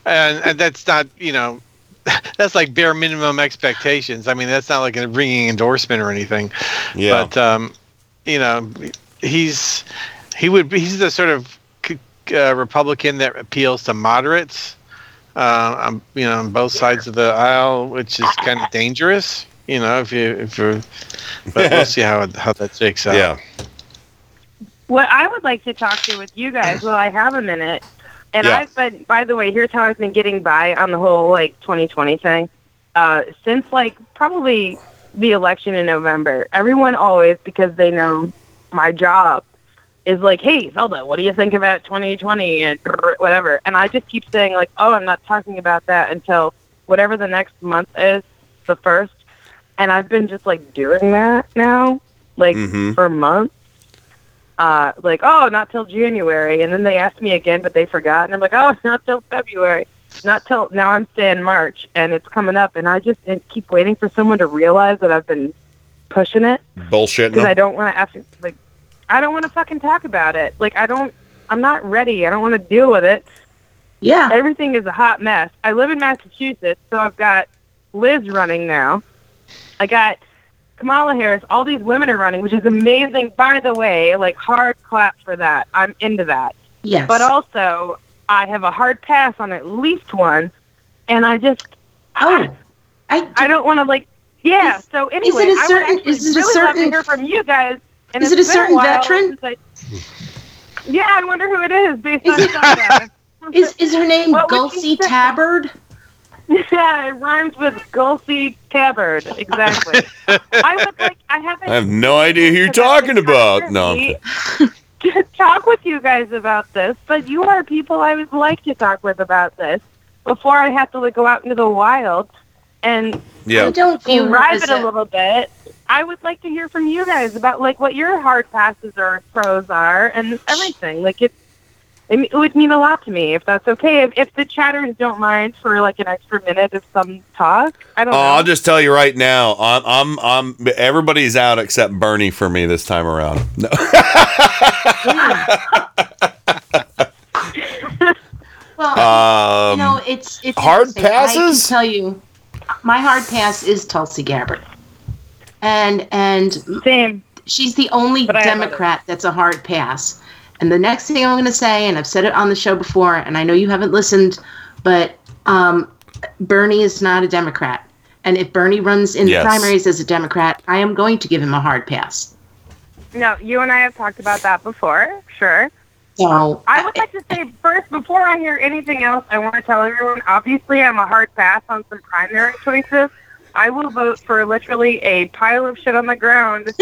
Speaker 39: and and that's not you know that's like bare minimum expectations i mean that's not like a ringing endorsement or anything
Speaker 10: Yeah.
Speaker 39: but um you know he's he would be he's the sort of uh, republican that appeals to moderates uh um, you know on both sides of the aisle which is kind of dangerous you know if you if you're but we'll see how how that shakes out
Speaker 10: Yeah.
Speaker 64: What I would like to talk to with you guys while I have a minute, and
Speaker 39: Yeah.
Speaker 64: I've been, by the way, here's how I've been getting by on the whole like 2020 thing. Uh, since like probably the election in November, everyone always, because they know my job, is like, hey, Zelda, what do you think about 2020 and whatever? And I just keep saying like, oh, I'm not talking about that until whatever the next month is, the first. And I've been just like doing that now, like
Speaker 10: Mhm.
Speaker 64: for months uh, like, oh, not till January. And then they asked me again, but they forgot. And I'm like, oh, not till February. Not till now I'm saying March and it's coming up. And I just I keep waiting for someone to realize that I've been pushing it
Speaker 10: Bullshit.
Speaker 64: because I don't want to ask, like, I don't want to fucking talk about it. Like, I don't, I'm not ready. I don't want to deal with it.
Speaker 12: Yeah.
Speaker 64: Everything is a hot mess. I live in Massachusetts, so I've got Liz running now. I got Kamala Harris. All these women are running, which is amazing. By the way, like hard clap for that. I'm into that.
Speaker 12: Yes.
Speaker 64: But also, I have a hard pass on at least one, and I just
Speaker 12: oh,
Speaker 64: I I don't want to like yeah. so anyway, is
Speaker 12: it a certain-
Speaker 64: actually
Speaker 12: is it a
Speaker 64: really love
Speaker 12: certain-
Speaker 64: to hear from you guys. And
Speaker 12: Is it a certain
Speaker 64: while
Speaker 12: veteran?
Speaker 64: I- yeah, I wonder who it is based on that.
Speaker 12: is is her name
Speaker 64: What would she
Speaker 12: Gulcie
Speaker 64: say?
Speaker 12: Tabard?
Speaker 64: Yeah, it rhymes with Gulfy Tabard. Exactly. I would like. I haven't.
Speaker 10: I have no idea who you're talking about. No, I'm kidding.
Speaker 64: to talk with you guys about this, but you are people I would like to talk with about this before I have to like go out into the wild and
Speaker 10: Yeah. I
Speaker 12: don't view her
Speaker 64: drive it a
Speaker 12: a-
Speaker 64: little bit. I would like to hear from you guys about like what your hard passes or pros are and everything. Like it, it, it would mean a lot to me if that's okay. If, if the chatters don't mind for like an extra minute of some talk, I don't
Speaker 10: Oh,
Speaker 64: know.
Speaker 10: I'll just tell you right now, I'm, I'm, I'm. Everybody's out except Bernie for me this time around. No.
Speaker 12: Well,
Speaker 10: Um,
Speaker 12: you know, it's it's
Speaker 10: hard
Speaker 12: interesting. I
Speaker 10: passes?
Speaker 12: can tell you, my hard pass is Tulsi Gabbard, and and
Speaker 64: same.
Speaker 12: She's the only
Speaker 64: But
Speaker 12: Democrat that's a hard pass. And the next thing I'm going to say, and I've said it on the show before, and I know you haven't listened, but um, Bernie is not a Democrat. And if Bernie runs in
Speaker 64: Yes.
Speaker 12: the primaries as a Democrat, I am going to give him a hard pass.
Speaker 64: No, you and I have talked about that before. Sure.
Speaker 12: So
Speaker 64: I would like to say first, before I hear anything else, I want to tell everyone. Obviously, I'm a hard pass on some primary choices. I will vote for literally a pile of shit on the ground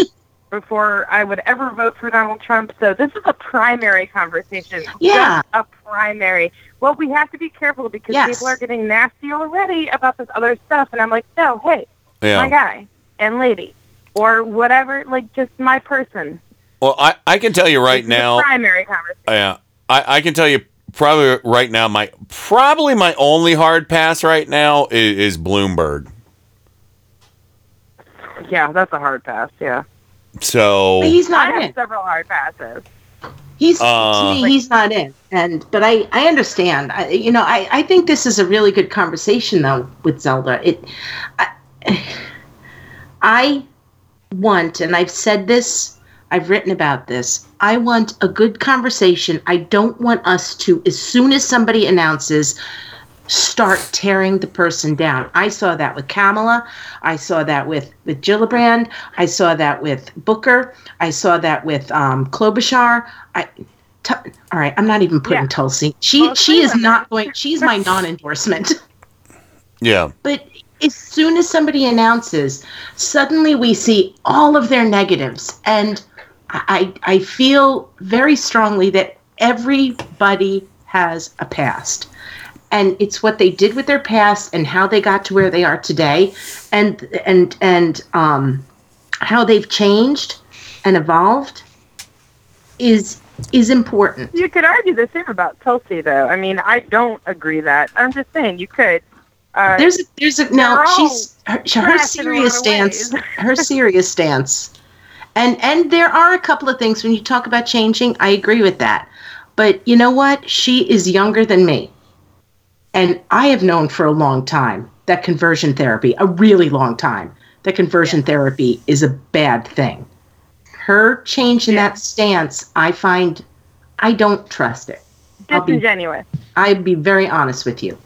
Speaker 64: before I would ever vote for Donald Trump. So this is a primary conversation.
Speaker 12: Yeah.
Speaker 64: Just a primary. Well, we have to be careful because
Speaker 12: Yes.
Speaker 64: people are getting nasty already about this other stuff, and I'm like, no, hey,
Speaker 10: Yeah.
Speaker 64: my guy and lady, or whatever, like just my person.
Speaker 10: Well, I, I can tell you right
Speaker 64: This is a
Speaker 10: now.
Speaker 64: primary conversation.
Speaker 10: Yeah, I, I can tell you probably right now. My probably my only hard pass right now is, is Bloomberg.
Speaker 64: Yeah, that's a hard pass. Yeah.
Speaker 10: So
Speaker 12: But he's not
Speaker 64: I have
Speaker 12: in.
Speaker 64: several hard passes.
Speaker 12: He's
Speaker 10: Uh,
Speaker 12: to me, he's not in. And but I I understand. I, you know, I I think this is a really good conversation though with Zelda. It I, I want, and I've said this, I've written about this. I want a good conversation. I don't want us to, as soon as somebody announces, start tearing the person down. I saw that with Kamala. I saw that with with Gillibrand. I saw that with Booker. I saw that with um, Klobuchar. i all right I'm not even putting Tulsi. She she is not going. She's my non-endorsement.
Speaker 10: yeah,
Speaker 12: But as soon as somebody announces, suddenly we see all of their negatives. And I, I feel very strongly that everybody has a past. And it's what they did with their past and how they got to where they are today and and and um, how they've changed and evolved is is important.
Speaker 64: You could argue the same about Tulsi, though. I mean, I don't agree that. I'm just saying you could. Uh,
Speaker 12: There's a, there's a no. She's her, her
Speaker 64: trash in a lot
Speaker 12: serious stance. her serious stance, and and there are a couple of things when you talk about changing. I agree with that, but you know what? She is younger than me, and I have known for a long time that conversion therapy, a really long time, that conversion therapy is a bad thing. Her change in that stance, I find, I don't trust it. I'll be,
Speaker 64: disingenuous.
Speaker 12: I'd be very honest with you.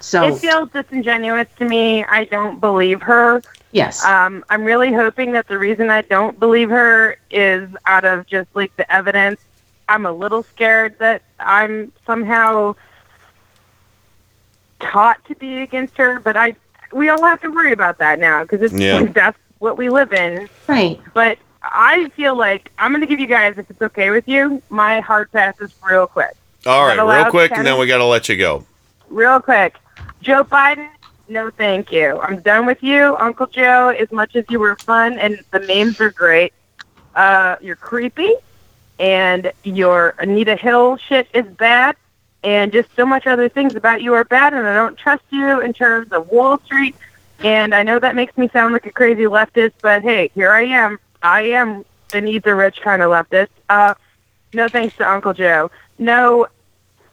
Speaker 12: So
Speaker 64: It feels disingenuous to me. I don't believe her.
Speaker 12: yes.
Speaker 64: Um, I'm really hoping that the reason I don't believe her is out of just like the evidence. I'm a little scared that I'm somehow taught to be against her, but I we all have to worry about that now because it's
Speaker 12: Yeah.
Speaker 64: that's what we live in.
Speaker 12: Right.
Speaker 64: But I feel like I'm going to give you guys, if it's okay with you, my hard passes real quick.
Speaker 10: all
Speaker 64: Is
Speaker 10: right,
Speaker 64: that
Speaker 10: real quick, and then we got to let you go.
Speaker 64: real quick. Joe Biden, no thank you. I'm done with you, Uncle Joe. As much as you were fun and the memes are great, uh, you're creepy, and your Anita Hill shit is bad, and just so much other things about you are bad, and I don't trust you in terms of Wall Street. And I know that makes me sound like a crazy leftist, but hey, here I am. I am the needs are rich kind of leftist. Uh, no thanks to Uncle Joe. No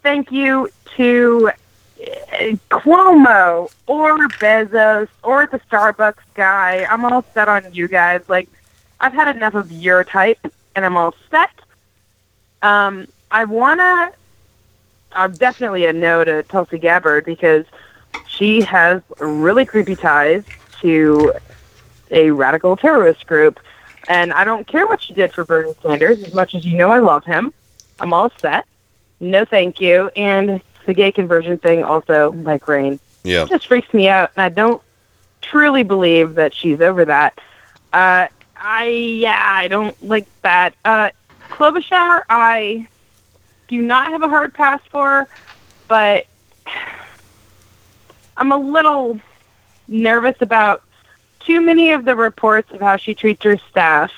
Speaker 64: thank you to uh, Cuomo or Bezos or the Starbucks guy. I'm all set on you guys. Like, I've had enough of your type, and I'm all set. Um, I wanna. I'm definitely a no to Tulsi Gabbard because she has really creepy ties to a radical terrorist group, and I don't care what she did for Bernie Sanders. As much as you know, I love him. I'm all set. No, thank you. And the gay conversion thing also, like rain.
Speaker 10: Yeah.
Speaker 64: just freaks me out, and I don't truly believe that she's over that. Uh, I yeah, I don't like that. Uh, Klobuchar, I do not have a hard pass for, but I'm a little nervous about too many of the reports of how she treats her staff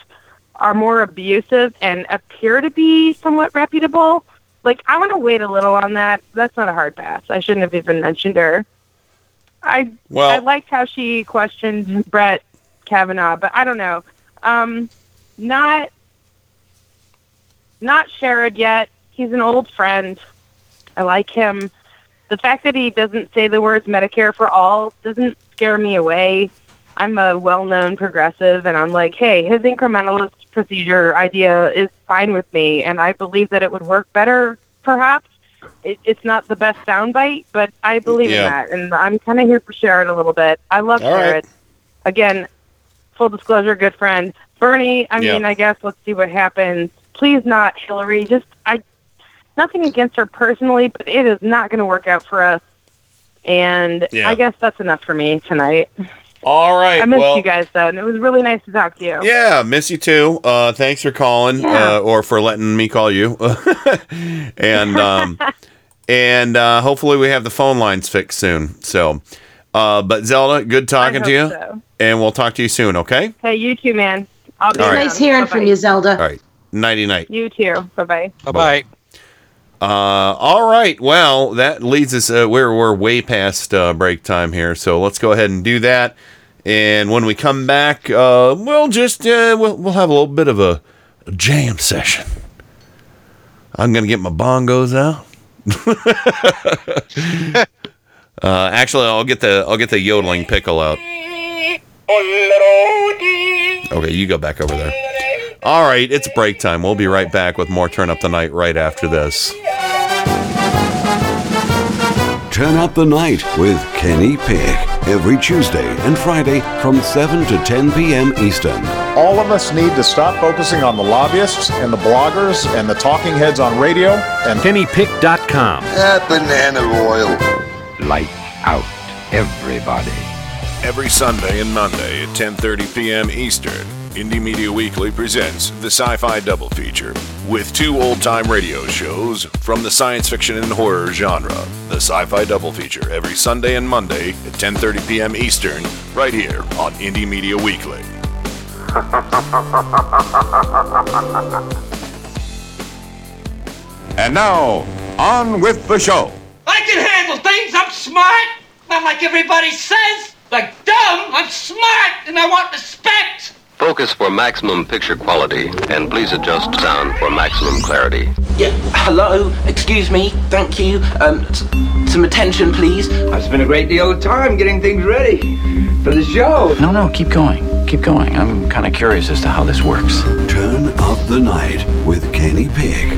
Speaker 64: are more abusive and appear to be somewhat reputable. Like I want to wait a little on that. That's not a hard pass. I shouldn't have even mentioned her. I
Speaker 10: Well-
Speaker 64: I liked how she questioned Brett Kavanaugh, but I don't know. Um, not not Sherrod yet. He's an old friend. I like him. The fact that he doesn't say the words Medicare for all doesn't scare me away. I'm a well-known progressive, and I'm like, hey, his incrementalist procedure idea is fine with me, and I believe that it would work better, perhaps. It, it's not the best soundbite, but I believe
Speaker 10: Yeah.
Speaker 64: in that, and I'm kind of here for Sherrod a little bit. I love
Speaker 10: All right.
Speaker 64: Again, full disclosure, good friend. Bernie, I
Speaker 10: Yeah.
Speaker 64: mean, I guess let's see what happens. Please not Hillary. Just I nothing against her personally, but it is not going to work out for us. And
Speaker 10: Yeah.
Speaker 64: I guess that's enough for me tonight.
Speaker 10: All right.
Speaker 64: I missed
Speaker 10: well,
Speaker 64: you guys though, and it was really nice to talk to you.
Speaker 10: Yeah, miss you too. Uh, thanks for calling,
Speaker 64: Yeah.
Speaker 10: uh, or for letting me call you. and um, and uh, hopefully we have the phone lines fixed soon. So, uh, but Zelda, good talking
Speaker 64: I
Speaker 10: to you,
Speaker 64: so.
Speaker 10: and we'll talk to you soon. Okay.
Speaker 64: Hey, you too, man. I'll be
Speaker 10: All right.
Speaker 12: Nice hearing from
Speaker 64: Bye-bye.
Speaker 12: you, Zelda.
Speaker 10: All right. Nighty night.
Speaker 64: You too. Bye bye.
Speaker 11: Bye bye.
Speaker 10: Uh, all right. Well, that leads us. Uh, we're we're way past uh, break time here, so let's go ahead and do that. And when we come back, uh, we'll just uh, we'll we'll have a little bit of a, jam session. I'm gonna get my bongos out. uh, actually, I'll get the I'll get the yodeling pickle out. Okay, you go back over there. All right, it's break time. We'll be right back with more Turn Up the Night right after this.
Speaker 58: Turn up the night with Kenny Pick every Tuesday and Friday from 7 to 10 p.m. Eastern.
Speaker 68: All of us need to stop focusing on the lobbyists and the bloggers and the talking heads on radio and
Speaker 67: KennyPick.com.
Speaker 59: Ah, banana oil.
Speaker 67: Light out, everybody.
Speaker 69: Every Sunday and Monday at 10:30 p.m. Eastern, Indie Media Weekly presents the Sci-Fi Double Feature with two old-time radio shows from the science fiction and horror genre. The Sci-Fi Double Feature every Sunday and Monday at 10:30 p.m. Eastern, right here on Indie Media Weekly.
Speaker 59: And now, on with the show.
Speaker 63: I can handle things. I'm smart. Not like everybody says. Like dumb. I'm smart and I want respect.
Speaker 56: Focus for maximum picture quality, and please adjust sound for maximum clarity.
Speaker 70: Yeah, hello, excuse me, thank you. Um, s- some attention, please.
Speaker 71: I've spent a great deal of time getting things ready for the show.
Speaker 72: No, no, keep going. Keep going. I'm kind of curious as to how this works.
Speaker 58: Turn up the night with Kenny Pick.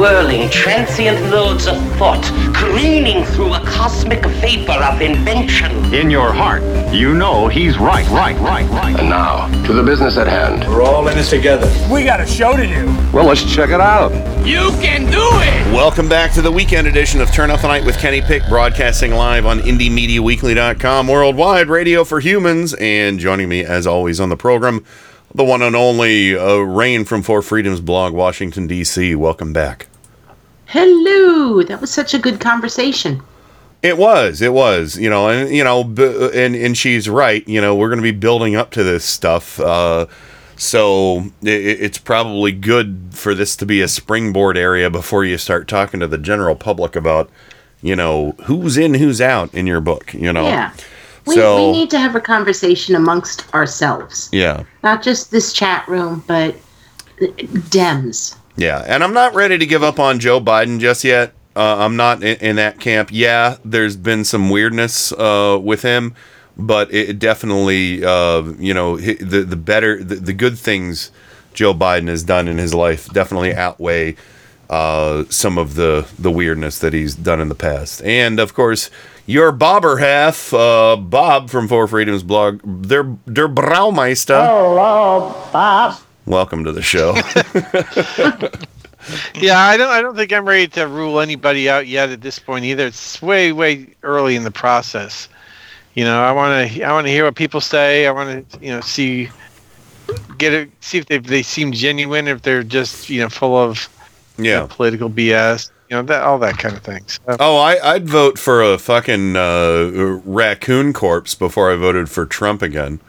Speaker 70: whirling, transient loads of thought, careening through a cosmic vapor of invention.
Speaker 71: In your heart, you know he's right, right, right, right.
Speaker 56: And now, to the business at hand.
Speaker 71: We're all in this together. We got a show to do.
Speaker 69: Well, let's check it out.
Speaker 63: You can do it.
Speaker 10: Welcome back to the weekend edition of Turn Up the Night with Kenny Pick, broadcasting live on IndieMediaWeekly.com, worldwide radio for humans. And joining me, as always, on the program, the one and only uh, Rain from Four Freedoms blog, Washington, D.C. Welcome back.
Speaker 12: Hello. That was such a good conversation.
Speaker 10: It was, it was, you know, and you know, b- and and she's right. You know, we're going to be building up to this stuff, uh, so i it's probably good for this to be a springboard area before you start talking to the general public about, you know, who's in, who's out in your book. You know,
Speaker 12: Yeah. We,
Speaker 10: so
Speaker 12: we need to have a conversation amongst ourselves,
Speaker 10: yeah,
Speaker 12: not just this chat room, but Dems.
Speaker 10: Yeah, and I'm not ready to give up on Joe Biden just yet. Uh, I'm not in, in that camp. Yeah, there's been some weirdness uh, with him, but it definitely, uh, you know, the the better, the, the good things Joe Biden has done in his life definitely outweigh uh, some of the the weirdness that he's done in the past. And of course, your bobber half, uh, Bob from Four Freedoms blog, der der Braumeister.
Speaker 73: Hello, Bob.
Speaker 10: Welcome to the show.
Speaker 39: yeah, I don't. I don't think I'm ready to rule anybody out yet at this point either. It's way, way early in the process. You know, I want to. I want to hear what people say. I want to, you know, see, get it, see if they they seem genuine, if they're just, you know, full of, you know,
Speaker 10: Yeah.
Speaker 39: political BS. You know, that all that kind of thing. So,
Speaker 10: Oh, I, I'd vote for a fucking uh, raccoon corpse before I voted for Trump again.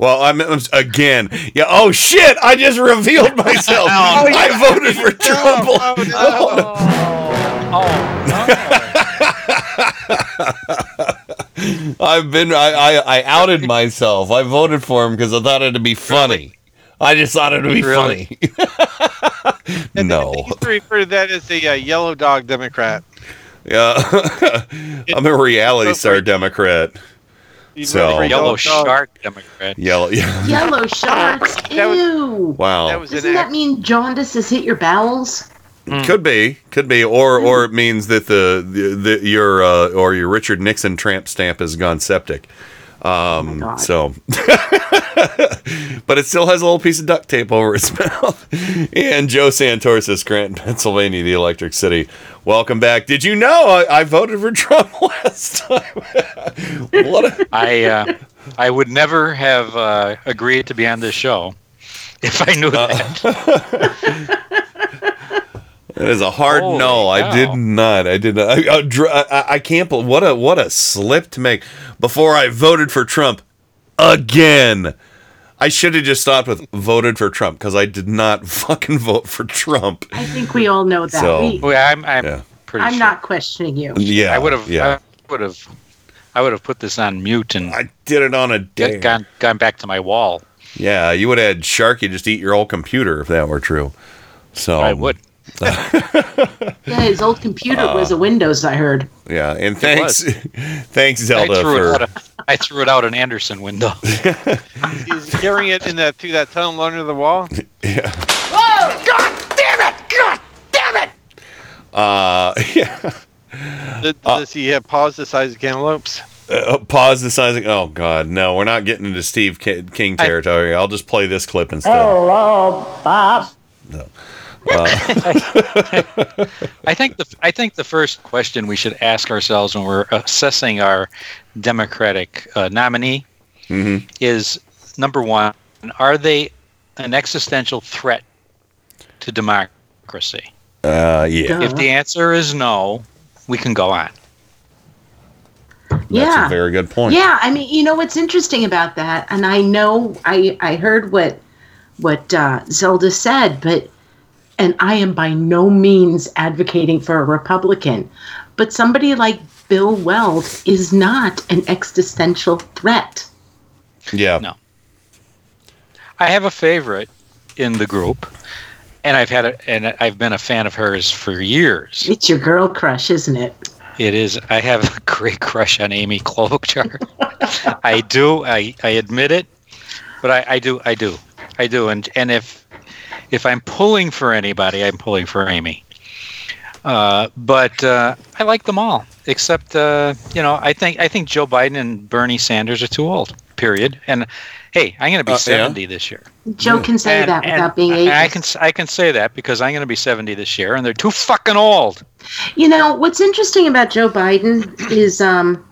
Speaker 10: Well, I'm, I'm- again. Yeah. Oh shit! I just revealed myself. I voted for Trump. I've been. I, I, I outed myself. I voted for him because I thought it'd be funny. I just thought it'd be
Speaker 39: Really?
Speaker 10: funny. no.
Speaker 39: I used to refer to that as the uh, yellow dog Democrat.
Speaker 10: Yeah. I'm a reality star Democrat. So
Speaker 11: Yellow shark Democrat.
Speaker 10: Yellow. Yeah.
Speaker 12: Yellow sharks. Ew.
Speaker 10: Wow.
Speaker 12: Doesn't that mean jaundice has hit your bowels?
Speaker 10: Could be, could be, or or it means that the, the, the your uh, or your Richard Nixon tramp stamp has gone septic. Um, so, but it still has a little piece of duct tape over its mouth. and Joe Santor says, Scranton, Pennsylvania, the Electric City. Welcome back. Did you know I, I voted for Trump last time? what? A-
Speaker 11: I uh, I would never have uh, agreed to be on this show if I knew
Speaker 10: Uh,
Speaker 11: that.
Speaker 10: That is a hard
Speaker 11: Holy
Speaker 10: no. I did not. I did not. I, I, I, I can't. bel what a what a slip to make. Before I voted for Trump again, I should have just stopped with voted for Trump because I did not fucking vote for Trump.
Speaker 12: I think we all know that.
Speaker 10: So-
Speaker 12: we,
Speaker 11: Well, I'm I'm
Speaker 10: Yeah.
Speaker 11: pretty
Speaker 12: I'm
Speaker 11: sure.
Speaker 12: not questioning you.
Speaker 10: Yeah,
Speaker 11: I would have.
Speaker 10: yeah.
Speaker 11: I would have. I would have put this on mute and
Speaker 10: I did it on a day.
Speaker 11: gone gone back to my wall.
Speaker 10: Yeah, you would have had Sharky just eat your old computer if that were true. So
Speaker 11: I would.
Speaker 12: Yeah, his old computer
Speaker 10: Uh,
Speaker 12: was a Windows. I heard.
Speaker 10: Yeah, and thanks, thanks
Speaker 11: I
Speaker 10: Zelda
Speaker 11: threw, it
Speaker 10: for.
Speaker 11: out a, I threw it out an Andersen window.
Speaker 39: He's carrying it in that through that tunnel under the wall. Yeah.
Speaker 73: Whoa! God damn it! God damn it!
Speaker 10: Uh, yeah.
Speaker 39: Does, does he have paws the size of cantaloupes?
Speaker 10: Uh, pause the sizing. Oh God, no! We're not getting into Steve Ki- King territory. I'll just play this clip instead.
Speaker 73: Hello, Bob.
Speaker 11: I think the I think the first question we should ask ourselves when we're assessing our Democratic uh, nominee
Speaker 10: Mhm.
Speaker 11: is number one: Are they an existential threat to democracy?
Speaker 10: Uh, yeah,
Speaker 11: If the answer is no, we can go on.
Speaker 10: that's
Speaker 12: yeah.
Speaker 10: a very good point.
Speaker 12: Yeah, I mean, you know what's interesting about that, and I know I I heard what what uh, Zelda said, but and I am by no means advocating for a Republican, but somebody like Bill Weld is not an existential threat.
Speaker 10: Yeah.
Speaker 11: No. I have a favorite in the group, and I've had a, and I've been a fan of hers for years.
Speaker 12: It's your girl crush, isn't it?
Speaker 11: It is. I have a great crush on Amy Klobuchar. I do. I, I admit it, but I, I do. I do. I do. And and if if I'm pulling for anybody, I'm pulling for Amy. Uh, but uh, I like them all, except uh, you know I think I think Joe Biden and Bernie Sanders are too old. Period. And hey, I'm going to be
Speaker 10: Uh, yeah?
Speaker 11: 70 this year.
Speaker 12: Joe can say
Speaker 11: And-
Speaker 12: that
Speaker 11: and
Speaker 12: without being
Speaker 11: I, I can s- I can say that because I'm going to be 70 this year, and they're too fucking old.
Speaker 12: You know what's interesting about Joe Biden is um,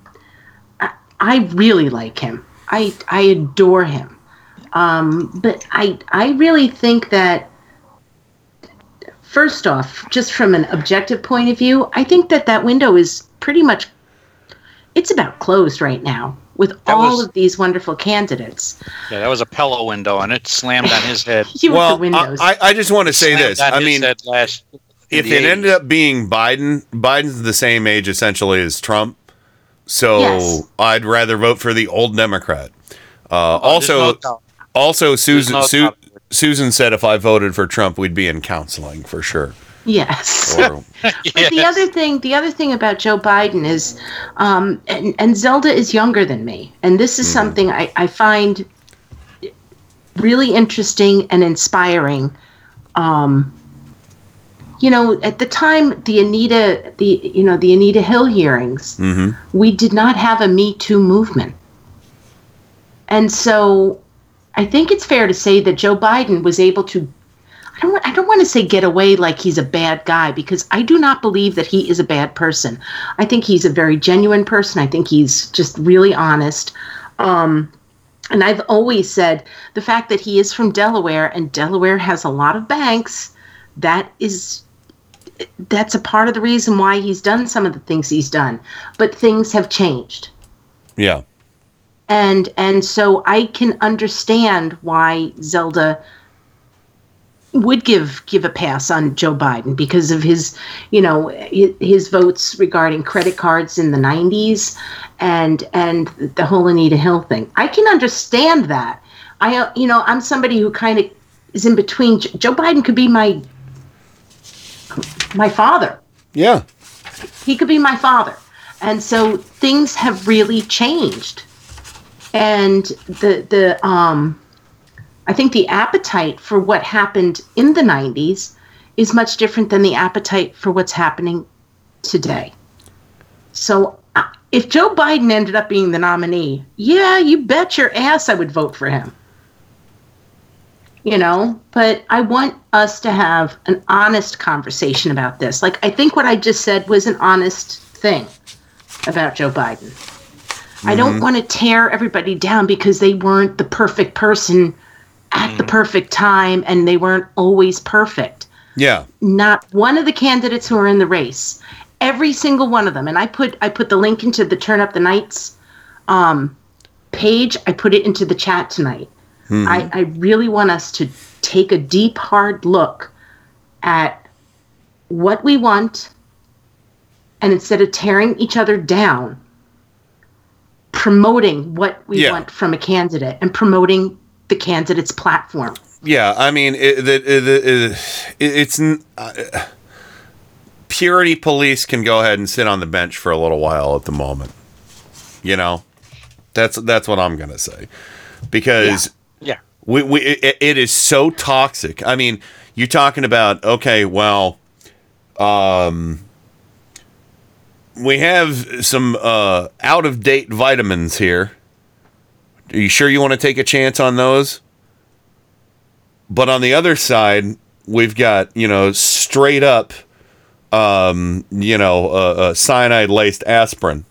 Speaker 12: I, I really like him. I I adore him. Um, but I I really think that first off, just from an objective point of view, I think that that window is pretty much it's about closed right now with all
Speaker 11: was-
Speaker 12: of these wonderful candidates.
Speaker 11: Yeah, that was a pillow window, and it slammed on his head.
Speaker 12: You
Speaker 10: Well, I. I I just want to say this. I mean,
Speaker 11: last,
Speaker 10: if it
Speaker 11: 80s.
Speaker 10: ended up being Biden, Biden's the same age essentially as Trump. So
Speaker 12: Yes.
Speaker 10: I'd rather vote for the old Democrat. Uh,
Speaker 11: Oh,
Speaker 10: also,
Speaker 11: no doubt.
Speaker 10: Also Susan
Speaker 11: no
Speaker 10: Su- Susan said if I voted for Trump, we'd be in counseling for sure.
Speaker 12: yes.
Speaker 10: Or,
Speaker 12: But the other thing, the other thing about Joe Biden is, um, and, and Zelda is younger than me, and this is
Speaker 10: Mm-hmm.
Speaker 12: something I, I find really interesting and inspiring. Um, you know, at the time the Anita the you know the Anita Hill hearings,
Speaker 10: Mm-hmm.
Speaker 12: we did not have a Me Too movement. And so I think it's fair to say that Joe Biden was able to I don't I don't want to say get away like he's a bad guy because I do not believe that he is a bad person. I think he's a very genuine person. I think he's just really honest. Um and I've always said the fact that he is from Delaware and Delaware has a lot of banks, that is that's a part of the reason why he's done some of the things he's done. But things have changed
Speaker 10: Yeah.
Speaker 12: And and so I can understand why Zelda would give give a pass on Joe Biden because of his you know his, votes regarding credit cards in the 90s and and the whole Anita Hill thing. I can understand that. I you know I'm somebody who kind of is in between. Joe Biden could be my my father
Speaker 10: Yeah.
Speaker 12: he could be my father and so things have really changed and the the um i think the appetite for what happened in the 90s is much different than the appetite for what's happening today. So uh, if joe biden ended up being the nominee yeah you bet your ass i would vote for him. You know but i want us to have an honest conversation about this. Like i think what i just said was an honest thing about joe biden i don't
Speaker 74: Mhm.
Speaker 12: want to tear everybody down because they weren't the perfect person at the perfect time and they weren't always perfect
Speaker 10: Yeah.
Speaker 12: not one of the candidates who are in the race every single one of them and i put i put the link into the turn up the nights um, page i put it into the chat tonight
Speaker 10: Mhm.
Speaker 12: I, I really want us to take a deep hard look at what we want and instead of tearing each other down promoting what we
Speaker 10: Yeah.
Speaker 12: want from a candidate and promoting the candidate's platform
Speaker 10: Yeah, I mean, it, the, the, the, it, it's uh, purity police can go ahead and sit on the bench for a little while at the moment. You know, that's that's what I'm gonna say because
Speaker 11: Yeah.
Speaker 10: we, we it, it is so toxic. I mean, you're talking about okay, well, um, we have some uh, out of date vitamins here. Are you sure you want to take a chance on those? But on the other side, we've got you know straight up, um, you know, uh, uh, cyanide laced aspirin.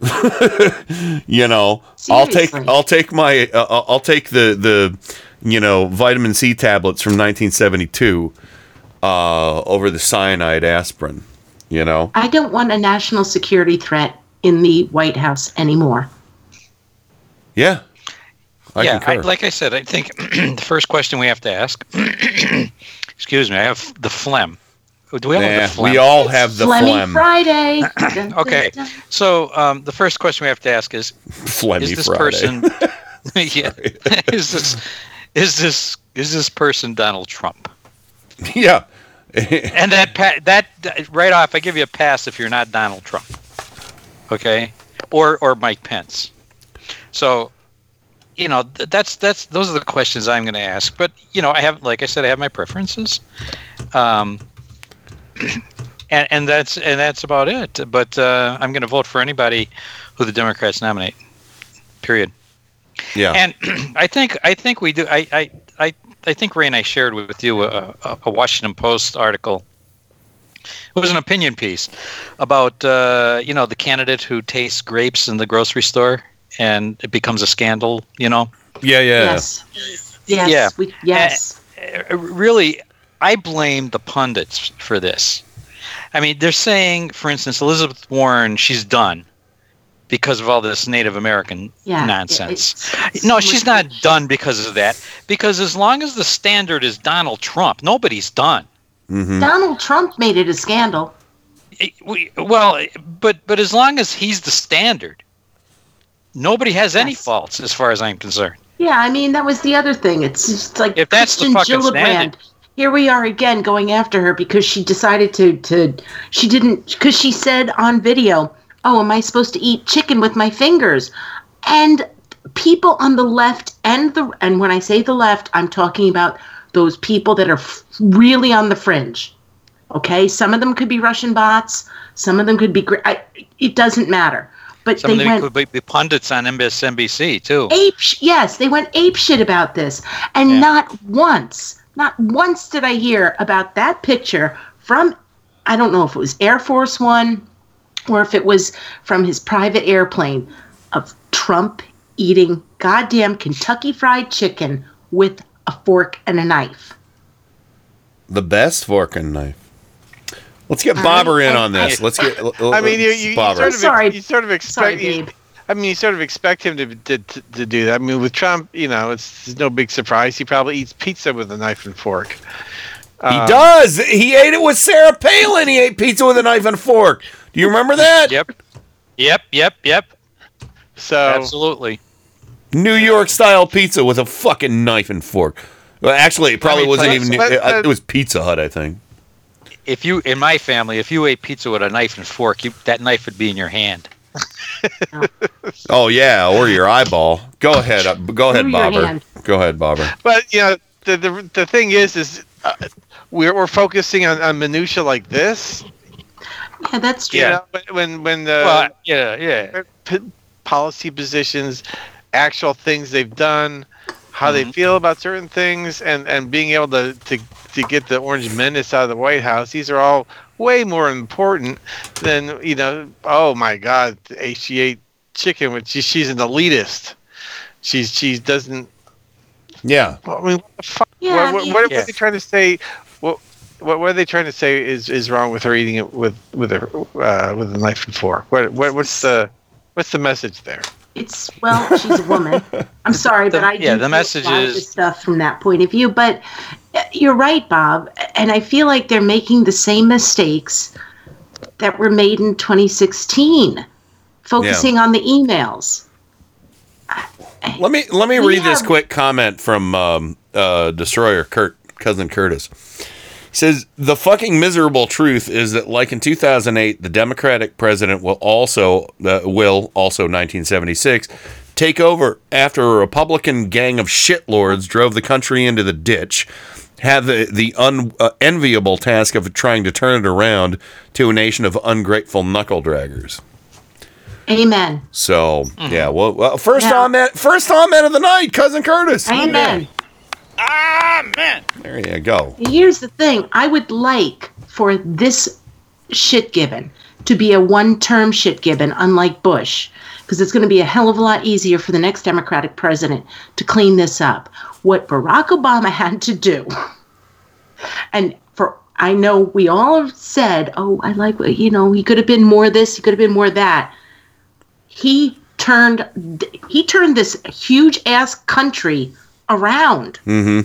Speaker 10: you know, I'll take I'll take my uh, I'll I'll take the the you know vitamin C tablets from 1972 uh, over the cyanide aspirin. You know,
Speaker 12: i don't want a national security threat in the white house anymore
Speaker 10: yeah, I
Speaker 11: yeah, I, like I said, I think the first question we have to ask. excuse me, I have the phlegm. Do we all
Speaker 10: Nah,
Speaker 11: have the phlegm?
Speaker 10: we all have the
Speaker 12: Flemmy
Speaker 10: phlegm.
Speaker 12: friday
Speaker 11: okay, so um, the first question we have to ask is:
Speaker 10: Phlegmy
Speaker 11: Is this
Speaker 10: Friday.
Speaker 11: person? yeah, is this is this is this person Donald Trump?
Speaker 10: yeah.
Speaker 11: and that pa- that right off, I give you a pass if you're not Donald Trump. Okay, or or Mike Pence. So, you know, that's that's those are the questions I'm going to ask. But you know, I have, like I said, I have my preferences, um, and and that's and that's about it. But uh, I'm going to vote for anybody who the Democrats nominate. Period.
Speaker 10: Yeah.
Speaker 11: And I think I think we do. I I I, I think Ray and I shared with you a, a, a Washington Post article. It was an opinion piece about uh, you know the candidate who tastes grapes in the grocery store and it becomes a scandal. You know.
Speaker 10: Yeah, yeah.
Speaker 12: yes yes
Speaker 11: Yeah.
Speaker 12: we, yes
Speaker 11: Uh, really, I blame the pundits for this. I mean, they're saying, for instance, Elizabeth Warren, she's done because of all this Native American
Speaker 12: Yeah,
Speaker 11: nonsense. no, she's not done because of that. Because as long as the standard is Donald Trump, nobody's done.
Speaker 10: Mm-hmm.
Speaker 12: donald trump made it a scandal
Speaker 11: We, well, but but as long as he's the standard, nobody has any faults, as far as I'm concerned.
Speaker 12: Yeah, I mean that was the other thing. It's just like
Speaker 11: If that's the fucking
Speaker 12: Gillibrand.
Speaker 11: standard.
Speaker 12: Here we are again going after her because she decided to to she didn't because she said on video, "Oh, am I supposed to eat chicken with my fingers?" And people on the left and the and when I say the left, I'm talking about those people that are f- really on the fringe. Okay, some of them could be Russian bots. Some of them could be. I, it doesn't matter. But
Speaker 11: Some
Speaker 12: they
Speaker 11: of them
Speaker 12: went
Speaker 11: could be, be pundits on MSNBC too.
Speaker 12: ape. Sh- yes, they went ape shit about this, and not once, not once did I hear about that picture from. I don't know if it was Air Force One, or if it was from his private airplane, of Trump eating goddamn Kentucky Fried Chicken with a fork and a knife.
Speaker 10: The best fork and knife. Let's get
Speaker 12: I-
Speaker 10: Bobber in
Speaker 12: I-
Speaker 10: on this.
Speaker 12: I-
Speaker 10: Let's get.
Speaker 39: I mean, you, you, you
Speaker 10: Bobber.
Speaker 39: sort of,
Speaker 12: Sorry.
Speaker 39: you sort of expect.
Speaker 12: Sorry,
Speaker 39: you- I mean, you sort of expect him to, to to to do that. I mean, with Trump, you know, it's, it's no big surprise. He probably eats pizza with a knife and fork.
Speaker 10: He
Speaker 39: Um,
Speaker 10: does. He ate it with Sarah Palin. He ate pizza with a knife and fork. Do you remember that?
Speaker 11: Yep. Yep. Yep. Yep.
Speaker 39: So
Speaker 11: Absolutely.
Speaker 10: New York style pizza with a fucking knife and fork. Well, actually, it probably
Speaker 11: mean,
Speaker 10: wasn't
Speaker 11: but-
Speaker 10: even.
Speaker 11: but-
Speaker 10: it,
Speaker 11: but-
Speaker 10: it was Pizza Hut, I think.
Speaker 11: If you, in my family, if you ate pizza with a knife and fork, you, that knife would be in your hand.
Speaker 10: Oh yeah, or your eyeball. Go ahead. uh, Go ahead,
Speaker 11: Through
Speaker 10: Bobber. Go ahead, Bobber.
Speaker 39: But you know, the the, the thing is, is uh, we're we're focusing on, on minutia like this.
Speaker 12: Yeah, that's true.
Speaker 39: Yeah, when when, when the
Speaker 11: Well, yeah, yeah.
Speaker 39: p- policy positions, actual things they've done, how
Speaker 11: Mm-hmm.
Speaker 39: they feel about certain things, and and being able to to to get the orange menace out of the White House. These are all way more important than you know. Oh my God, she ate chicken, which she, she's an elitist. She's she doesn't.
Speaker 10: Yeah.
Speaker 39: I mean, what fuck?
Speaker 12: Yeah,
Speaker 39: what,
Speaker 12: I
Speaker 39: what,
Speaker 12: mean-
Speaker 39: what are
Speaker 12: Yeah.
Speaker 39: they trying to say? What, what, what are they trying to say is, is wrong with her eating it with with a uh, with a knife and fork? What, what what's the what's the message there?
Speaker 12: It's well, she's a woman. I'm sorry, but I do
Speaker 11: yeah, the
Speaker 12: feel
Speaker 11: message
Speaker 12: a lot of
Speaker 11: is-
Speaker 12: stuff from that point of view. But uh, you're right, Bob, and I feel like they're making the same mistakes that were made in 2016, focusing on the emails.
Speaker 10: Let me let me
Speaker 12: We
Speaker 10: read this quick comment from um, uh, Destroyer Kurt cousin Curtis. He says the fucking miserable truth is that, like in 2008, the Democratic president will also uh, will also 1976 take over after a Republican gang of shitlords drove the country into the ditch. Have the the unenviable task of trying to turn it around to a nation of ungrateful knuckle draggers.
Speaker 12: Amen.
Speaker 10: So yeah, well, well first
Speaker 12: Yeah.
Speaker 10: comment, first comment of the night, cousin Curtis.
Speaker 12: Amen.
Speaker 10: Amen. There you go.
Speaker 12: Here's the thing I would like for this shit given to be a one term shit given, unlike Bush, because it's going to be a hell of a lot easier for the next Democratic president to clean this up. What Barack Obama had to do, and for I know we all have said, oh, I like, you know, he could have been more this, he could have been more that. He turned, he turned this huge ass country around
Speaker 10: Mm-hmm.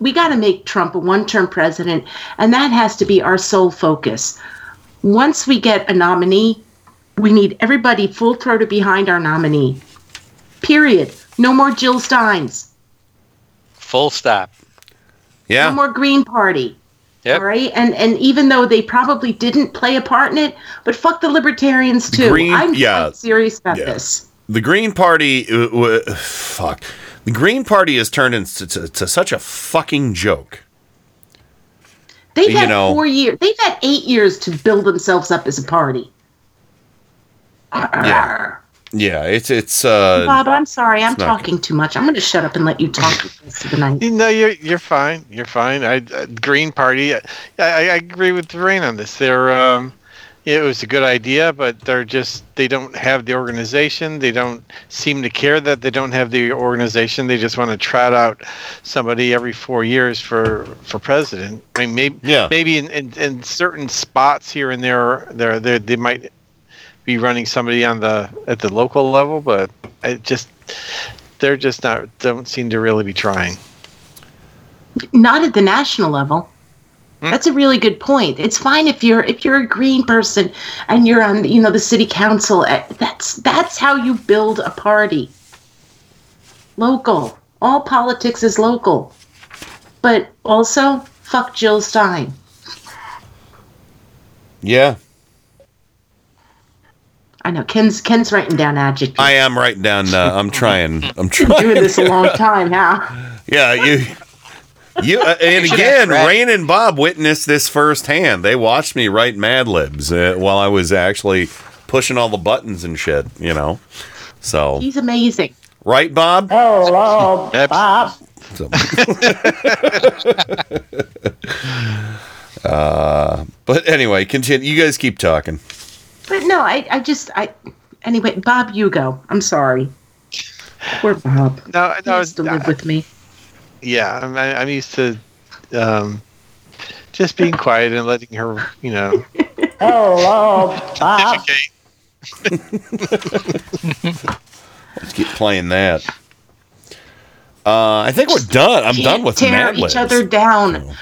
Speaker 12: we got to make Trump a one term president, and that has to be our sole focus. Once we get a nominee, we need everybody full throated behind our nominee. Period. No more Jill Steins.
Speaker 11: Full stop.
Speaker 10: Yeah.
Speaker 12: No more Green Party.
Speaker 11: Yep.
Speaker 12: All right. And and even though they probably didn't play a part in it, but fuck the libertarians too.
Speaker 10: Green-
Speaker 12: I'm
Speaker 10: yeah.
Speaker 12: quite serious about
Speaker 10: Yeah.
Speaker 12: this.
Speaker 10: The Green Party, uh, w- fuck. The Green Party has turned into to, to such a fucking joke.
Speaker 12: They've
Speaker 10: You
Speaker 12: had
Speaker 10: know-
Speaker 12: four years. They've had eight years to build themselves up as a party.
Speaker 10: Yeah. Yeah, it's it's uh
Speaker 12: Bob, I'm sorry. I'm
Speaker 10: it's not
Speaker 12: talking too much. I'm going to shut up and let you talk the rest of the night.
Speaker 39: You know, you're you're fine. You're fine. I uh, Green Party. I, I, I agree with Rain on this. They're um, yeah, it was a good idea, but they're just they don't have the organization. They don't seem to care that they don't have the organization. They just want to trot out somebody every four years for for president. I mean, maybe
Speaker 10: Yeah.
Speaker 39: maybe in, in, in certain spots here and there, there they they might be running somebody on the at the local level, but it just they're just not don't seem to really be trying.
Speaker 12: Not at the national level. That's a really good point. It's fine if you're if you're a green person and you're on you know the city council. eh, That's that's how you build a party. Local. All politics is local. But also fuck Jill Stein.
Speaker 10: yeah.
Speaker 12: I know Ken's Ken's writing down adjectives.
Speaker 10: I am writing down. Uh, I'm trying. I'm
Speaker 12: Been
Speaker 10: trying.
Speaker 12: doing this a long time now.
Speaker 10: Yeah, you. You uh, and
Speaker 11: You
Speaker 10: again,
Speaker 11: ask
Speaker 10: Rain and Bob witnessed this firsthand. They watched me write Mad Libs uh, while I was actually pushing all the buttons and shit. You know, so
Speaker 12: He's amazing.
Speaker 10: right, Bob.
Speaker 12: Hello, Bob.
Speaker 10: So- uh, but anyway, continue. You guys keep talking.
Speaker 12: But no, I, I just, I. Anyway, Bob, you go. I'm sorry. Poor Bob.
Speaker 39: No, no,
Speaker 12: He
Speaker 39: no,
Speaker 12: has to live with me.
Speaker 39: Yeah, I'm, I- I'm used to um, just being quiet and letting her, you know.
Speaker 12: Hello, Bob.
Speaker 10: Let's keep playing that. Uh, I think we're done. I'm done with
Speaker 12: tear
Speaker 10: Mad
Speaker 12: each other down.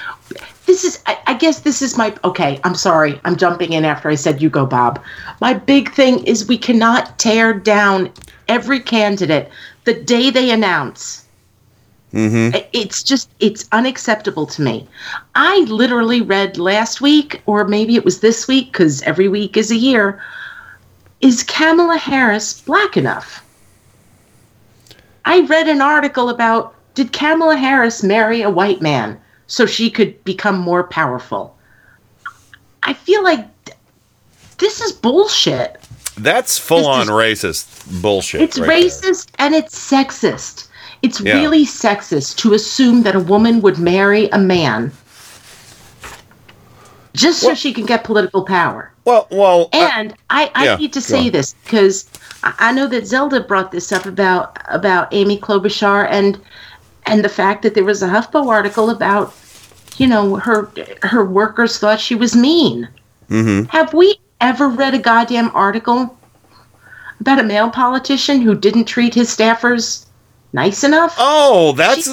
Speaker 12: This is, I, I guess, this is my. Okay, I'm sorry. I'm jumping in after I said you go, Bob. My big thing is we cannot tear down every candidate the day they announce.
Speaker 10: Mm-hmm.
Speaker 12: It's just, it's unacceptable to me. I literally read last week, or maybe it was this week, because every week is a year. Is Kamala Harris black enough? I read an article about did Kamala Harris marry a white man so she could become more powerful? I feel like this is bullshit.
Speaker 10: That's full on racist bullshit.
Speaker 12: It's
Speaker 10: right there.
Speaker 12: racist and it's sexist. It's
Speaker 10: Yeah.
Speaker 12: really sexist to assume that a woman would marry a man just so she can get political power.
Speaker 10: Well, well,
Speaker 12: and I, I
Speaker 10: yeah,
Speaker 12: need to say
Speaker 10: on.
Speaker 12: this because I, I know that Zelda brought this up about about Amy Klobuchar and and the fact that there was a HuffPo article about you know her her workers thought she was mean.
Speaker 10: Mm-hmm.
Speaker 12: Have we ever read a goddamn article about a male politician who didn't treat his staffers nice enough?
Speaker 10: Oh, that's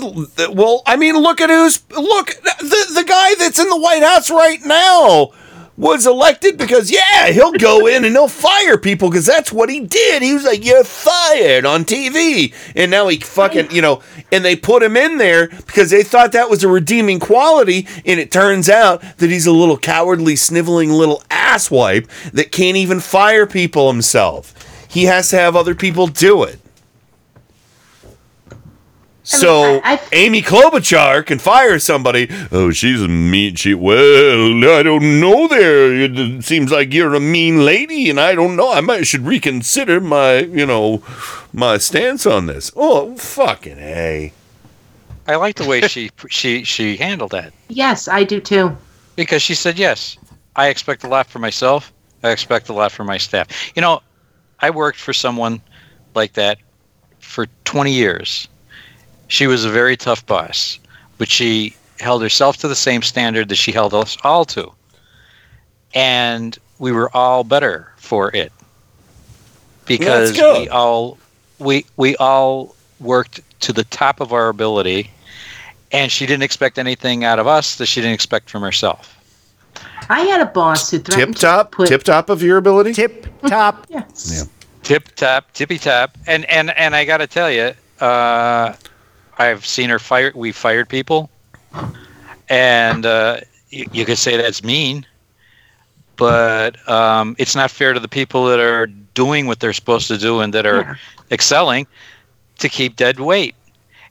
Speaker 10: well. I mean, look at who's look the the guy that's in the White House right now was elected because yeah, he'll go in and he'll fire people because that's what he did. He was like, "You're fired" on TV, and now he fucking you know, and they put him in there because they thought that was a redeeming quality, and it turns out that he's a little cowardly, sniveling little asswipe that can't even fire people himself. He has to have other people do it. So Amy Klobuchar can fire somebody. Oh, she's a mean. She well, I don't know. There, it seems like you're a mean lady, and I don't know. I might should reconsider my, you know, my stance on this. Oh, fucking a.
Speaker 11: I like the way she she she handled that
Speaker 12: Yes, I do too.
Speaker 11: because she said yes. I expect a lot for myself. I expect a lot for my staff. You know, I worked for someone like that for 20 years. She was a very tough boss, but she held herself to the same standard that she held us all to. And we were all better for it. Because we all we we all worked to the top of our ability and she didn't expect anything out of us that she didn't expect from herself.
Speaker 12: I had a boss who
Speaker 10: Tip
Speaker 12: threatened
Speaker 10: top, tip top of your ability.
Speaker 11: Tip
Speaker 12: top. Yes.
Speaker 10: Yeah.
Speaker 11: Tip top, tippy top, and and and I got to tell you, uh, I've seen her fire. We fired people, and uh, you, you could say that's mean, but um, it's not fair to the people that are doing what they're supposed to do and that are excelling to keep dead weight.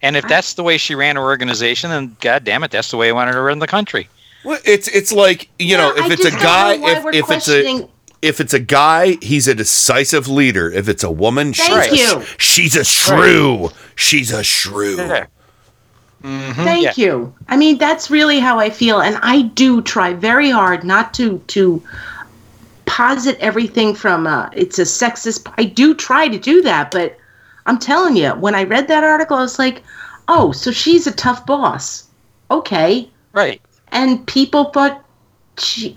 Speaker 11: And if that's the way she ran her organization, then God damn it, that's the way I wanted her to run the country.
Speaker 10: Well, it's it's like you know, if
Speaker 11: I
Speaker 10: it's a guy, if, if it's a
Speaker 12: questioning-
Speaker 10: if it's a guy, he's a decisive leader. If it's a woman,
Speaker 12: Thank
Speaker 10: she's
Speaker 12: you.
Speaker 10: A, she's a shrew. She's a shrew.
Speaker 12: Thank you. I mean, that's really how I feel, and I do try very hard not to to posit everything from uh, it's a sexist. I do try to do that, but I'm telling you, when I read that article, I was like, oh, so she's a tough boss. Okay.
Speaker 11: Right.
Speaker 12: And people thought she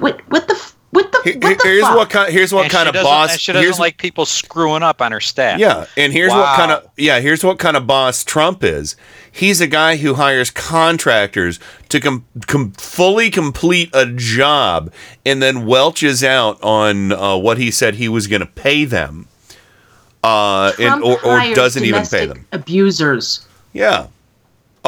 Speaker 12: what what the f- what the
Speaker 10: Here-
Speaker 12: what the
Speaker 10: here's
Speaker 12: fuck?
Speaker 10: what kind. Here's what
Speaker 11: And
Speaker 10: kind
Speaker 11: she
Speaker 10: of
Speaker 11: doesn't-
Speaker 10: boss.
Speaker 11: and She doesn't
Speaker 10: here's,
Speaker 11: like people screwing up on her staff.
Speaker 10: Yeah, and here's what kind of yeah, here's what kind of boss Trump is. He's a guy who hires contractors to com- com- fully complete a job and then welches out on uh, what he said he was going to pay them, uh, and
Speaker 12: Trump
Speaker 10: or, or
Speaker 12: hires
Speaker 10: doesn't even pay
Speaker 12: domestic
Speaker 10: them.
Speaker 12: Abusers.
Speaker 10: Yeah.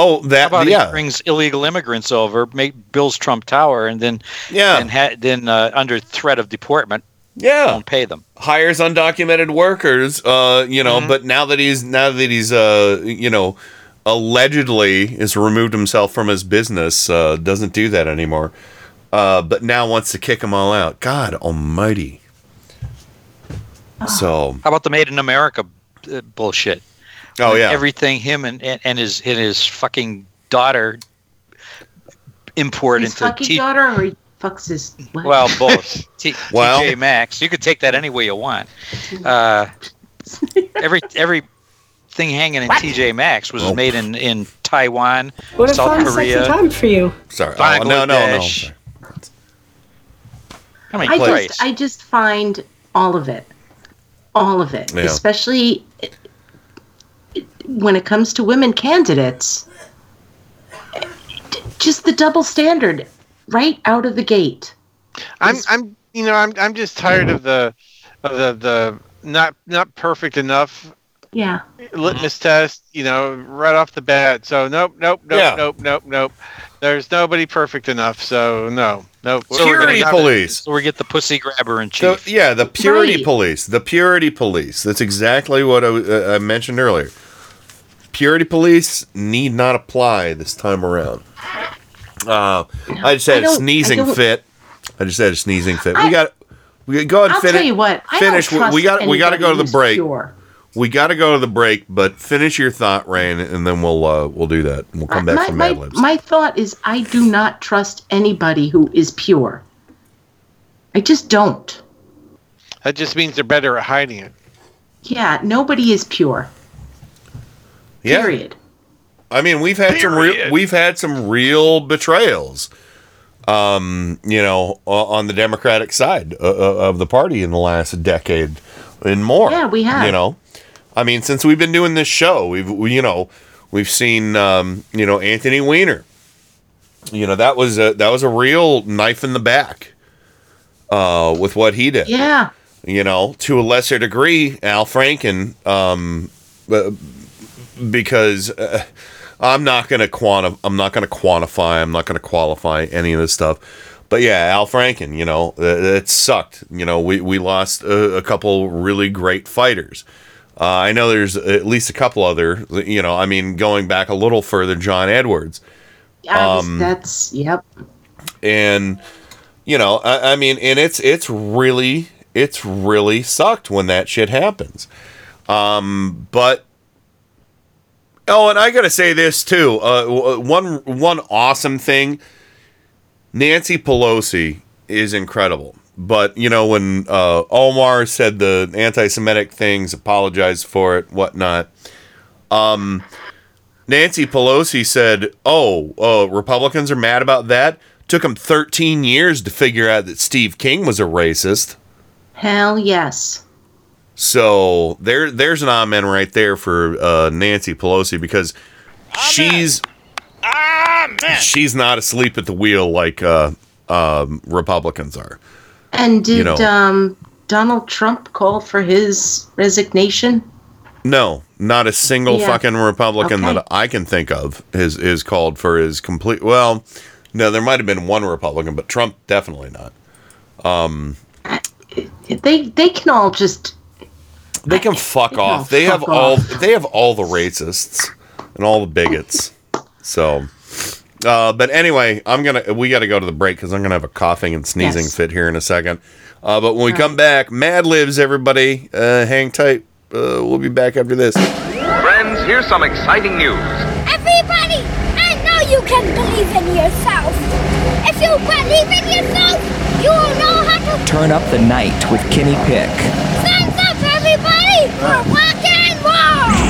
Speaker 10: Oh,
Speaker 11: How
Speaker 10: that
Speaker 11: about
Speaker 10: yeah.
Speaker 11: he brings illegal immigrants over, make builds Trump Tower, and then
Speaker 10: Yeah.
Speaker 11: and ha- then uh, under threat of deportment,
Speaker 10: Yeah.
Speaker 11: don't pay them.
Speaker 10: hires undocumented workers uh you know
Speaker 11: Mhm.
Speaker 10: but now that he's now that he's uh you know allegedly has removed himself from his business, uh, doesn't do that anymore, uh, but now wants to kick them all out. God Almighty! So
Speaker 11: How about the Made in America uh, bullshit?
Speaker 10: Oh, yeah.
Speaker 11: everything him and and, and his and his fucking daughter import
Speaker 12: His
Speaker 11: into
Speaker 12: fucking
Speaker 11: T-
Speaker 12: daughter or he fucks his. what?
Speaker 11: well both T-
Speaker 10: Well-
Speaker 11: TJ Maxx. You could take that any way you want. Uh, every every thing hanging in TJ Maxx was
Speaker 10: Oh.
Speaker 11: made in in Taiwan,
Speaker 74: What a
Speaker 11: South
Speaker 74: fun,
Speaker 11: Korea.
Speaker 74: sexy time for you.
Speaker 10: sorry. Oh, no, no, no.
Speaker 11: Bangladesh. I mean,
Speaker 12: I
Speaker 11: Christ.
Speaker 12: just, I just find all of it, all of it,
Speaker 10: Yeah.
Speaker 12: especially when it comes to women candidates. Just the double standard, right out of the gate.
Speaker 39: I'm I'm you know I'm I'm just tired of the of the the not not perfect enough
Speaker 12: Yeah.
Speaker 39: litmus test, you know, right off the bat. So nope, nope, nope,
Speaker 10: Yeah.
Speaker 39: nope, nope, nope. There's nobody perfect enough. So no, nope.
Speaker 10: So we're gonna Purity have- police.
Speaker 11: So we get the pussy grabber in
Speaker 10: So,
Speaker 11: chief.
Speaker 10: yeah, the purity
Speaker 11: Right.
Speaker 10: police. The purity police. That's exactly what I, uh, I mentioned earlier. Purity police need not apply this time around. Uh, I just had a
Speaker 12: don't- I
Speaker 10: sneezing fit. I just had a sneezing fit.
Speaker 12: I-
Speaker 10: we got. We go ahead and
Speaker 12: I'll
Speaker 10: finish.
Speaker 12: tell you what, I don't
Speaker 10: finish. we- we
Speaker 12: trust
Speaker 10: got. We got to go to
Speaker 12: anybody
Speaker 10: the break.
Speaker 12: who's pure.
Speaker 10: We got to go to the break. But finish your thought, Rain, and then we'll uh, we'll do that. We'll come back
Speaker 12: my,
Speaker 10: from
Speaker 12: my,
Speaker 10: Mad Libs.
Speaker 12: my thought is I do not trust anybody who is pure. I just don't.
Speaker 39: That just means they're better at hiding it.
Speaker 12: Yeah, nobody is pure.
Speaker 10: Yeah.
Speaker 12: Period.
Speaker 10: I mean, we've had some real we've had some real betrayals. Um, you know, on the Democratic side uh, uh, of the party in the last decade and more.
Speaker 12: Yeah, we have.
Speaker 10: You know, I mean, since we've been doing this show, we've we, you know we've seen um, you know Anthony Weiner. You know that was a that was a real knife in the back. Uh, with what he did
Speaker 12: Yeah.
Speaker 10: you know, to a lesser degree, Al Franken, um, uh, because uh, I'm not going to quanti- I'm not going to quantify, I'm not going to qualify any of this stuff. But yeah, Al Franken, you know, uh, it sucked. You know, we, we lost a, a couple really great fighters. Uh, I know there's at least a couple other, you know, I mean, going back a little further, John Edwards.
Speaker 12: Was-
Speaker 10: Um,
Speaker 12: that's yep.
Speaker 10: and you know I, I mean and it's it's really it's really sucked when that shit happens um but oh and i gotta say this too uh one one awesome thing nancy pelosi is incredible but you know when uh omar said the anti-semitic things apologized for it whatnot um Nancy Pelosi said, "Oh, uh, Republicans are mad about that. Took them 13 years to figure out that Steve King was a racist."
Speaker 12: Hell yes.
Speaker 10: So there, there's an amen right there for uh, Nancy Pelosi because she's she's not asleep at the wheel like uh, um, Republicans are.
Speaker 12: And did
Speaker 10: You know.
Speaker 12: um, Donald Trump call for his resignation?
Speaker 10: No, not a single
Speaker 12: Yeah.
Speaker 10: fucking Republican
Speaker 12: Okay.
Speaker 10: that I can think of is is called for his complete. Well, no, there might have been one Republican, but Trump definitely not. Um,
Speaker 12: They they can all just
Speaker 10: they can fuck off.
Speaker 12: all
Speaker 10: They have
Speaker 12: fuck
Speaker 10: all they have all the racists and all the bigots. So, uh, but anyway, I'm gonna we got to go to the break because I'm gonna have a coughing and sneezing
Speaker 75: Yes.
Speaker 10: fit here in a second. Uh, but when we come back, Mad Libs, everybody, uh, hang tight. Uh, we'll be back after this.
Speaker 75: Friends, here's some exciting news.
Speaker 76: Everybody, I know you can believe in yourself. If you believe in yourself, you will know how to
Speaker 77: Turn up the night with Kenny Pick.
Speaker 76: stand rock and roll.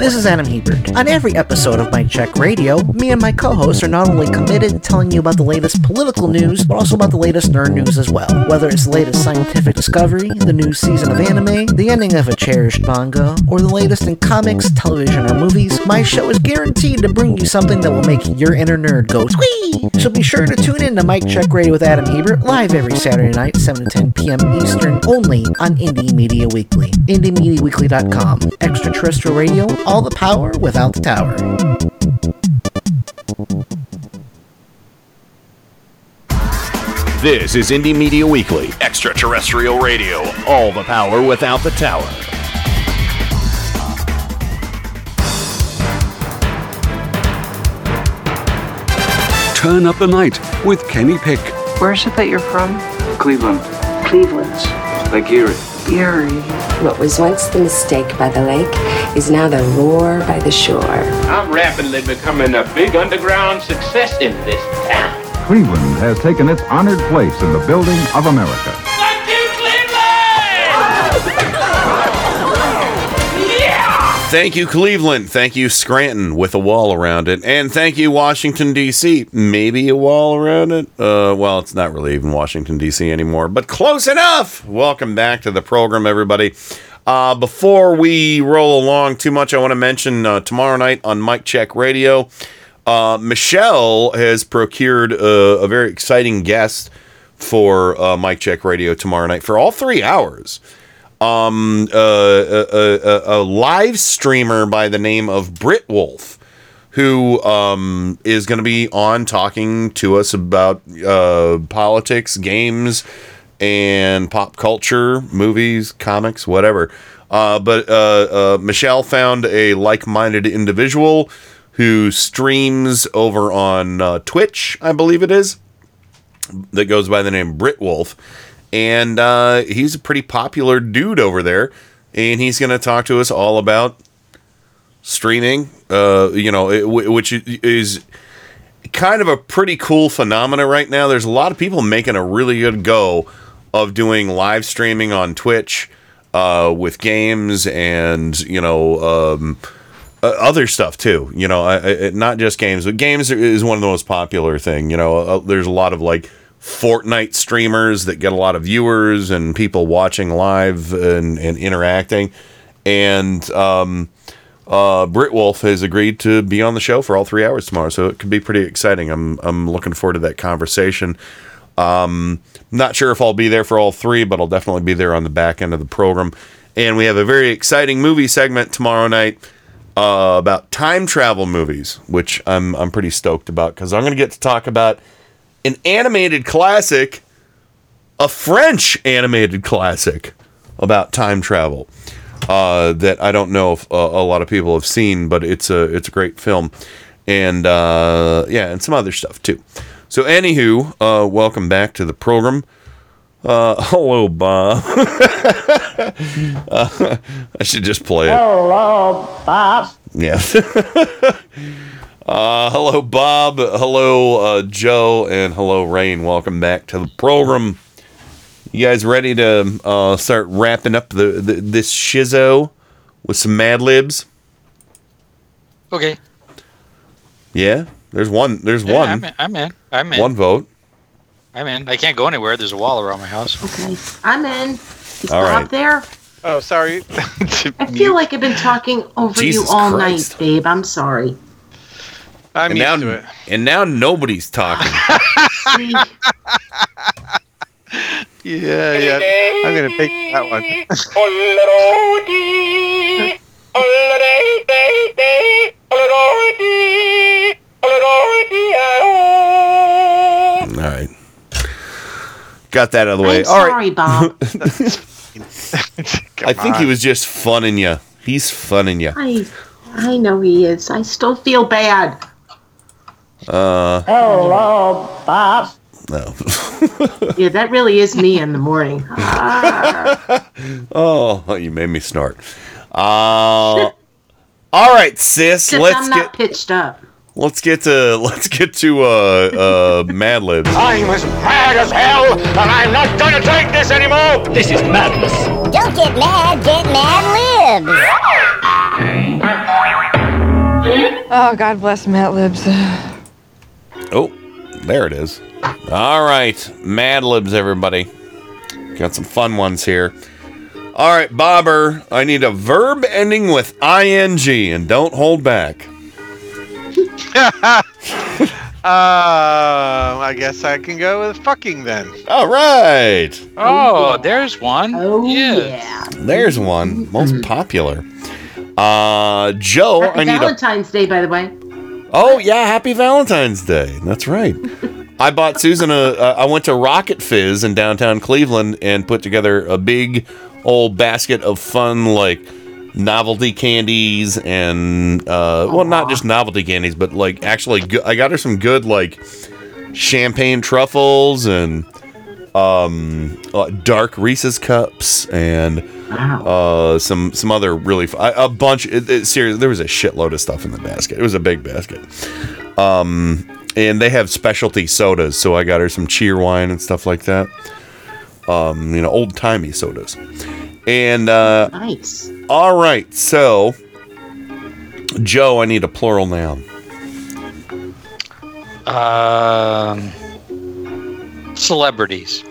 Speaker 78: This is Adam Hebert. On every episode of Mike Check Radio, me and my co-hosts are not only committed to telling you about the latest political news, but also about the latest nerd news as well. Whether it's the latest scientific discovery, the new season of anime, the ending of a cherished manga, or the latest in comics, television, or movies, my show is guaranteed to bring you something that will make your inner nerd go squee! So be sure to tune in to Mike Check Radio with Adam Hebert live every Saturday night, 7 to 10 p.m. Eastern, only on Indie Media Weekly. IndieMediaWeekly.com. Extraterrestrial radio, all the power without the tower.
Speaker 69: This is Indie Media Weekly, extraterrestrial radio, all the power without the tower.
Speaker 58: Turn Up the Night with Kenny Pick.
Speaker 72: Where is it that you're from?
Speaker 79: Cleveland.
Speaker 72: Cleveland.
Speaker 79: Like Erie.
Speaker 72: Erie.
Speaker 80: What was once the mistake by the lake is now the roar by the shore.
Speaker 81: I'm rapidly becoming a big underground success in this town.
Speaker 82: Cleveland has taken its honored place in the building of America.
Speaker 10: Thank you, Cleveland. Thank you, Scranton, with a wall around it. And thank you, Washington, D.C. Maybe a wall around it. Uh, well, it's not really even Washington, D.C. anymore, but close enough. Welcome back to the program, everybody. Uh, before we roll along too much, I want to mention uh, tomorrow night on Mike Check Radio, uh, Michelle has procured a, a very exciting guest for uh, Mike Check Radio tomorrow night for all three hours um, a, a, a, a live streamer by the name of Brit Wolf, who um, is going to be on talking to us about uh, politics, games, and pop culture, movies, comics, whatever. Uh, but uh, uh, Michelle found a like minded individual who streams over on uh, Twitch, I believe it is, that goes by the name Brit Wolf and uh, he's a pretty popular dude over there. And he's going to talk to us all about streaming uh, you know it, which is kind of a pretty cool phenomena right now. There's a lot of people making a really good go of doing live streaming on twitch uh, with games and you know um, other stuff too you know not just games but games is one of the most popular thing you know uh, there's a lot of like Fortnite streamers that get a lot of viewers and people watching live and, and interacting. And um, uh, Wolf has agreed to be on the show for all three hours tomorrow, so it could be pretty exciting. I'm I'm looking forward to that conversation. Um, not sure if I'll be there for all three, but I'll definitely be there on the back end of the program. And we have a very exciting movie segment tomorrow night uh, about time travel movies, which I'm I'm pretty stoked about because I'm going to get to talk about an animated classic, a French animated classic about time travel uh, that I don't know if uh, a lot of people have seen, but it's a it's a great film, and uh, yeah, and some other stuff too. So, anywho, uh, welcome back to the program. Uh, hello, Bob. Uh, I should just play it.
Speaker 83: Hello, Bob.
Speaker 10: Yeah. Uh, hello, Bob. Hello, uh, Joe. And hello, Rain. Welcome back to the program. You guys ready to uh, start wrapping up the, the this shizzo with some Mad Libs?
Speaker 11: Okay.
Speaker 10: Yeah. There's one. There's
Speaker 11: Yeah,
Speaker 10: one.
Speaker 11: I'm in. I'm in. I'm in.
Speaker 10: One vote.
Speaker 11: I'm in. I can't go anywhere. There's a wall around my house.
Speaker 12: Okay, I'm in. Is
Speaker 10: All
Speaker 12: Bob
Speaker 10: right.
Speaker 12: there?
Speaker 39: Oh, sorry.
Speaker 12: I feel like I've been talking over
Speaker 10: Jesus
Speaker 12: you all
Speaker 10: Christ.
Speaker 12: night, babe. I'm sorry.
Speaker 39: I'm
Speaker 10: and
Speaker 39: used
Speaker 10: now,
Speaker 39: to it.
Speaker 10: And now nobody's talking.
Speaker 39: Yeah, yeah. I'm gonna take that one.
Speaker 10: All right. Got that out of the way.
Speaker 12: I'm
Speaker 10: All right.
Speaker 12: sorry, Bob.
Speaker 10: I think he was just funning you. He's funning you.
Speaker 12: I, I know he is. I still feel bad.
Speaker 10: Uh,
Speaker 83: Hello, Bob.
Speaker 10: no.
Speaker 12: Yeah, that really is me in the morning. Ah.
Speaker 10: oh, you made me snort. Uh, all right, sis.
Speaker 12: Except
Speaker 10: Let's
Speaker 12: I'm
Speaker 10: get
Speaker 12: not pitched up.
Speaker 10: let's get to let's get to uh uh Mad Libs.
Speaker 81: I'm as mad as hell, and I'm not gonna take this anymore! This is madness.
Speaker 76: Don't get mad, get mad libs.
Speaker 84: Oh, God bless Mad Libs.
Speaker 10: Oh, there it is. All right, Mad Libs, everybody. Got some fun ones here. All right, Bobber, I need a verb ending with ing and don't hold back.
Speaker 39: Uh, I guess I can go with fucking then.
Speaker 10: All right.
Speaker 11: Oh, there's one.
Speaker 12: Oh,
Speaker 11: yeah.
Speaker 10: There's one. Most popular. Uh, Joe,
Speaker 12: Happy
Speaker 10: I need a
Speaker 12: Valentine's Day, by the way.
Speaker 10: Oh yeah, happy Valentine's Day. That's right. I bought Susan a. Uh, I went to Rocket Fizz in downtown Cleveland and put together a big old basket of fun like novelty candies and uh, well, not just novelty candies, but like actually, go- I got her some good like champagne truffles and um uh, dark Reese's cups and uh some some other really f- I- a bunch it, it, seriously there was a shitload of stuff in the basket. It was a big basket. Um and they have specialty sodas so I got her some Cheerwine and stuff like that. Um you know old timey sodas. And uh
Speaker 12: Nice.
Speaker 10: all right so Joe I need a plural noun.
Speaker 11: Um, celebrities.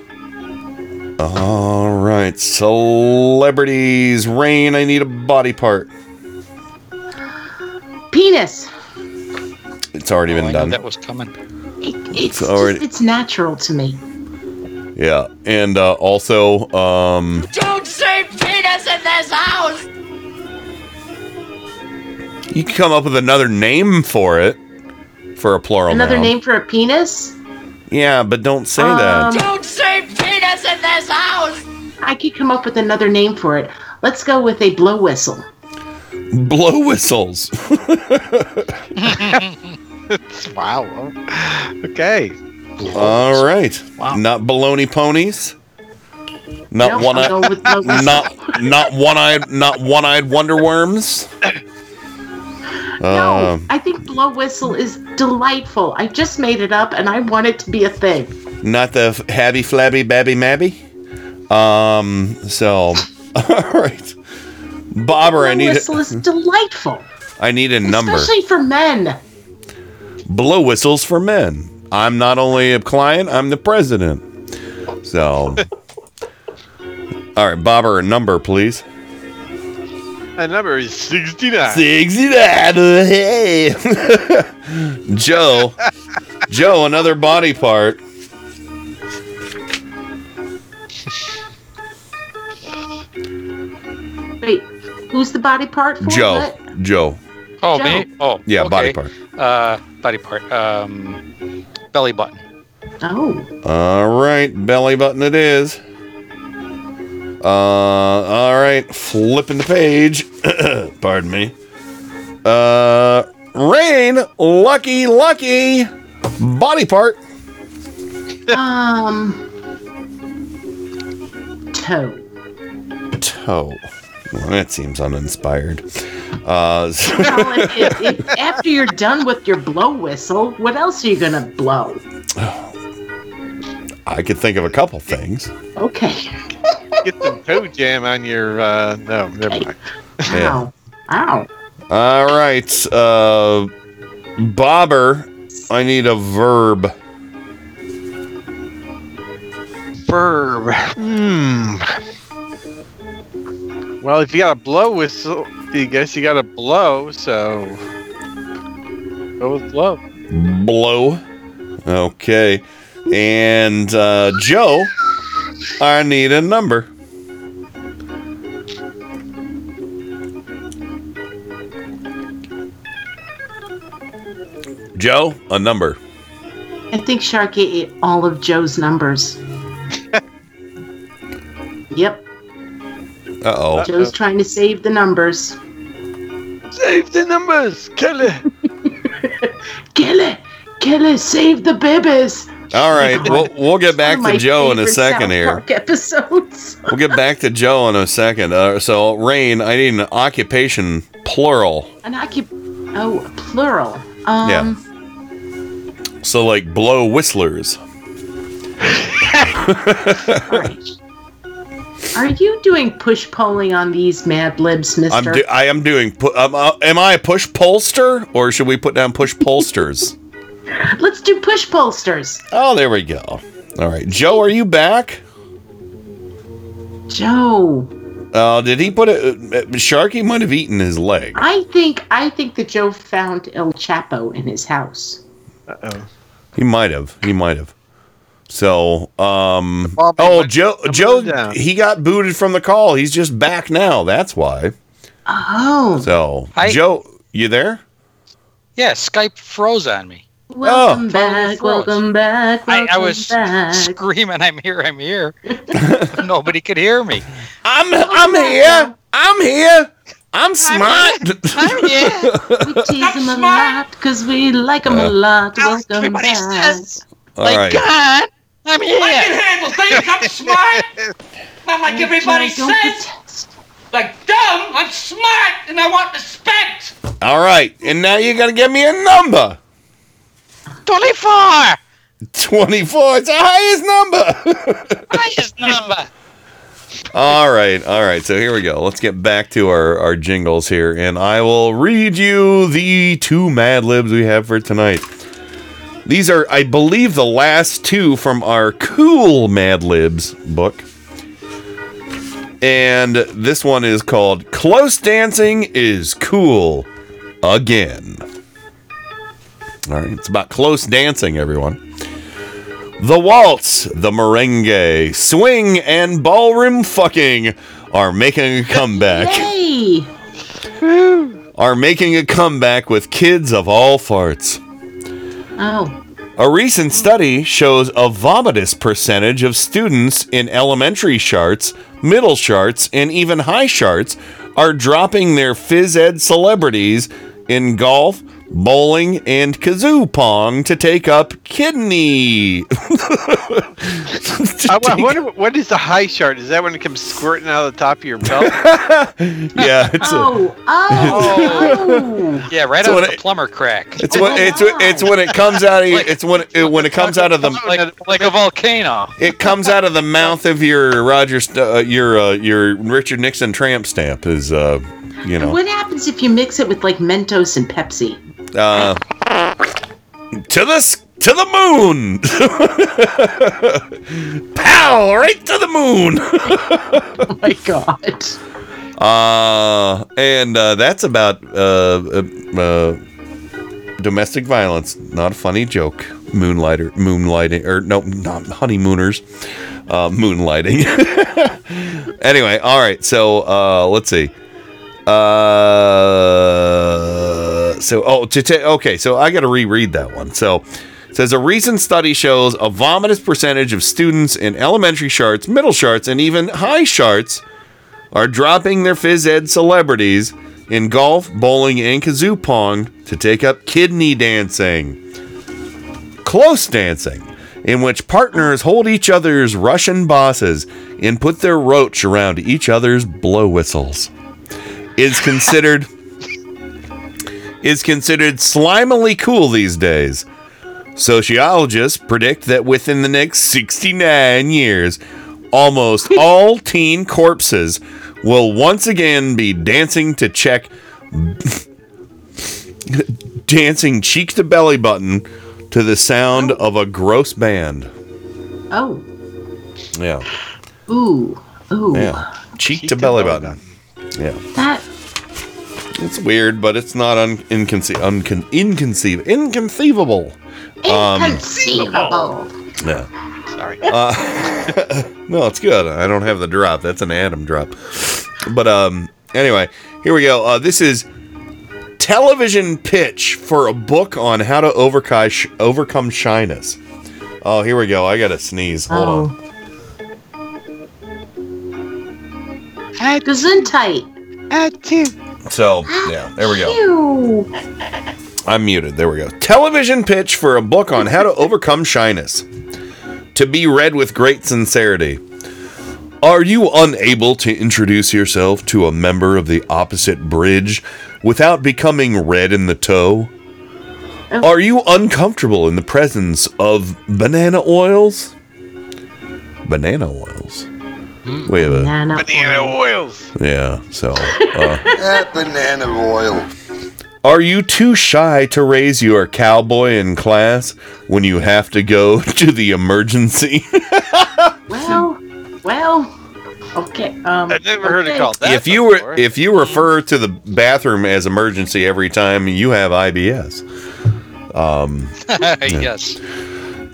Speaker 10: All right celebrities rain I need a body part
Speaker 12: Penis.
Speaker 10: it's already
Speaker 11: Oh,
Speaker 10: been
Speaker 11: I
Speaker 10: done
Speaker 11: that was coming.
Speaker 12: It, it's
Speaker 10: already-
Speaker 12: just, it's natural to me.
Speaker 10: Yeah, and uh, also, um,
Speaker 83: Don't say penis in this house!
Speaker 10: you can come up with another name for it for a plural
Speaker 12: Another
Speaker 10: noun.
Speaker 12: name for a penis?
Speaker 10: Yeah, but don't say
Speaker 12: Um,
Speaker 10: that.
Speaker 83: Don't say penis in this house!
Speaker 12: I could come up with another name for it. Let's go with a blow whistle.
Speaker 10: Blow whistles.
Speaker 39: wow. Okay.
Speaker 10: All right. Not baloney ponies. Not
Speaker 12: Nope,
Speaker 10: one
Speaker 12: I'll go
Speaker 10: eyed.
Speaker 12: with blow whistle.
Speaker 10: Not not one eyed. Not one eyed wonder worms.
Speaker 12: No,
Speaker 10: Um,
Speaker 12: I think blow whistle is delightful. I just made it up and I want it to be a thing.
Speaker 10: Not the f- habby flabby babby mabby. Um. So, all right. Bobber, I
Speaker 12: Blow
Speaker 10: need
Speaker 12: whistle is delightful,
Speaker 10: I need a number.
Speaker 12: especially for men.
Speaker 10: blow whistles for men. I'm not only a client, I'm the president. So, all right, Bobber, a number, please.
Speaker 39: That number is 69.
Speaker 10: 69. Hey. Joe. Joe, another body part.
Speaker 12: Wait, who's the body part for?
Speaker 10: Joe.
Speaker 12: What?
Speaker 10: Joe.
Speaker 11: Oh,
Speaker 12: Joe.
Speaker 11: me? Oh,
Speaker 10: Yeah, body part.
Speaker 11: Uh, body part. Um, belly button.
Speaker 12: Oh.
Speaker 10: All right, belly button it is. Uh, all right, flipping the page. Pardon me. Uh, rain, lucky, lucky, body part.
Speaker 12: Um. Toe.
Speaker 10: Toe. Well, that seems uninspired. Uh, so-
Speaker 12: Well, if, if, if, after you're done with your blow whistle, what else are you gonna blow?
Speaker 10: I could think of a couple things.
Speaker 12: Okay.
Speaker 39: Get some toe jam on your. Uh, no, never mind.
Speaker 10: Yeah.
Speaker 12: Ow.
Speaker 10: All right, uh, Bobber. I need a verb.
Speaker 39: Verb. Hmm. Well, if you got a blow whistle, you guess you got to blow. So go with blow.
Speaker 10: Blow. Okay. And uh, Joe, I need a number. Joe, a number.
Speaker 12: I think Sharky ate all of Joe's numbers. yep.
Speaker 10: Uh oh.
Speaker 12: Joe's trying to save the numbers.
Speaker 39: Save the numbers, kill it.
Speaker 12: Kill it! Kill it! Save the babies!
Speaker 10: All right, we'll, we'll get back to Joe in a second here.
Speaker 12: Episodes.
Speaker 10: We'll get back to Joe in a second. Uh, so, Rain, I need an occupation plural.
Speaker 12: An occup. Oh, plural. Um,
Speaker 10: Yeah. So, like blow whistlers.
Speaker 12: Are you doing push polling on these Mad Libs, Mister?
Speaker 10: I'm do- I am doing. Pu- um, uh, am I a push pollster or should we put down push pollsters?
Speaker 12: Let's do push pollsters.
Speaker 10: oh, there we go. All right, Joe, are you back?
Speaker 12: Joe,
Speaker 10: Uh, did he put a Uh, Sharky might have eaten his leg.
Speaker 12: I think I think that Joe found El Chapo in his house.
Speaker 39: Uh oh.
Speaker 10: He might have. He might have. So, um, oh, Joe, Joe,
Speaker 39: down.
Speaker 10: he got booted from the call. He's just back now. That's why.
Speaker 12: Oh,
Speaker 10: So,
Speaker 11: Hi.
Speaker 10: Joe, you there?
Speaker 11: Yeah, Skype froze on me.
Speaker 12: welcome
Speaker 11: Oh.
Speaker 12: back, welcome back,
Speaker 11: I,
Speaker 12: welcome
Speaker 11: I was
Speaker 12: back.
Speaker 11: screaming, "I'm here! I'm here!" Nobody could hear me.
Speaker 10: I'm I'm here. I'm here. I'm smart.
Speaker 11: I'm here.
Speaker 12: We tease him a lot because we like him a
Speaker 10: Uh,
Speaker 12: lot. Welcome
Speaker 11: everybody
Speaker 12: back.
Speaker 11: says.
Speaker 10: All
Speaker 11: Like
Speaker 10: right.
Speaker 11: God, I'm here.
Speaker 83: I can handle things. I'm smart. Not like everybody says. Like dumb. I'm smart and I want respect.
Speaker 10: All right. And now you're gonna give me a number.
Speaker 11: Twenty-four.
Speaker 10: 24. It's the highest number.
Speaker 11: Highest number.
Speaker 10: all right. All right. So here we go. Let's get back to our, our jingles here. And I will read you the two Mad Libs we have for tonight. These are, I believe, the last two from our cool Mad Libs book. And this one is called Close Dancing is Cool Again. All right, it's about close dancing, everyone. The waltz, the merengue, swing, and ballroom fucking are making a comeback.
Speaker 12: Hey,
Speaker 10: Are making a comeback with kids of all farts.
Speaker 12: Oh,
Speaker 10: A recent study shows a vomitous percentage of students in elementary charts, middle charts, and even high charts are dropping their phys ed celebrities in golf, bowling, and kazoo pong to take up kidney.
Speaker 39: I, I wonder what- what is the high chart? Is that when it comes squirting out of the top of your belt?
Speaker 10: yeah, it's a,
Speaker 12: oh, oh,
Speaker 11: Yeah, right out of the plumber crack.
Speaker 10: it's when it's it's when it comes out of it's when it, when it comes out of the
Speaker 11: like, like a volcano.
Speaker 10: it comes out of the mouth of your Roger uh, your uh, your Richard Nixon tramp stamp is uh you know
Speaker 12: What happens if you mix it with like Mentos and Pepsi?
Speaker 10: Uh to the to the moon pal! right to the moon
Speaker 12: Oh my god.
Speaker 10: Uh, and uh, that's about uh, uh, uh, domestic violence. Not a funny joke. Moonlighter, moonlighting, or no, not honeymooners. Uh, moonlighting. anyway, all right. So uh, let's see. Uh, so oh, to ta- okay. So I got to reread that one. So says a recent study shows a vomitous percentage of students in elementary charts, middle charts, and even high charts are dropping their phys ed celebrities in golf, bowling, and kazoo pong to take up kidney dancing. Close dancing, in which partners hold each other's Russian bosses and put their roach around each other's blow whistles, is considered is considered slimily cool these days. Sociologists predict that within the next 69 years, almost all teen corpses will once again be dancing to check dancing cheek to belly button to the sound of a gross band.
Speaker 12: Oh.
Speaker 10: Yeah.
Speaker 12: Ooh. Ooh.
Speaker 10: Yeah. Cheek, to, belly, button. Yeah.
Speaker 12: That
Speaker 10: It's weird, but it's not un- inconce- uncon- inconceiv- inconceivable. Um,
Speaker 12: inconceivable.
Speaker 10: yeah.
Speaker 39: Sorry.
Speaker 10: Uh, no, it's good. I don't have the drop. That's an Adam drop. But um, anyway, here we go. Uh, this is television pitch for a book on how to overcome overcome shyness. Oh, here we go. I gotta sneeze. Hold on.
Speaker 12: Gesundheit.
Speaker 10: So yeah, there we go. I'm muted. There we go. Television pitch for a book on how to overcome shyness. To be read with great sincerity. Are you unable to introduce yourself to a member of the opposite bridge without becoming red in the toe? Oh. Are you uncomfortable in the presence of banana oils? Banana oils. We have a
Speaker 12: Banana,
Speaker 39: Banana oils.
Speaker 10: yeah. So uh,
Speaker 85: banana oil.
Speaker 10: Are you too shy to raise your cowboy in class when you have to go to the emergency?
Speaker 12: Well, well. Okay. Um.
Speaker 39: I've never heard it called that.
Speaker 10: if you were if you refer to the bathroom as emergency every time you have IBS. Um,
Speaker 11: yes.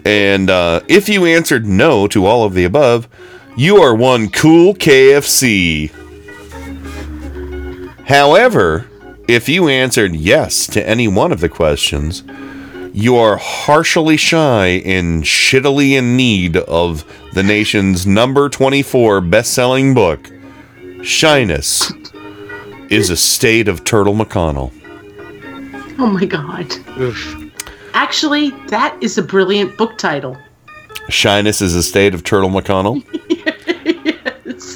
Speaker 10: and uh, if you answered no to all of the above, you are one cool KFC. However, if you answered yes to any one of the questions, you are harshly shy and shittily in need of the nation's number 24 best selling book, Shyness is a State of Turtle McConnell.
Speaker 12: Oh my god. Actually, that is a brilliant book title.
Speaker 10: Shyness is a State of Turtle McConnell.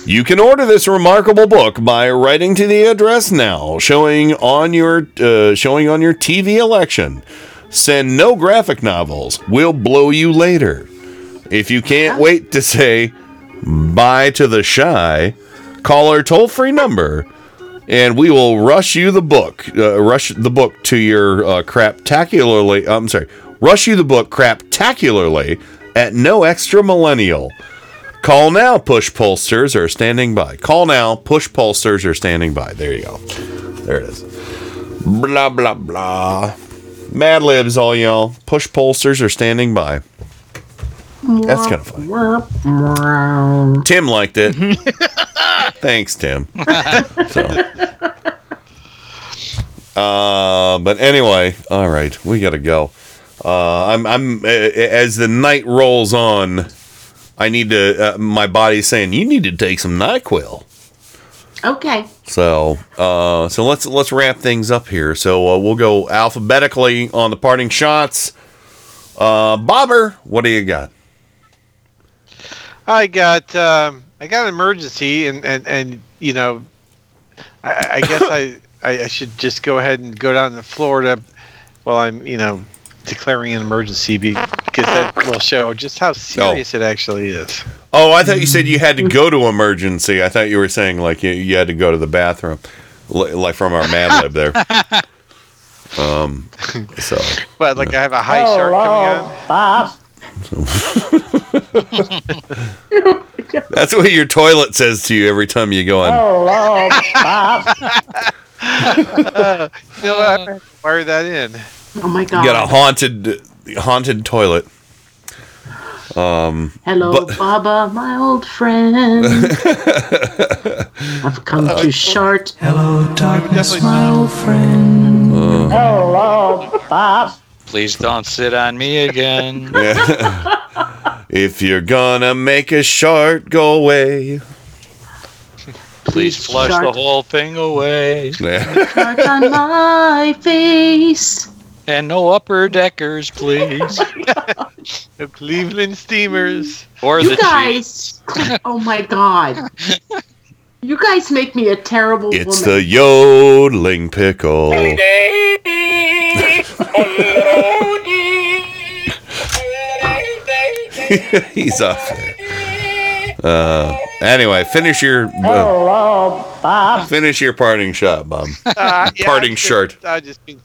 Speaker 10: You can order this remarkable book by writing to the address now, showing on your uh, showing on your TV election. Send no graphic novels. We'll blow you later. If you can't wait to say bye to the shy, call our toll-free number, and we will rush you the book. Uh, rush the book to your uh, craptacularly. I'm sorry. Rush you the book craptacularly at no extra millennial. Call now, push pollsters are standing by. Call now, push pollsters are standing by. There you go. There it is. Blah, blah, blah. Mad Libs, all y'all. Push pollsters are standing by. That's kind of funny. Tim liked it. Thanks, Tim. So. Uh, but anyway, all right, we gotta go. Uh, I'm, I'm, uh, as the night rolls on, I need to. Uh, my body's saying you need to take some Nyquil.
Speaker 12: Okay.
Speaker 10: So, uh, so let's let's wrap things up here. So uh, we'll go alphabetically on the parting shots. Uh, Bobber, what do you got?
Speaker 39: I got um, I got an emergency, and and and you know, I, I guess I, I I should just go ahead and go down to Florida while I'm you know declaring an emergency because that will show just how serious it actually is.
Speaker 10: Oh, I thought you said you had to go to emergency. I thought you were saying like you, you had to go to the bathroom, li- like from our Mad Lib there. Um, so
Speaker 39: But like I have a high shark coming on.
Speaker 84: Bob.
Speaker 10: That's what your toilet says to you every time you go on.
Speaker 12: Hello, Bob.
Speaker 39: Uh, you know, I wire that in.
Speaker 12: Oh my god!
Speaker 10: You got a haunted haunted toilet. Um,
Speaker 12: Hello,
Speaker 10: but-
Speaker 12: Baba, my old friend. I've come too short. Hello, darkness, my old friend. Hello, Bob.
Speaker 11: Please don't sit on me again.
Speaker 10: Yeah. if you're gonna make a shart go away.
Speaker 11: Please flush the whole thing away.
Speaker 12: Heart on my face.
Speaker 11: And no upper deckers, please.
Speaker 39: The Cleveland Steamers.
Speaker 11: Or
Speaker 12: You
Speaker 11: the
Speaker 12: guys. oh my god. You guys make me a terrible
Speaker 10: It's
Speaker 12: woman.
Speaker 10: the yodeling pickle. He's off there. Uh, anyway, finish your uh,
Speaker 12: Hello, Bob.
Speaker 10: finish your parting shot, Bob.
Speaker 39: Uh, yeah,
Speaker 10: parting
Speaker 39: I was
Speaker 10: shirt.
Speaker 39: just- I was just being,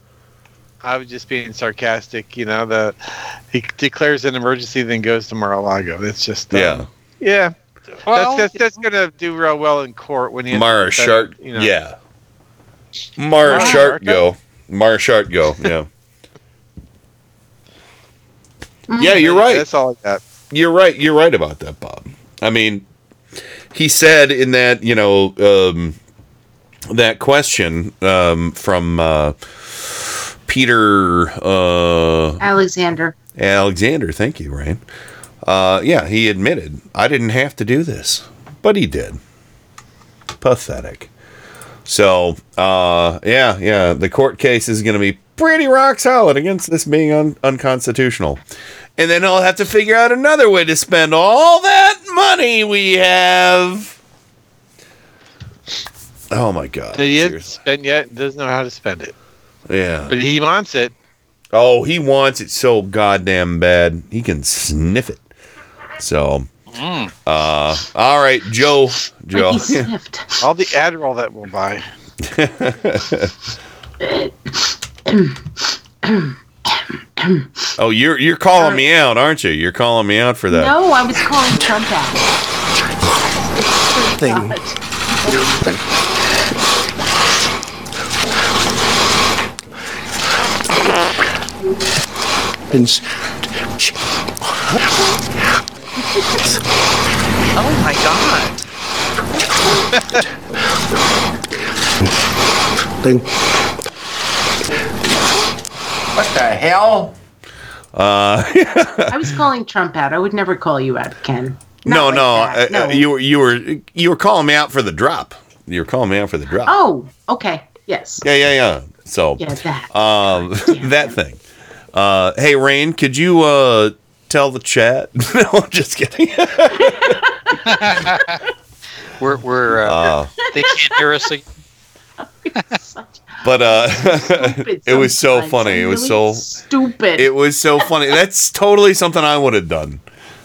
Speaker 39: I was just being sarcastic. You know, the he declares an emergency, then goes to Mar-a-Lago. That's just um,
Speaker 10: Yeah.
Speaker 39: yeah.
Speaker 11: Well,
Speaker 39: that's, that's that's gonna do real well in court when he has to
Speaker 10: Mara
Speaker 39: defend,
Speaker 10: Shart.
Speaker 39: You know.
Speaker 10: Yeah. Mara
Speaker 39: Mara Shark
Speaker 10: go. Mara Shart go. Yeah. yeah, you're right.
Speaker 39: That's all I got.
Speaker 10: You're right. You're right about that, Bob. I mean, he said in that you know um, that question um, from uh, Peter uh,
Speaker 12: Alexander.
Speaker 10: Alexander. Thank you, Ryan. Uh, yeah, he admitted I didn't have to do this, but he did. Pathetic. So, uh, yeah, yeah, the court case is going to be pretty rock solid against this being un- unconstitutional. And then I'll have to figure out another way to spend all that money we have. Oh my god.
Speaker 39: He
Speaker 10: seriously.
Speaker 39: hasn't spent yet. Doesn't know how to spend it,
Speaker 10: Yeah.
Speaker 39: but he wants it.
Speaker 10: Oh, he wants it so goddamn bad. He can sniff it. So, uh, all right, Joe. Joe.
Speaker 12: He sniffed.
Speaker 39: All the Adderall that we'll buy.
Speaker 10: oh, you're you're calling me out, aren't you? You're calling me out for that.
Speaker 12: No, I was calling Trump out.
Speaker 84: Thing. Been
Speaker 86: Oh my god.
Speaker 84: thing.
Speaker 86: What the hell?
Speaker 10: Uh,
Speaker 12: I was calling Trump out. I would never call you out, Ken.
Speaker 10: no,
Speaker 12: like
Speaker 10: no,
Speaker 12: that,
Speaker 10: uh,
Speaker 12: no.
Speaker 10: uh, you were you were you were calling me out for the drop. You were calling me out for the drop.
Speaker 12: Oh, okay. Yes.
Speaker 10: Yeah, yeah, yeah. So,
Speaker 12: Yeah, that.
Speaker 10: um, that thing. Uh, hey, Rain, could you uh tell the chat? no, I'm just kidding.
Speaker 11: We're we're uh,
Speaker 10: Uh,
Speaker 11: they can't hear us. ag-
Speaker 10: but uh, it was so funny.
Speaker 12: I'm
Speaker 10: It was
Speaker 12: really
Speaker 10: so
Speaker 12: stupid.
Speaker 10: It was so funny. That's totally something I would have done.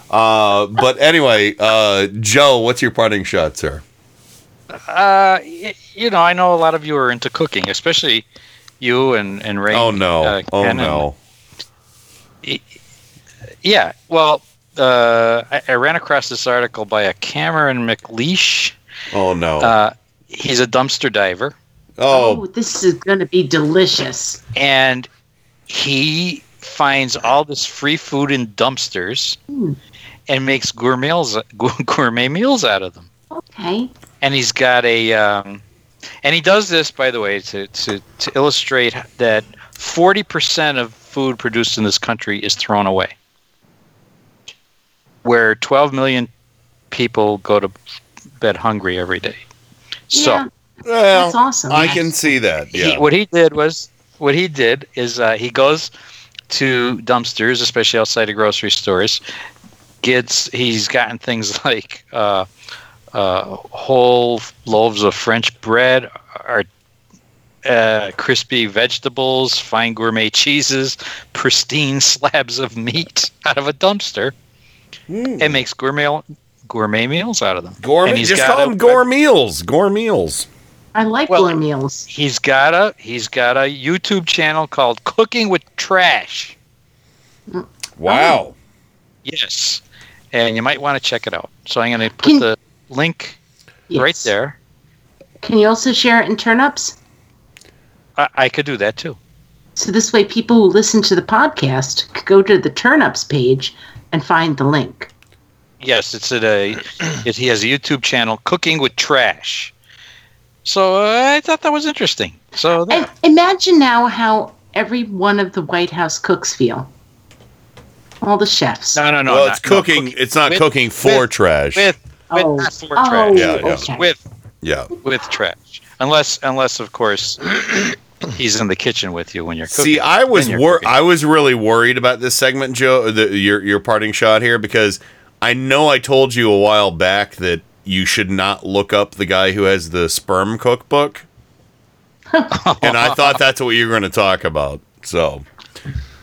Speaker 10: Uh, but anyway, uh, Joe, what's your parting shot, sir?
Speaker 11: Uh, you know, I know a lot of you are into cooking, especially you and and Ray.
Speaker 10: Oh no!
Speaker 11: uh,
Speaker 10: oh no!
Speaker 11: Yeah, well, uh, I, I ran across this article by a Cameron McLeish.
Speaker 10: Oh no!
Speaker 11: Uh, he's a dumpster diver,
Speaker 12: oh, this is going to be delicious.
Speaker 11: and he finds all this free food in dumpsters
Speaker 12: Hmm.
Speaker 11: and makes gourmet meals, gourmet meals out of them.
Speaker 12: Okay.
Speaker 11: and he's got a um, and he does this by the way to, to, to illustrate that 40% of food produced in this country is thrown away where 12 million people go to bed hungry every day so
Speaker 12: Yeah.
Speaker 10: Well,
Speaker 12: That's awesome.
Speaker 10: I can see that.
Speaker 11: he,
Speaker 10: Yeah.
Speaker 11: what he did was what he did is uh, he goes to dumpsters, especially outside of grocery stores. Gets he's gotten things like uh, uh, whole loaves of French bread, or uh, crispy vegetables, fine gourmet cheeses, pristine slabs of meat out of a dumpster, and makes gourmet gourmet meals out of them.
Speaker 10: Gourmet. Just call
Speaker 11: a
Speaker 10: them gourmet meals. Gourmet meals.
Speaker 12: I like
Speaker 11: Well,
Speaker 12: gourmet meals.
Speaker 11: He's got a he's got a YouTube channel called Cooking with Trash.
Speaker 10: Wow.
Speaker 11: Yes, and you might want to check it out. So I'm going to put
Speaker 12: Can-
Speaker 11: the link right there.
Speaker 12: Can you also share it in turnups?
Speaker 11: I, I could do that too.
Speaker 12: So this way, people who listen to the podcast could go to the turnups page and find the link.
Speaker 11: Yes, it's at a. It, he has a YouTube channel, Cooking with Trash. So uh, I thought that was interesting. So there.
Speaker 12: And imagine now how every one of the White House cooks feel. All the chefs.
Speaker 11: no, no, no.
Speaker 10: well,
Speaker 11: not-
Speaker 10: it's
Speaker 11: no,
Speaker 10: cooking. it's not
Speaker 11: with-
Speaker 10: cooking for
Speaker 11: with-
Speaker 10: trash.
Speaker 11: with with
Speaker 12: Oh.
Speaker 11: not for
Speaker 12: Oh,
Speaker 11: trash.
Speaker 10: Yeah, yeah.
Speaker 12: Oh, okay.
Speaker 11: With
Speaker 10: yeah.
Speaker 11: with trash, unless unless of course he's in the kitchen with you when you're cooking.
Speaker 10: See, I was wor-
Speaker 11: cooking.
Speaker 10: I was really worried about this segment, Joe. The, your your parting shot here because I know I told you a while back that you should not look up the guy who has the sperm cookbook, and I thought that's what you were going to talk about. So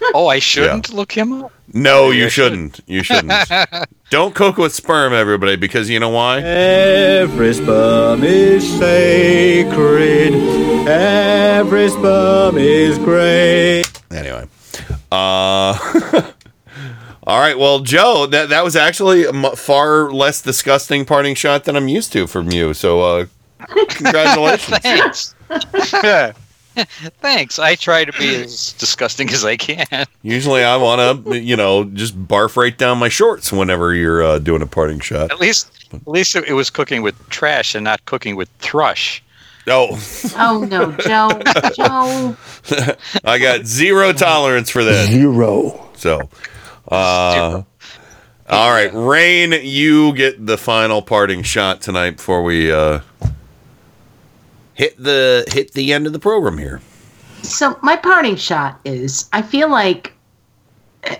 Speaker 11: Oh, I shouldn't look him up.
Speaker 10: no,
Speaker 11: Maybe
Speaker 10: you
Speaker 11: I should.
Speaker 10: shouldn't. You shouldn't. Don't cook with sperm, everybody, because you know why?
Speaker 84: Every sperm is sacred. Every sperm is great.
Speaker 10: Anyway, uh, all right. Well, Joe, that that was actually a far less disgusting parting shot than I'm used to from you. So, uh, congratulations.
Speaker 11: Thanks. Thanks. I try to be as disgusting as I can.
Speaker 10: Usually, I want to, you know, just barf right down my shorts whenever you're uh, doing a parting shot.
Speaker 11: At least, at least it was cooking with trash and not cooking with thrush.
Speaker 10: Oh,
Speaker 12: Oh no, Joe, Joe.
Speaker 10: I got zero tolerance for that.
Speaker 84: Zero.
Speaker 10: So, uh, all right, Rain, you get the final parting shot tonight before we uh, hit the hit the end of the program here.
Speaker 12: So my parting shot is: I feel like uh,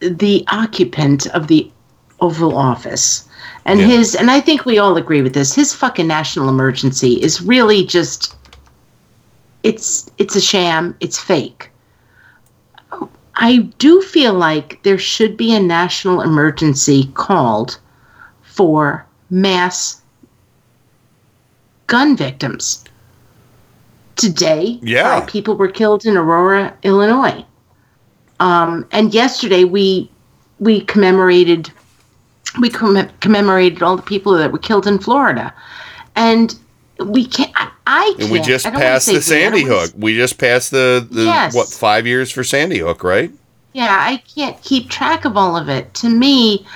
Speaker 12: the occupant of the Oval Office and
Speaker 10: Yeah.
Speaker 12: his, and I think we all agree with this. His fucking national emergency is really just. It's it's a sham. It's fake. I do feel like there should be a national emergency called for mass gun victims. Today,
Speaker 10: Yeah.
Speaker 12: people were killed in Aurora, Illinois. Um, and yesterday we we commemorated we commem- commemorated all the people that were killed in Florida, and we can't. I, I can't.
Speaker 10: And we just passed the Sandy Hook. We just passed the, the
Speaker 12: Yes.
Speaker 10: what five years for Sandy Hook, right?
Speaker 12: Yeah, I can't keep track of all of it. To me,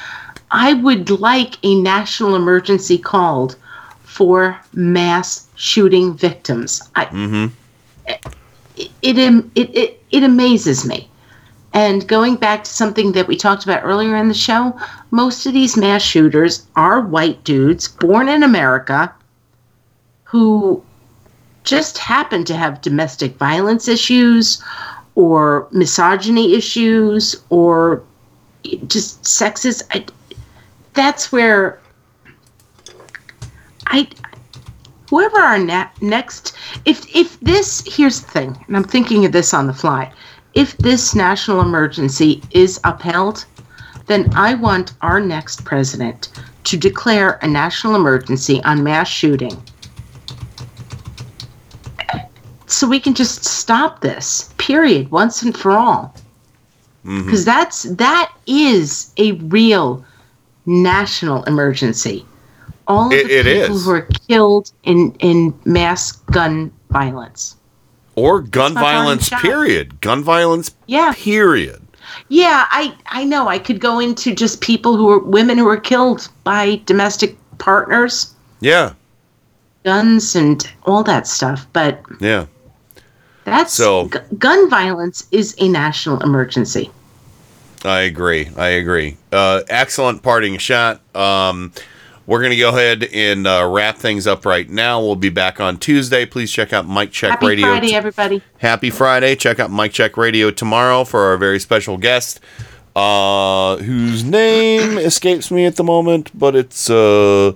Speaker 12: I would like a national emergency called for mass shooting victims. I,
Speaker 10: Mm-hmm.
Speaker 12: it, it, it, it, amazes me. And going back to something that we talked about earlier in the show, most of these mass shooters are white dudes born in America who just happen to have domestic violence issues or misogyny issues or just sexist. I, that's where I whoever our na- next if if this here's the thing and i'm thinking of this on the fly. If this national emergency is upheld then i want our next president to declare a national emergency on mass shooting. So we can just stop this period once and for all.
Speaker 10: Mm-hmm.
Speaker 12: because that's that is a real national emergency all of
Speaker 10: It-
Speaker 12: the
Speaker 10: it
Speaker 12: people
Speaker 10: is.
Speaker 12: who are killed in in mass gun violence
Speaker 10: Or gun violence, period. Gun violence,
Speaker 12: Yeah.
Speaker 10: period.
Speaker 12: yeah i i know i could go into just people who are women who are killed by domestic partners
Speaker 10: Yeah,
Speaker 12: guns and all that stuff but
Speaker 10: yeah.
Speaker 12: that's
Speaker 10: So-
Speaker 12: gu- gun violence is a national emergency
Speaker 10: I agree. I agree. Uh, excellent parting shot. Um, we're going to go ahead and uh, wrap things up right now. We'll be back on Tuesday. Please check out Mike Check
Speaker 12: happy
Speaker 10: Radio.
Speaker 12: friday
Speaker 10: t-
Speaker 12: everybody
Speaker 10: Happy Friday. Check out Mike Check Radio tomorrow for our very special guest, uh, whose name escapes me at the moment, but it's uh,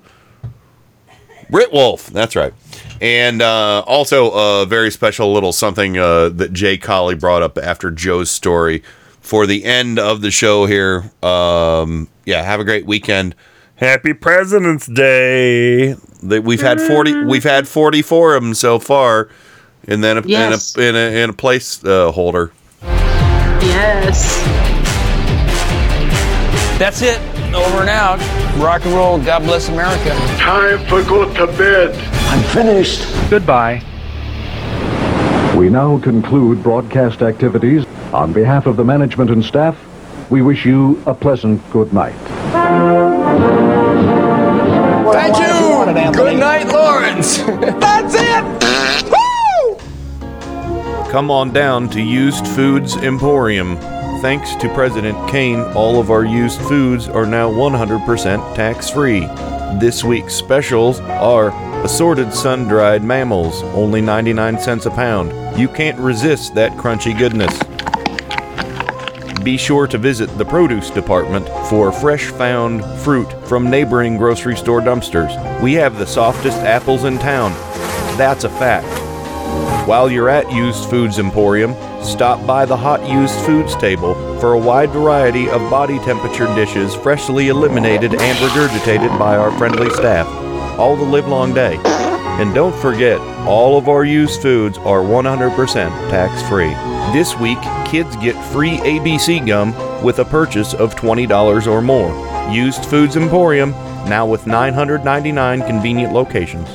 Speaker 10: Britt Wolf. That's right. And uh, also a very special little something uh, that Jay Colley brought up after Joe's story for the end of the show here. Um, yeah, have a great weekend. Happy President's Day. That we've had forty. We've had forty-four of them so far, and then a,
Speaker 12: Yes.
Speaker 10: in a in a in a place uh, holder.
Speaker 12: yes
Speaker 87: That's it. Over and out. Rock and roll. God bless America.
Speaker 88: Time for go to bed.
Speaker 79: I'm finished.
Speaker 82: Goodbye. We now conclude broadcast activities. On behalf of the management and staff, we wish you a pleasant good night.
Speaker 87: Thank you. Good night, Lawrence. That's it. Woo!
Speaker 10: Come on down to Used Foods Emporium. Thanks to President Cain, all of our used foods are now 100% tax free. This week's specials are assorted sun dried mammals, only 99 cents a pound. You can't resist that crunchy goodness. Be sure to visit the produce department for fresh found fruit from neighboring grocery store dumpsters. We have the softest apples in town. That's a fact. While you're at Used Foods Emporium, stop by the Hot Used Foods table for a wide variety of body temperature dishes freshly eliminated and regurgitated by our friendly staff, all the livelong day. And don't forget, all of our used foods are 100% tax free. This week, kids get free ABC gum with a purchase of $20 or more. Used Foods Emporium, now with 999 convenient locations.